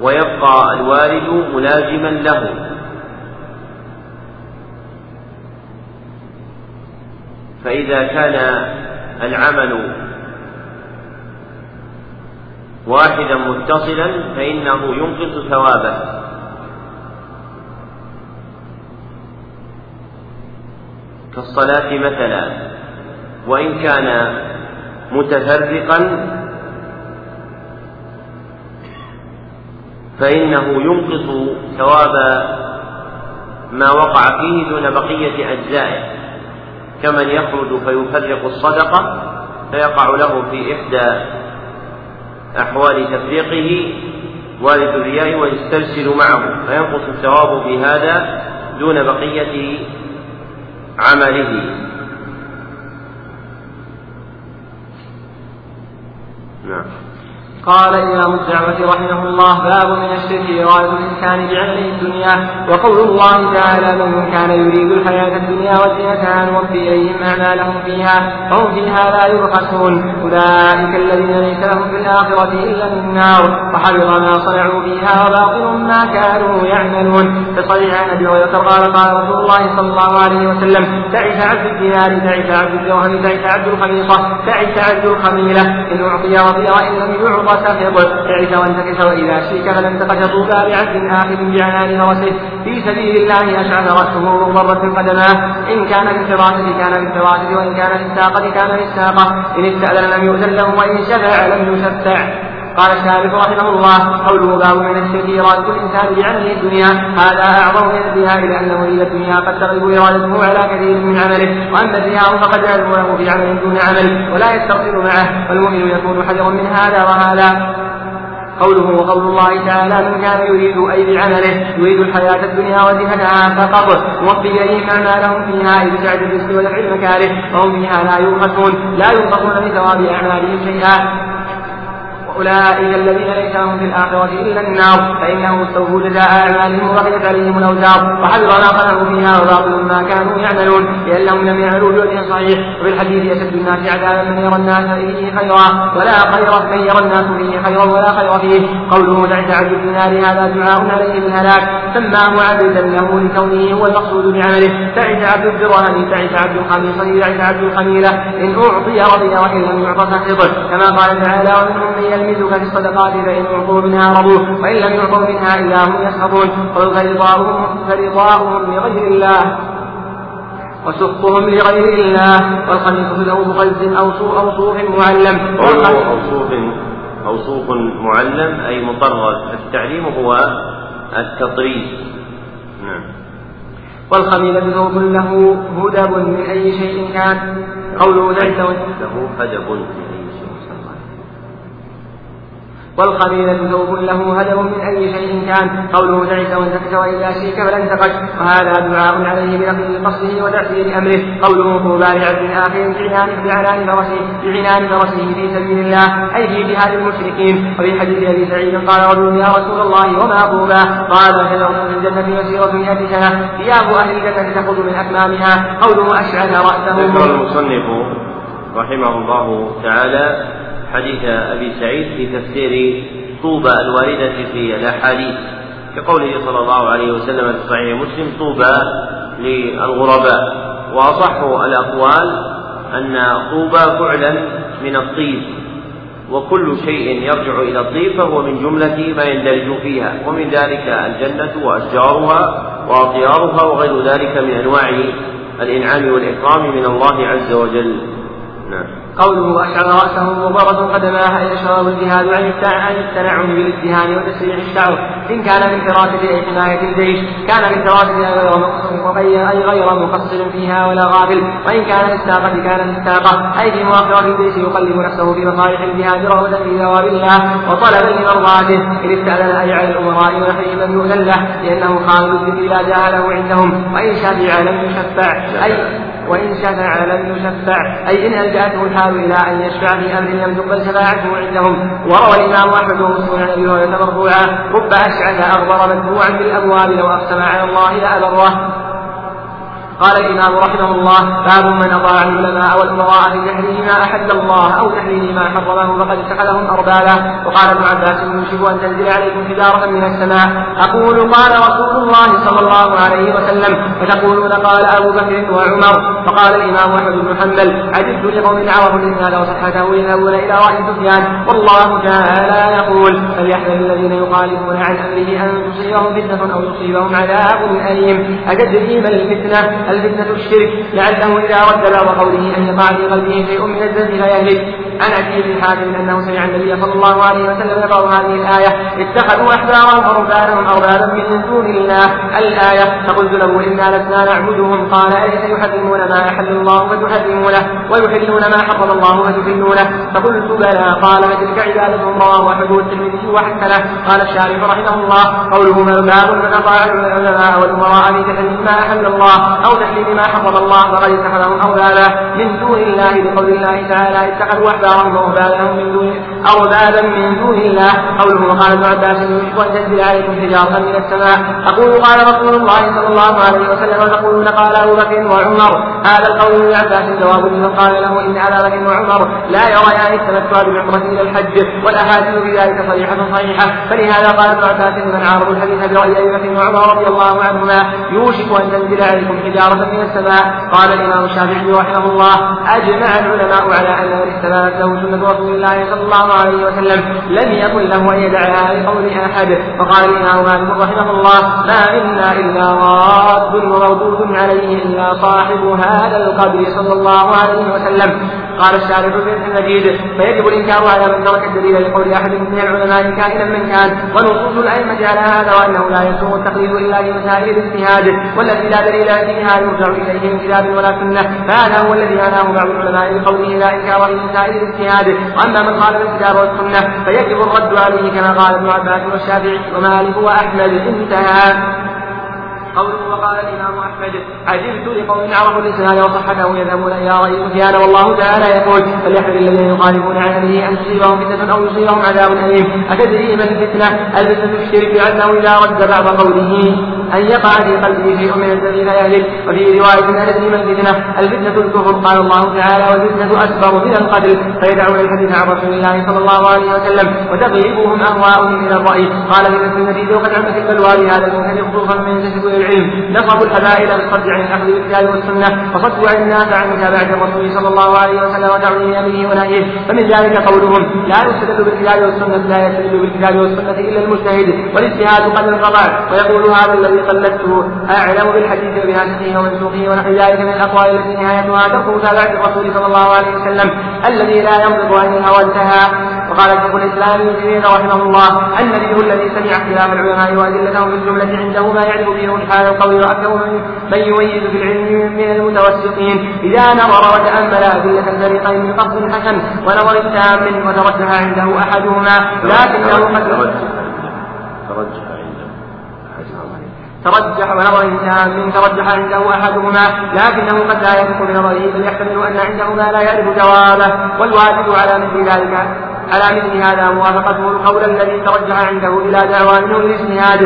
ويبقى الوالد ملازما له. فإذا كان العمل واحدا متصلا فإنه ينقص ثوابه. كالصلاة مثلا وإن كان متفرقا فإنه ينقص ثواب ما وقع فيه دون بقية أجزائه. كمن يخرج فيفرق الصدقة فيقع له في إحدى أحوال تفريقه والد الرياء ويسترسل معه فينقص الثواب في هذا دون بقية عمله. نعم. قال إمام الدعوة رحمه الله باب من الشرك إرادة الإنسان بعمله الدنيا وقول الله تعالى من كان يريد الحياة الدنيا وزينتها نوفي إليهم أعمالهم فيها وهم فيها لا يبخسون. أولئك الذين ليس لهم في الآخرة إلا النار وحبط ما صنعوا فيها وباطل ما كانوا يعملون. فصحيح عن أبي هريرة قال قال رسول الله صلى الله عليه وسلم تعس عبد الدينار تعس عبد الدرهم تعس عبد الخميصة تعس عبد الخميلة إن أعطي رضي وإن لم يعط وسخط تعس وانتكس وإذا شيك فلم تقش طوبى بعبد آخذ بعنان فرسه في سبيل الله أشعث رأسه مضرة قدماه إن كان بالفراسة كان بالفراسة وإن كان بالساقة كان بالساقة إن استأذن لم يؤذن له وإن شفع لم يشفع. قال الشارح رحمه الله قوله باب من الشرك إرادة الإنسان بعمله الدنيا هذا أعظم من الرياء لأنه إلى الدنيا قد تغلب إرادته على كثير من عمله وأما الرياء فقد يعلم له في عمل دون عمل ولا يستغفر معه والمؤمن يكون حذرا من هذا وهذا. قوله وقول الله تعالى من كان يريد أي بعمله يريد الحياة الدنيا وزينتها فقط وفي إليهم أعمالهم فيها إذ بعد الرزق ودفع المكاره وهم فيها لا ينقصون لا ينقصون من ثواب أعمالهم شيئا. أولئك الذين ليس لهم في الآخرة إلا النار فإنهم استوفوا جزاء أعمالهم وبقيت عليهم الأوزار. وحبط ما صنعوا فيها وباطل ما كانوا يعملون. لأنهم لم يعملوا بوجه صحيح وفي الحديث أشد الناس عذابا من يرى الناس فيه خيرا ولا خير من يرى الناس فيه خيرا ولا خير فيه. قوله تعس عبد النار هذا دعاء عليه بالهلاك. سماه عبدا له لكونه هو المقصود بعمله. تعس عبد الدرهم تعس عبد الخميصة تعس عبد الخميلة. إن أعطي رضي وإن لم يعط سخط كما قال تعالى ومنهم من يلمزك في الصدقات فإن أعطوا منها رضوا وإن لم يعطوا منها إلا هم يسخطون قل فرضاؤهم فرضاؤهم لغير الله وسخطهم لغير الله. والخميس له غز أو أو صوف معلم. أو صوف أو صوف معلم أي مطرز التعليم هو التطريز نعم. والخميلة ثوب له هدب من أي شيء كان. قوله ذلك له هدب. والخميلة ثوب له هدم من أي شيء كان. قوله تعس وانتكس وإذا شيك فلن تقش وهذا دعاء عليه بنقل قصده وتأثير أمره. قوله طوبى لعبد آخر بعنان بعنان فرسه بعنان فرسه في سبيل الله أي في جهاد المشركين. وفي حديث أبي سعيد قال رجل يا رسول الله وما طوبى؟ قال شجرة في الجنة مسيرة مئة سنة ثياب أهل الجنة تخرج من أكمامها. قوله أشعث رأسه. ذكر المصنف رحمه الله تعالى حديث أبي سعيد في تفسير طوبى الواردة في الأحاديث كقوله صلى الله عليه وسلم في صحيح مسلم طوبى للغرباء. وأصح الأقوال أن طوبى فعلا من الطيب وكل شيء يرجع إلى الطيب فهو من جملة ما يندرج فيها ومن ذلك الجنة وأشجارها وأطيارها وغير ذلك من أنواع الإنعام والإكرام من الله عز وجل. نعم. قوله أشعر رأسه مضرة قدماه أي أشعر الجهاد عن التنعم بالازدهان وتسريع الشعر. إن كان من فراسة أي حماية الجيش كان من فراسة غير مقصر أي غير مقصر فيها ولا غافل وإن كان للساقة كان للساقة أي في مؤخرة الجيش يقلب نفسه في مصالح الجهاد رغبة في ثواب الله وطلبا لمرضاته. إن استأذن أي على الأمراء ونحيهم لم يؤذن له لأنه خالد الذكر لا جاه له عندهم. وإن شفع لم يشفع. أي وإن شفع لم يشفع. أي إن ألجأته الحال إلى أن يشفع في أمر لم تقبل شفاعته عندهم. وروى الإمام أحمد ومسلم عن أبي هريرة مرفوعا رب أشعث أغبر مدفوعا بالأبواب لو أقسم على الله لأبره. قال الإمام رحمه الله باب من أطاع العلماء والأمراء تحريم ما أحل الله أو تحريم ما حرمه فقد اتخذهم أربابا. وقال ابن عباس يوشك أن تنزل عليكم حجارة من السماء. أقول قال رسول الله صلى الله عليه وسلم فتقولون قال أبو بكر وعمر. فقال الإمام أحمد بن حنبل عجبت لقوم عرفوا الإسناد وصحته يذهبون إلى رأي سفيان. والله تعالى يقول فليحذر الذين يخالفون عن أمره أن تصيبهم فتنة أو يصيبهم عذاب أليم. أتدري ما الفتنة؟ الفتنة الشرك لعله إذا رد بعض قوله أن يقع في قلبه شيء من الزلزال فيهلك عن عدي بن حاتم انه سمع النبي صلى الله عليه وسلم يقرأ هذه الآية. اتخذوا أحبارهم ورهبانهم اربابا من دون الله. الآية؟ فقلت له إنا لسنا نعبدهم. قال أليس يحرمون ما أحل الله فتحرمونه ويحلون ما حرم الله فتحلونه فقلت بلى. قال فتلك عبادتهم رواه أحمد والترمذي وحسنه. قال الشارع رحمه الله. قوله مرباب من اطاع العلماء والامراء في تحريم ما أحل الله أو تحريم ما حرم الله فقد اتخذهم اربابا من دون الله بقول الله تعالى. اتخذوا احبارهم ورهبانهم من دون اربابا من دون الله. قوله وقال ابن عباس يوشك ان تنزل عليكم حجارة من السماء. أقول قال رسول الله صلى الله عليه وسلم وتقولون قال أبو بكر وعمر. هذا القول ابن عباس جواب لمن قال له إن أبا بكر وعمر لا يريان التمتع بالعمره إلى الحج والأحاديث في ذلك صريحة صحيحة. فلهذا قال ابن عباس لمن عارض الحديث برأي أبي بكر وعمر رضي الله عنهما يوشك أن تنزل عليكم حجارة من السماء. قال الإمام الشافعي رحمه الله أجمع العلماء على أن من له سنه رسول الله صلى الله عليه وسلم لم يكن له أن يدعها لقول أحد. فقال الإمام مالك رحمه الله ما منا إلا راد ومردود عليه إلا صاحب هذا القبر صلى الله عليه وسلم. قال الشارح في المجيد فيجب الإنكار على من ترك الدليل لقول أحد من العلماء كائنا من كان ونصوص الأئمة على هذا وأنه لا يسوغ التقليد الا في مسائل الاجتهاد والتي لا دليل فيها يرجع اليه من كتاب ولا سنة. فهذا هو الذي آناه بعض العلماء بقوله لا إنكار في الاجتهاد وأما من خالف الكتاب والسنة فيجب الرد عليه كما قال ابن عباس والشافعي ومالك واحمد انتهى. قوله وقال الإمام أحمد عجبت لقوم عرفوا الاسلام وصحته يذهبون إلى رأي سفيان والله تعالى يقول فليحذر الذين يخالفون عن أمره أن تصيبهم فتنة أو يصيبهم عذاب أليم أتدري ما الفتنة؟ الفتنة الشرك عنه إذا رد بعض قوله أن يقع في قلبه شيء من الذين يهلك وفي رواية اتدري ما الفتنة؟ الفتنة الكفر قال الله تعالى والفتنة اكبر من القتل فيدعون الحديث عن رسول الله صلى الله عليه وسلم وتغلبهم اهواؤهم من الرأي قال في مثل المجيد وقد عمت البلوى بهذا المنكر خصوصا من ينتسب العلم. نصبوا الحبائل بالصد عن الاخذ بالكتاب والسنة وصدوا عن الناس عن متابعه الرسول صلى الله عليه وسلم وتعظيم امره ونهيه فمن ذلك قولهم لا يستدل بالكتاب والسنة لا يستدل بالكتاب والسنة إلا المجتهد والاجتهاد قد انقطع ويقول هذا الذي قلدته اعلم بالحديث وبناسخه ومنسوخه ونحو ذلك من الأقوال التي نهايتها ترك متابعة الرسول صلى الله عليه وسلم الذي لا ينطق عن الهوى انتهى. وقال شيخ الإسلام ابن تيمية رحمه الله النبي الذي سمع اختلاف العلماء وأدلتهم في الجملة عنده ما يعرف به رجحان القول وأكثر من يميز في العلم من المتوسطين. إذا نظر وتأمل أدلة الفريقين من قصد حسن ونظر تام وترجح عنده أحدهما لكنه قد ترجح ترجح ونظر تام ترجح عنده أحدهما لكنه قد لا يثق بنظره بل يحتمل أن عنده ما لا يعرف جوابه والواجب على مثل ذلك على مثل هذا موافقته القول الذي ترجح عنده إلى دعوى منه الاجتهاد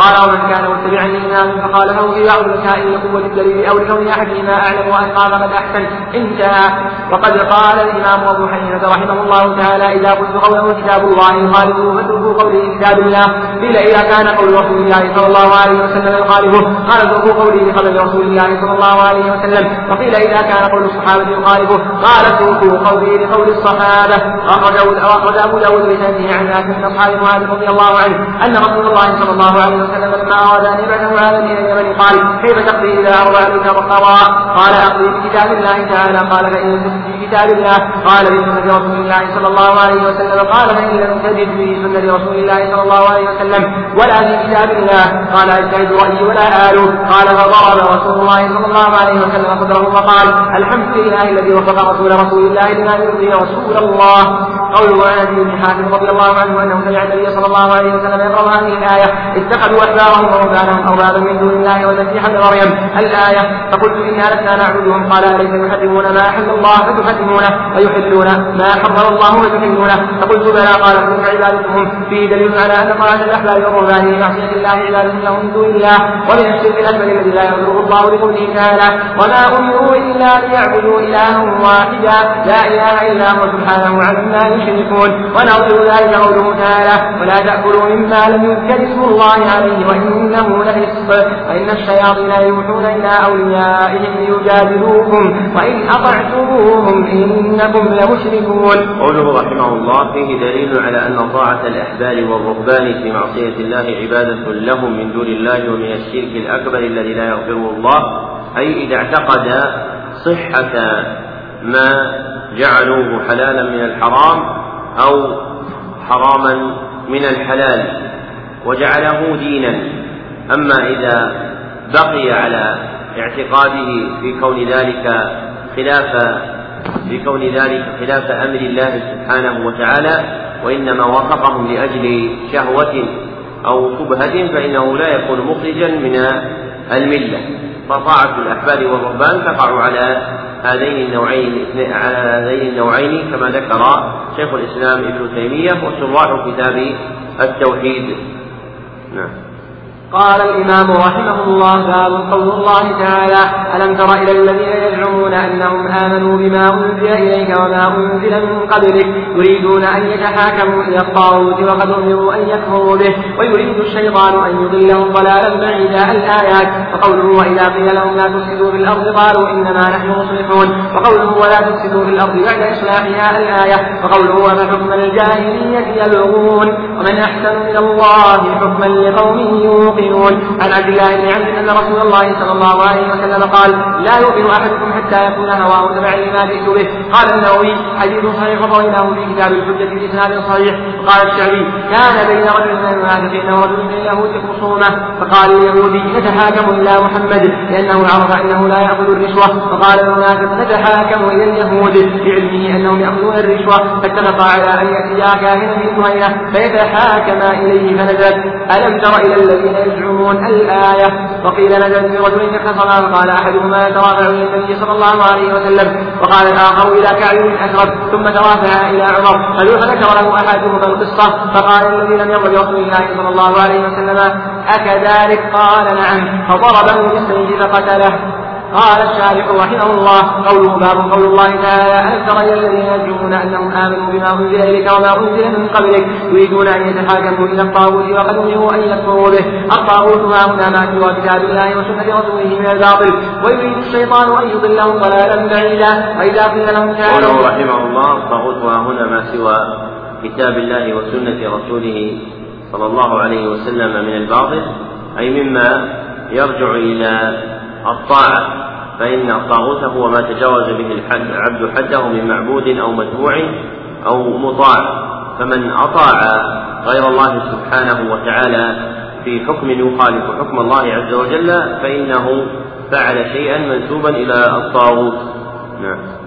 قال ومن كان متبعا للإمام فخالفه في بعض المسائل لقوه الدليل أو لكون احدهما أعلم واتقى فقد أحسن. انتهى. وقد قال الإمام أبو حنيفة رحمه الله تعالى إذا قلت قوله كتاب الله يخالفه فاتركوا قوله كتاب الله قيل إذا كان قول رسول الله صلى الله عليه وسلم يخالفه قال اتركوا قولي بقول رسول الله صلى الله عليه وسلم. وقيل إذا كان قول الصحابة يخالفه قال اتركوا قولي بقول الصحابة. اخرجه وأخرج أبو داود بسنده عن ناس من أصحاب معاذ رضي الله عنه أن رسول الله صلى الله عليه وسلم لما اراد ان يبعث معاذا إلى اليمن قال كيف تقضي اذا ارضى القضاء؟ قال أقضي بكتاب الله تعالى. قال فإن تجد في كتاب الله. قال بسنه رسول الله صلى الله عليه وسلم. قال فإن لم تجد في سنة رسول الله صلى الله عليه وسلم ولا في كتاب الله. قال أجتهد رأيي ولا آله. قال فضرب رسول الله صلى الله عليه وسلم صدره وقال الحمد لله الذي وفق رسول رسول الله لما يرضي رسول الله. قوله عن ابي بن حاتم رضي الله عنه أنه سمع النبي صلى الله عليه وسلم يقرأ هذه الآية اتخذوا احبارهم ورهبانهم اربابا من دون الله والمسيح ابن مريم. الآية فقلت أنا لسنا نعبدهم قال أليس يحرمون ما أحل الله فتحرمونه ويحلون ما حرم الله فتحلونه فقلت بلى. قال تلك عبادتهم فيه دليل على أن طاعة الأحبار والرهبان من معصية الله عباده لهم من دون الله ومن الشرك الأكبر الذي لا يغفره الله لقوله تعالى وما أمروا إلا ليعبدوا إلها واحدا. لا إله إلا هو سبحانه عما يشركون. ونظير ذلك قوله تعالى ولا تأكلوا مما لم يذكر اسم الله عليه وإنه لفسق وإن الشياطين يوحون إلى أوليائهم ليجادلوكم وإن أطعتموهم إنكم لمشركون. قوله رحمه الله فيه دليل على أن طاعة الأحبار والرهبان في معصية الله عبادة لهم من دون الله ومن الشرك الأكبر الذي لا يغفره الله أي إذا اعتقد صحة ما جعلوه حلالا من الحرام أو حراما من الحلال. وجعله دينا. أما إذا بقي على اعتقاده في كون ذلك خلاف في كون ذلك خلاف أمر الله سبحانه وتعالى وإنما وافقهم لأجل شهوة أو شبهة فإنه لا يكون مخرجا من الملة. فطاعة الأحبار والرهبان تقع على هذين النوعين على هذين النوعين كما ذكر شيخ الإسلام ابن تيمية وشراح كتاب التوحيد. نعم. قال الإمام رحمه الله باب قول الله تعالى ألم تر إلى الذين يزعمون أنهم آمنوا بما أنزل إليك وما أنزل من قبلك يريدون أن يتحاكموا إلى الطاغوت وقد أمروا أن يكفروا به ويريد الشيطان أن يضلهم ضلالا بعيدا الآيات. وقوله وإذا قيل لهم لا تفسدوا في الأرض قالوا إنما نحن مصلحون. وقوله ولا تفسدوا في الأرض بعد إصلاحها الآية. وقوله وما الجاهلية يبغون. ومن أحسن من الله حكما لقوم يوقنون. عن عبد الله بن عمرو أن رسول الله صلى الله عليه وسلم قال لا يؤمن أحدكم حتى يكون هواه تبعا لما جئت به. قال النووي حديث صحيح رويناه في كتاب الحجة بإسناد صحيح. قال الشعبي كان بين رجل من المنافقين ورجل من اليهود خصومة. فقال اليهودي نتحاكم إلى محمد لأنه عرف إنه لا يأخذ الرشوة. فقال المنافق نتحاكم إلى اليهود بعلمه أنهم يأخذون الرشوة. فاتفقا على أن ياتيا كاهنا من كهينه فيتحاكما إليه فنزلت ألم تر إلى الذين يزعمون الآية؟ وقيل نزل في رجل اختصما فقال أحدهما يترافع إلى النبي صلى الله عليه وسلم. وقال الآخر إلى كعب بن أشرف ثم ترافع إلى عمر فذكر له أحدهما القصة؟ فقال الذي لم يرضى برسول الله صلى الله عليه وسلم أكذلك؟ قال نعم. فضربه بالسيف فقتله. قال الشارح رحمه الله قوله باب قول الله تعالى ألم تر الذين يزعمون أنهم آمنوا بما أنزل إليك وما أنزل من قبلك يريدون أن يتحاكموا إلى الطاغوت وقد أمروا أن يكفروا به الطاغوت ها هنا ما سوى كتاب الله وسنة رسوله من الباطل ويريد الشيطان أن يضلهم ضلالا بعيدا وإذا قيل لهم تعالوا قوله رحمه الله الطاغوت ها هنا ما سوى كتاب الله وسنة رسوله صلى الله عليه وسلم من الباطل أي مما يرجع إلى الطاعة فإن الطاغوت هو ما تجاوز به الحد العبد حده من معبود أو متبوع أو مطاع. فمن أطاع غير الله سبحانه وتعالى في حكم يخالف حكم الله عز وجل فإنه فعل شيئا منسوبا إلى الطاغوت. نعم.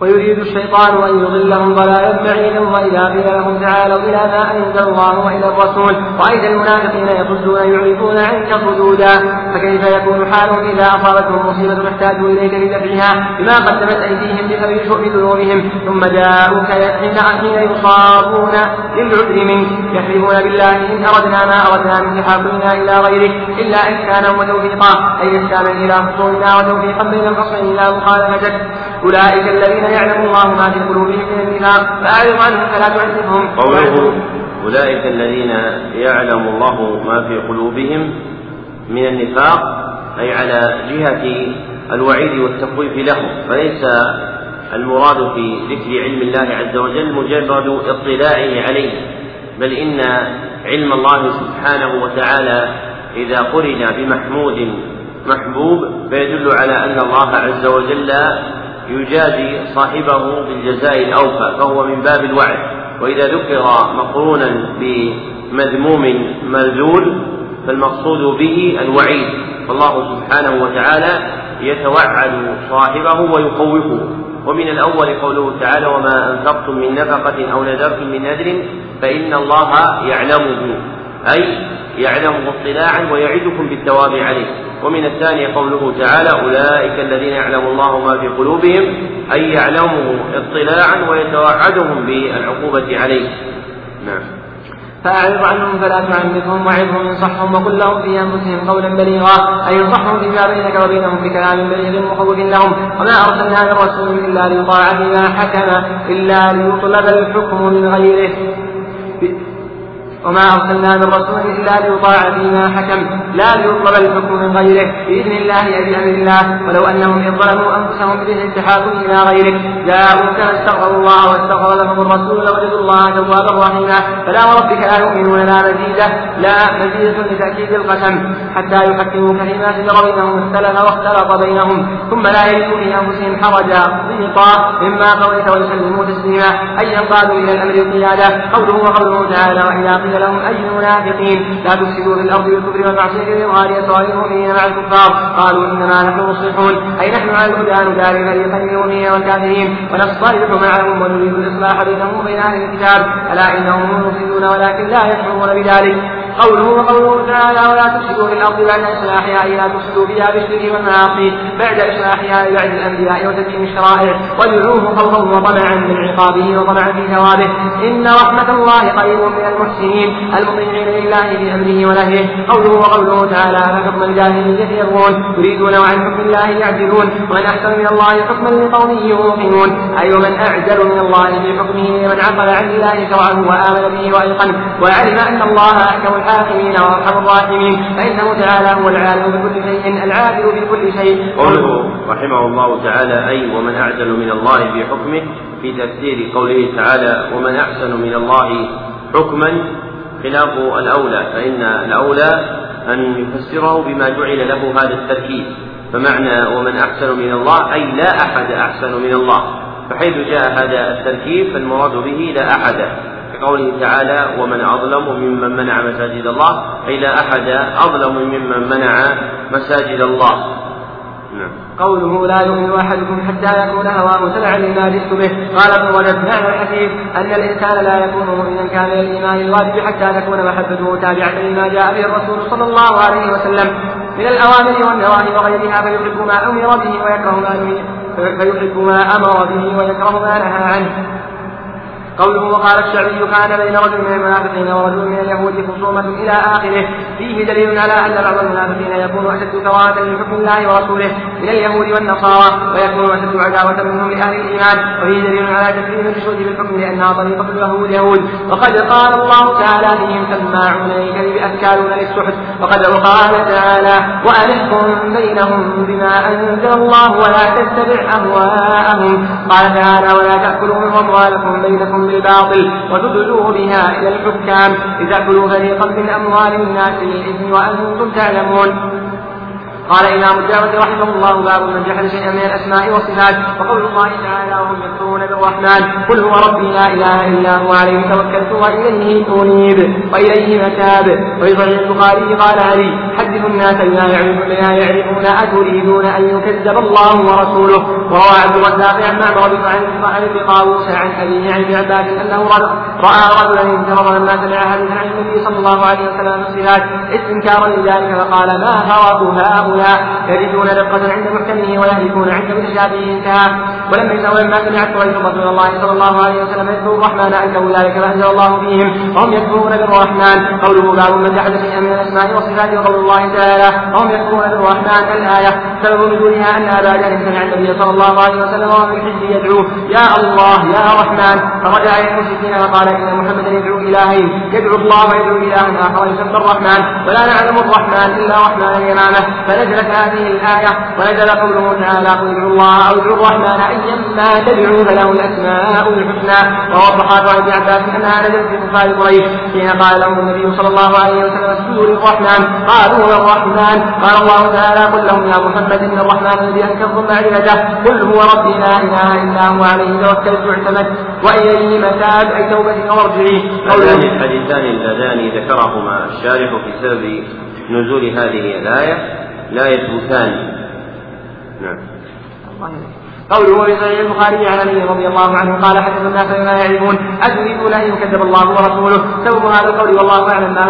ويريد الشيطان أن يضلهم ضلالا بعيدا وإذا قيل لهم تعالوا إلى ما أنزل الله وإلى الرسول رأيت المنافقين يصدون يعرضون عنك صدودا فكيف يكون حالهم إذا أصابتهم مصيبة احتاجوا إليك لدفعها بما قدمت أيديهم بسبب ذنوبهم ثم جاءوك حين حين يصابون للعذر منك يحلفون بالله إن أردنا ما أردنا من تحاكمنا إلى غيرك إلا إحسانا وتوفيقا أي إحسانا إلى خصومنا وتوفيقا بين الخصمين إلى مخالفتك أولئك الذين يعلم الله ما في قلوبهم من النفاق فأعرض عنهم فلا تعذبهم. قوله أولئك الذين يعلم الله ما في قلوبهم من النفاق أي على جهة الوعيد والتخويف لهم فليس المراد في ذكر علم الله عز وجل مجرد اطلاعه عليه بل إن علم الله سبحانه وتعالى إذا قرن بمحمود محبوب فيدل على أن الله عز وجل يجازي صاحبه بالجزاء الأوفى فهو من باب الوعد. وإذا ذكر مقرونا بمذموم مذلول فالمقصود به الوعيد. فالله سبحانه وتعالى يتوعد صاحبه ويخوفه ومن الأول قوله تعالى وما أنفقتم من نفقة أو نذرتم من نذر فإن الله يعلمه. أي يعلمه اطلاعا ويعدكم بالثواب عليه. ومن الثاني قوله تعالى أولئك الذين يعلم الله ما في قلوبهم أي يعلمه اطلاعا ويتوعدهم بالعقوبة عليه. نعم. فأعرض عنهم فلا تعمثهم وعظهم انصحهم وقل لهم في أنفسهم قولا بليغا أي انصحهم فيما بينك وبينهم بكلام بليغ مخوف لهم. وما أرسلنا من رسول إلا ليطاع بما حكم إلا ليطلب الحكم من غيره. وما أرسلنا من رسول إلا ليطاع فيما حكم لا ليطلب الحكم من غيره بإذن الله بأمر الله ولو أنهم إذ ظلموا أنفسهم التحاكم إلى غيرك جاءوك فاستغفروا الله واستغفر لهم الرسول لوجدوا الله توابا رحيما فلا وربك لا يؤمنون لا مزيدة لا مزيدة لتأكيد القسم حتى يحكموك فيما شجر بينهم اختلف واختلط بينهم ثم لا يجدوا في أنفسهم حرجا ضيقا مما قضيت ويسلموا تسليما أي ينقادوا إلى الأمر القيادة قوله وقوله تعالى وإذا قيل لهم أي المنافقين. لا تفسدوا في الأرض بالكفر والمعصية بإظهار إسرائيل المؤمنين مع الكفار. قالوا إنما نحن مصلحون. أي نحن على الهدى نداري فريقين المؤمنين والكافرين. ونصطلح معهم ونريد الإصلاح بينهم وبين أهل الكتاب. ألا إنهم هم المفسدون ولكن لا يشعرون بذلك. قوله وقوله تعالى ولا تفسدوا في الأرض بعد اصلاحها اي لا تفسدوا فيها بالشرك والمعاصي بعد اصلاحها بعد الأنبياء وتدين الشرائع وادعوه خوفا وطمعا من عقابه وطمعا في ثوابه. إن رحمة الله قريب من المحسنين. المطيعين لله في أمره ونهيه. قوله وقوله تعالى فحكم الجاهلية يبغون. يريدون وعن حكم الله يعدلون ومن أحسن من الله حكما لقوم يوقنون. أي ومن اعدل من الله في حكمه من عقل عن الله شرعه وآمن به وأيقن. وعلم أن الله أحكم الحاكمين وارحم الراحمين فإنه تعالى هو العالم بكل شيء العادل في كل شيء. قوله رحمه الله تعالى أي ومن اعدل من الله في حكمه في تفسير قوله تعالى ومن أحسن من الله حكما خلاف الأولى فإن الأولى أن يفسره بما جعل له هذا التركيب فمعنى ومن أحسن من الله أي لا أحد أحسن من الله. فحيث جاء هذا التركيب فالمراد به لا أحد. كقوله تعالى ومن أظلم ممن منع مساجد الله أي لا أحد أظلم ممن منع مساجد الله. نعم. قوله لا يؤمن أحدكم حتى يكون هواه تبعا لما جئت به. قال ابن رجب معنى الحديث أن الإنسان لا يكون مؤمنا كان الإيمان الواجب حتى تكون محبته تابعة لما جاء به الرسول صلى الله عليه وسلم. من الأوامر والنواهي وغيرها فيحب ما أمر به ويكره ما فيحب ما أمر به ويكره ما نهى عنه. قوله وقال الشعبي كان بين رجل من المنافقين ورجل من اليهود خصومة إلى آخره. فيه دليل على أن بعض المنافقين يكون أشد كراهة لحكم الله ورسوله من اليهود والنصارى ويكون أشد عداوة منهم لأهل الإيمان. وفيه دليل على تكريم الجحود بالحكم لأنها طريقة اليهود يهود. وقد قال الله تعالى فيهم سماعون للكذب أكالون للسحت. وقد قال تعالى وأنحكم بينهم بما أنزل الله ولا تتبع أهواءهم. قال تعالى ولا تأكلوا أموالكم بينكم بالباطل وتدلوا بها إلى الحكام. لتأكلوا فريقا من أموال الناس بالإثم وأنتم تعلمون. قال إمام الدعوة رحمه الله باب من جحد شيئا من الأسماء والصفات وقول الله تعالى وهم يكفرون بالرحمن قل هو ربي لا إله إلا هو عليه توكلت وإليه أنيب وإليه متاب. وفي صحيح البخاري قال علي حدثوا الناس بما يعرفون أتريدون أن يكذب الله ورسوله؟ وروى عبد الرزاق عن معمر عن ابن قاووس عن أبيه عن ابن عباس أنه رأى رجلا انتظر لما سمع حديثا عن النبي صلى الله عليه وسلم الصفات استنكارا لذلك فقال ما فرق هؤلاء هؤلاء يجدون رقة عند محكمه ويهلكون عند متشابهه انتهى. ولما يسأل لما سمعت قريش رسول الله صلى الله عليه وسلم يذكر الرحمن أنكروا ذلك فأنزل الله فيهم وهم يكفرون بالرحمن. قوله باب من جحد شيئا من الأسماء والصفات وقول الله تعالى وهم يكفرون بالرحمن الآية. سبب نزولها أن أبا جهل سمع النبي صلى الله عليه وسلم وهو في الحج يدعوه يا الله يا رحمن. فرجع إلى المشركين فقال إن محمدا يدعو إلهين يدعو الله ويدعو إلها آخر يسمى الرحمن. ولا نعلم الرحمن إلا رحمن اليمامة فنزلت هذه الآية ونزل قوله تعالى قل ادعوا الله أو ادعوا الرحمن أيما تدعوا فله الأسماء الحسنى. ووضح عن ابن عباس أنها نزلت في كفار قريش حين قال لهم النبي صلى الله عليه وسلم اسجدوا للرحمن. قالوا هو الرحمن. قال الله تعالى قل لهم يا محمد إن الرحمن الذي أنكرتم معرفته قل هو ربي لا إله إلا هو عليه توكلت واعتمدت. وإليه متاب. أي توبتي وارجعي. الحديثان اللذان ذكرهما. الشارح في سبب نزول هذه الآية لا يثبتان. نعم. قوله في صحيح البخاري عن علي رضي الله عنه قال حدث الناس بما يعرفون اتريدون أن يكذب الله ورسوله؟ سبب هذا القول والله أعلم ما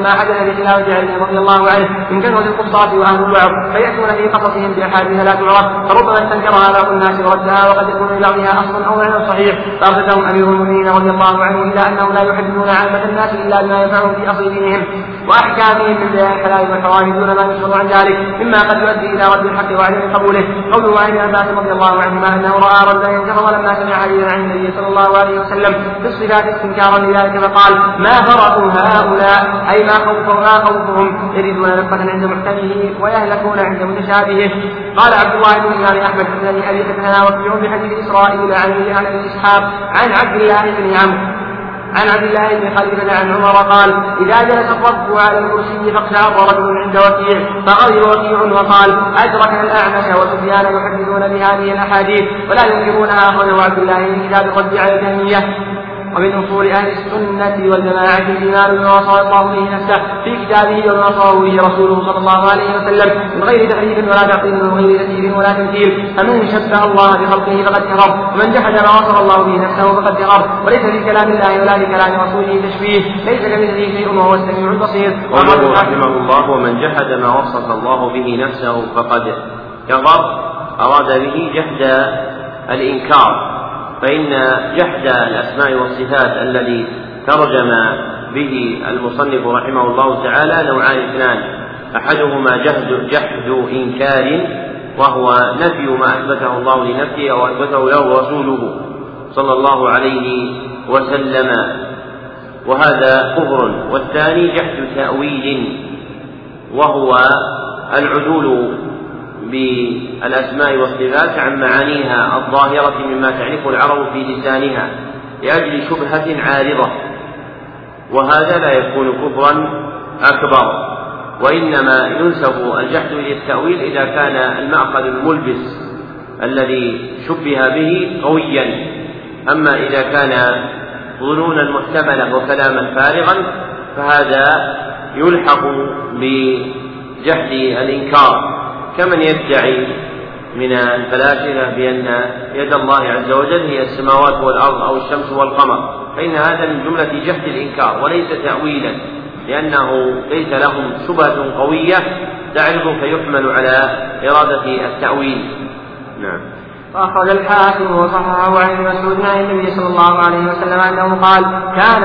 ما حدث بخلاف علي رضي الله عنه. من كثره القصاص وأهل الوعظ فيأتون في قصصهم بأحاديث لا تعرف. فربما استنكرها بعض الناس وردها وقد يكون لبعضها أصل أو معنى صحيح. فارشدهم أمير المؤمنين رضي الله عنه إلى أنهم لا يحدثون عامه الناس إلا بما ينفعهم في أصل دينهم وأحكامهم من بيان الحلال والحرام دون ما يشغل عن ذلك. مما قد يؤدي إلى رد الحق وعدم قبوله. قوله عن عباس رضي الله الله عنهما انه راى رجلا ينكر لما سمع حديثا عن النبي صلى الله عليه وسلم في الصفات استنكارا لذلك فقال ما فرقوا هؤلاء؟ أي ما خوفهم ما خوفهم؟ يجدون نقة عند محكمه ويهلكون عند متشابهه. قال عبد الله بن الامام أحمد بن أبي حدثنا وكيع بحديث إسرائيل عن عن إسحاق عن عبد الله بن عمرو عن عبد الله بن خليفة عن عمر قال إذا جلس الرب على الكرسي فاقشعر رجل عند وكيع فغضب وكيع وقال أدركنا الأعمش وسفيان يحدثون بهذه الأحاديث ولا ينكرونها أخرجه عبد الله في كتاب الرد على الجهمية ومن أصول أهل السنة والجماعة الإيمان بما وصى الله به نفسه في كتابه وما وصاه به رسوله صلى الله عليه وسلم من غير تحريف ولا تعطيل ومن غير تكذيب ولا تمثيل فمن شبه الله بخلقه فقد كفر ومن جحد ما وصف الله به نفسه فقد كفر وليس في كلام الله ولا في كلام رسوله تشبيه ليس كمثله شيء وهو السميع البصير. قوله رحمه الله ومن جحد ما وصف الله به نفسه فقد كفر. أراد به جحد الإنكار. فإن جحد الأسماء والصفات الذي ترجم به المصنف رحمه الله تعالى نوعان اثنان. أحدهما جحد جحد إنكار وهو نفي ما أثبته الله لنفسه أو أثبته له رسوله صلى الله عليه وسلم. وهذا كفر. والثاني جحد تأويل وهو العدول بالأسماء والصفات عن معانيها الظاهرة مما تعرف العرب في لسانها لأجل شبهة عارضة. وهذا لا يكون كفرا أكبر وإنما ينسب الجحد إلى التأويل إذا كان المأخذ الملبس الذي شبه به قويا. أما إذا كان ظنونا محتملة وكلاما فارغا فهذا يلحق بجحد الإنكار. كمن يدعي من الفلاسفة بأن يد الله عز وجل هي السماوات والأرض أو الشمس والقمر. فإن هذا من جملة جهد الإنكار وليس تأويلا لأنه ليس لهم شبهة قوية تعرض فيحمل على إرادة التأويل. نعم. وأخرج الحاكم وصححه عن مسعود عن النبي صلى الله عليه وسلم أنه قال كان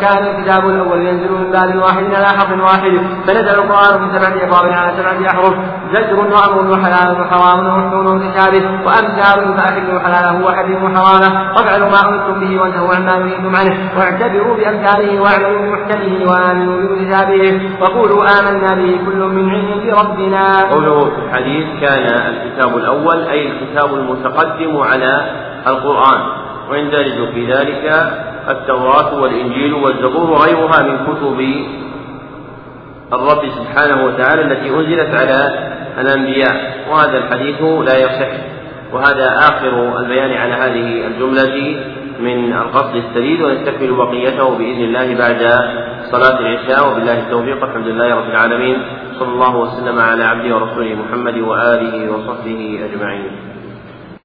كان الكتاب الأول ينزل من باب واحد على حرف واحد فنزل القرآن من سبعة أبواب على سبعة أحرف زجر وأمر وحلال وحرام ومحكم ومتشابه وأمثال فأحلوا حلاله وحرموا حرامه وافعلوا ما أمرتم به وانتهوا عما نهيتم عنه واعتبروا بأمثاله واعملوا بمحكمه وآمنوا بمتشابهه وقولوا آمنا به كل من عند ربنا. قوله في الحديث كان الكتاب الأول أي الكتاب المتقدم على القرآن ويندرج في ذلك التوراة والإنجيل والزبور وغيرها من كتب الرب سبحانه وتعالى التي أنزلت على الأنبياء. وهذا الحديث لا يصح وهذا آخر البيان على هذه الجملة من القصد السديد ونستكمل بقيته بإذن الله بعد صلاة العشاء. وبالله التوفيق الحمد لله رب العالمين. صلى الله وسلم على عبده ورسوله محمد وآله وصحبه أجمعين.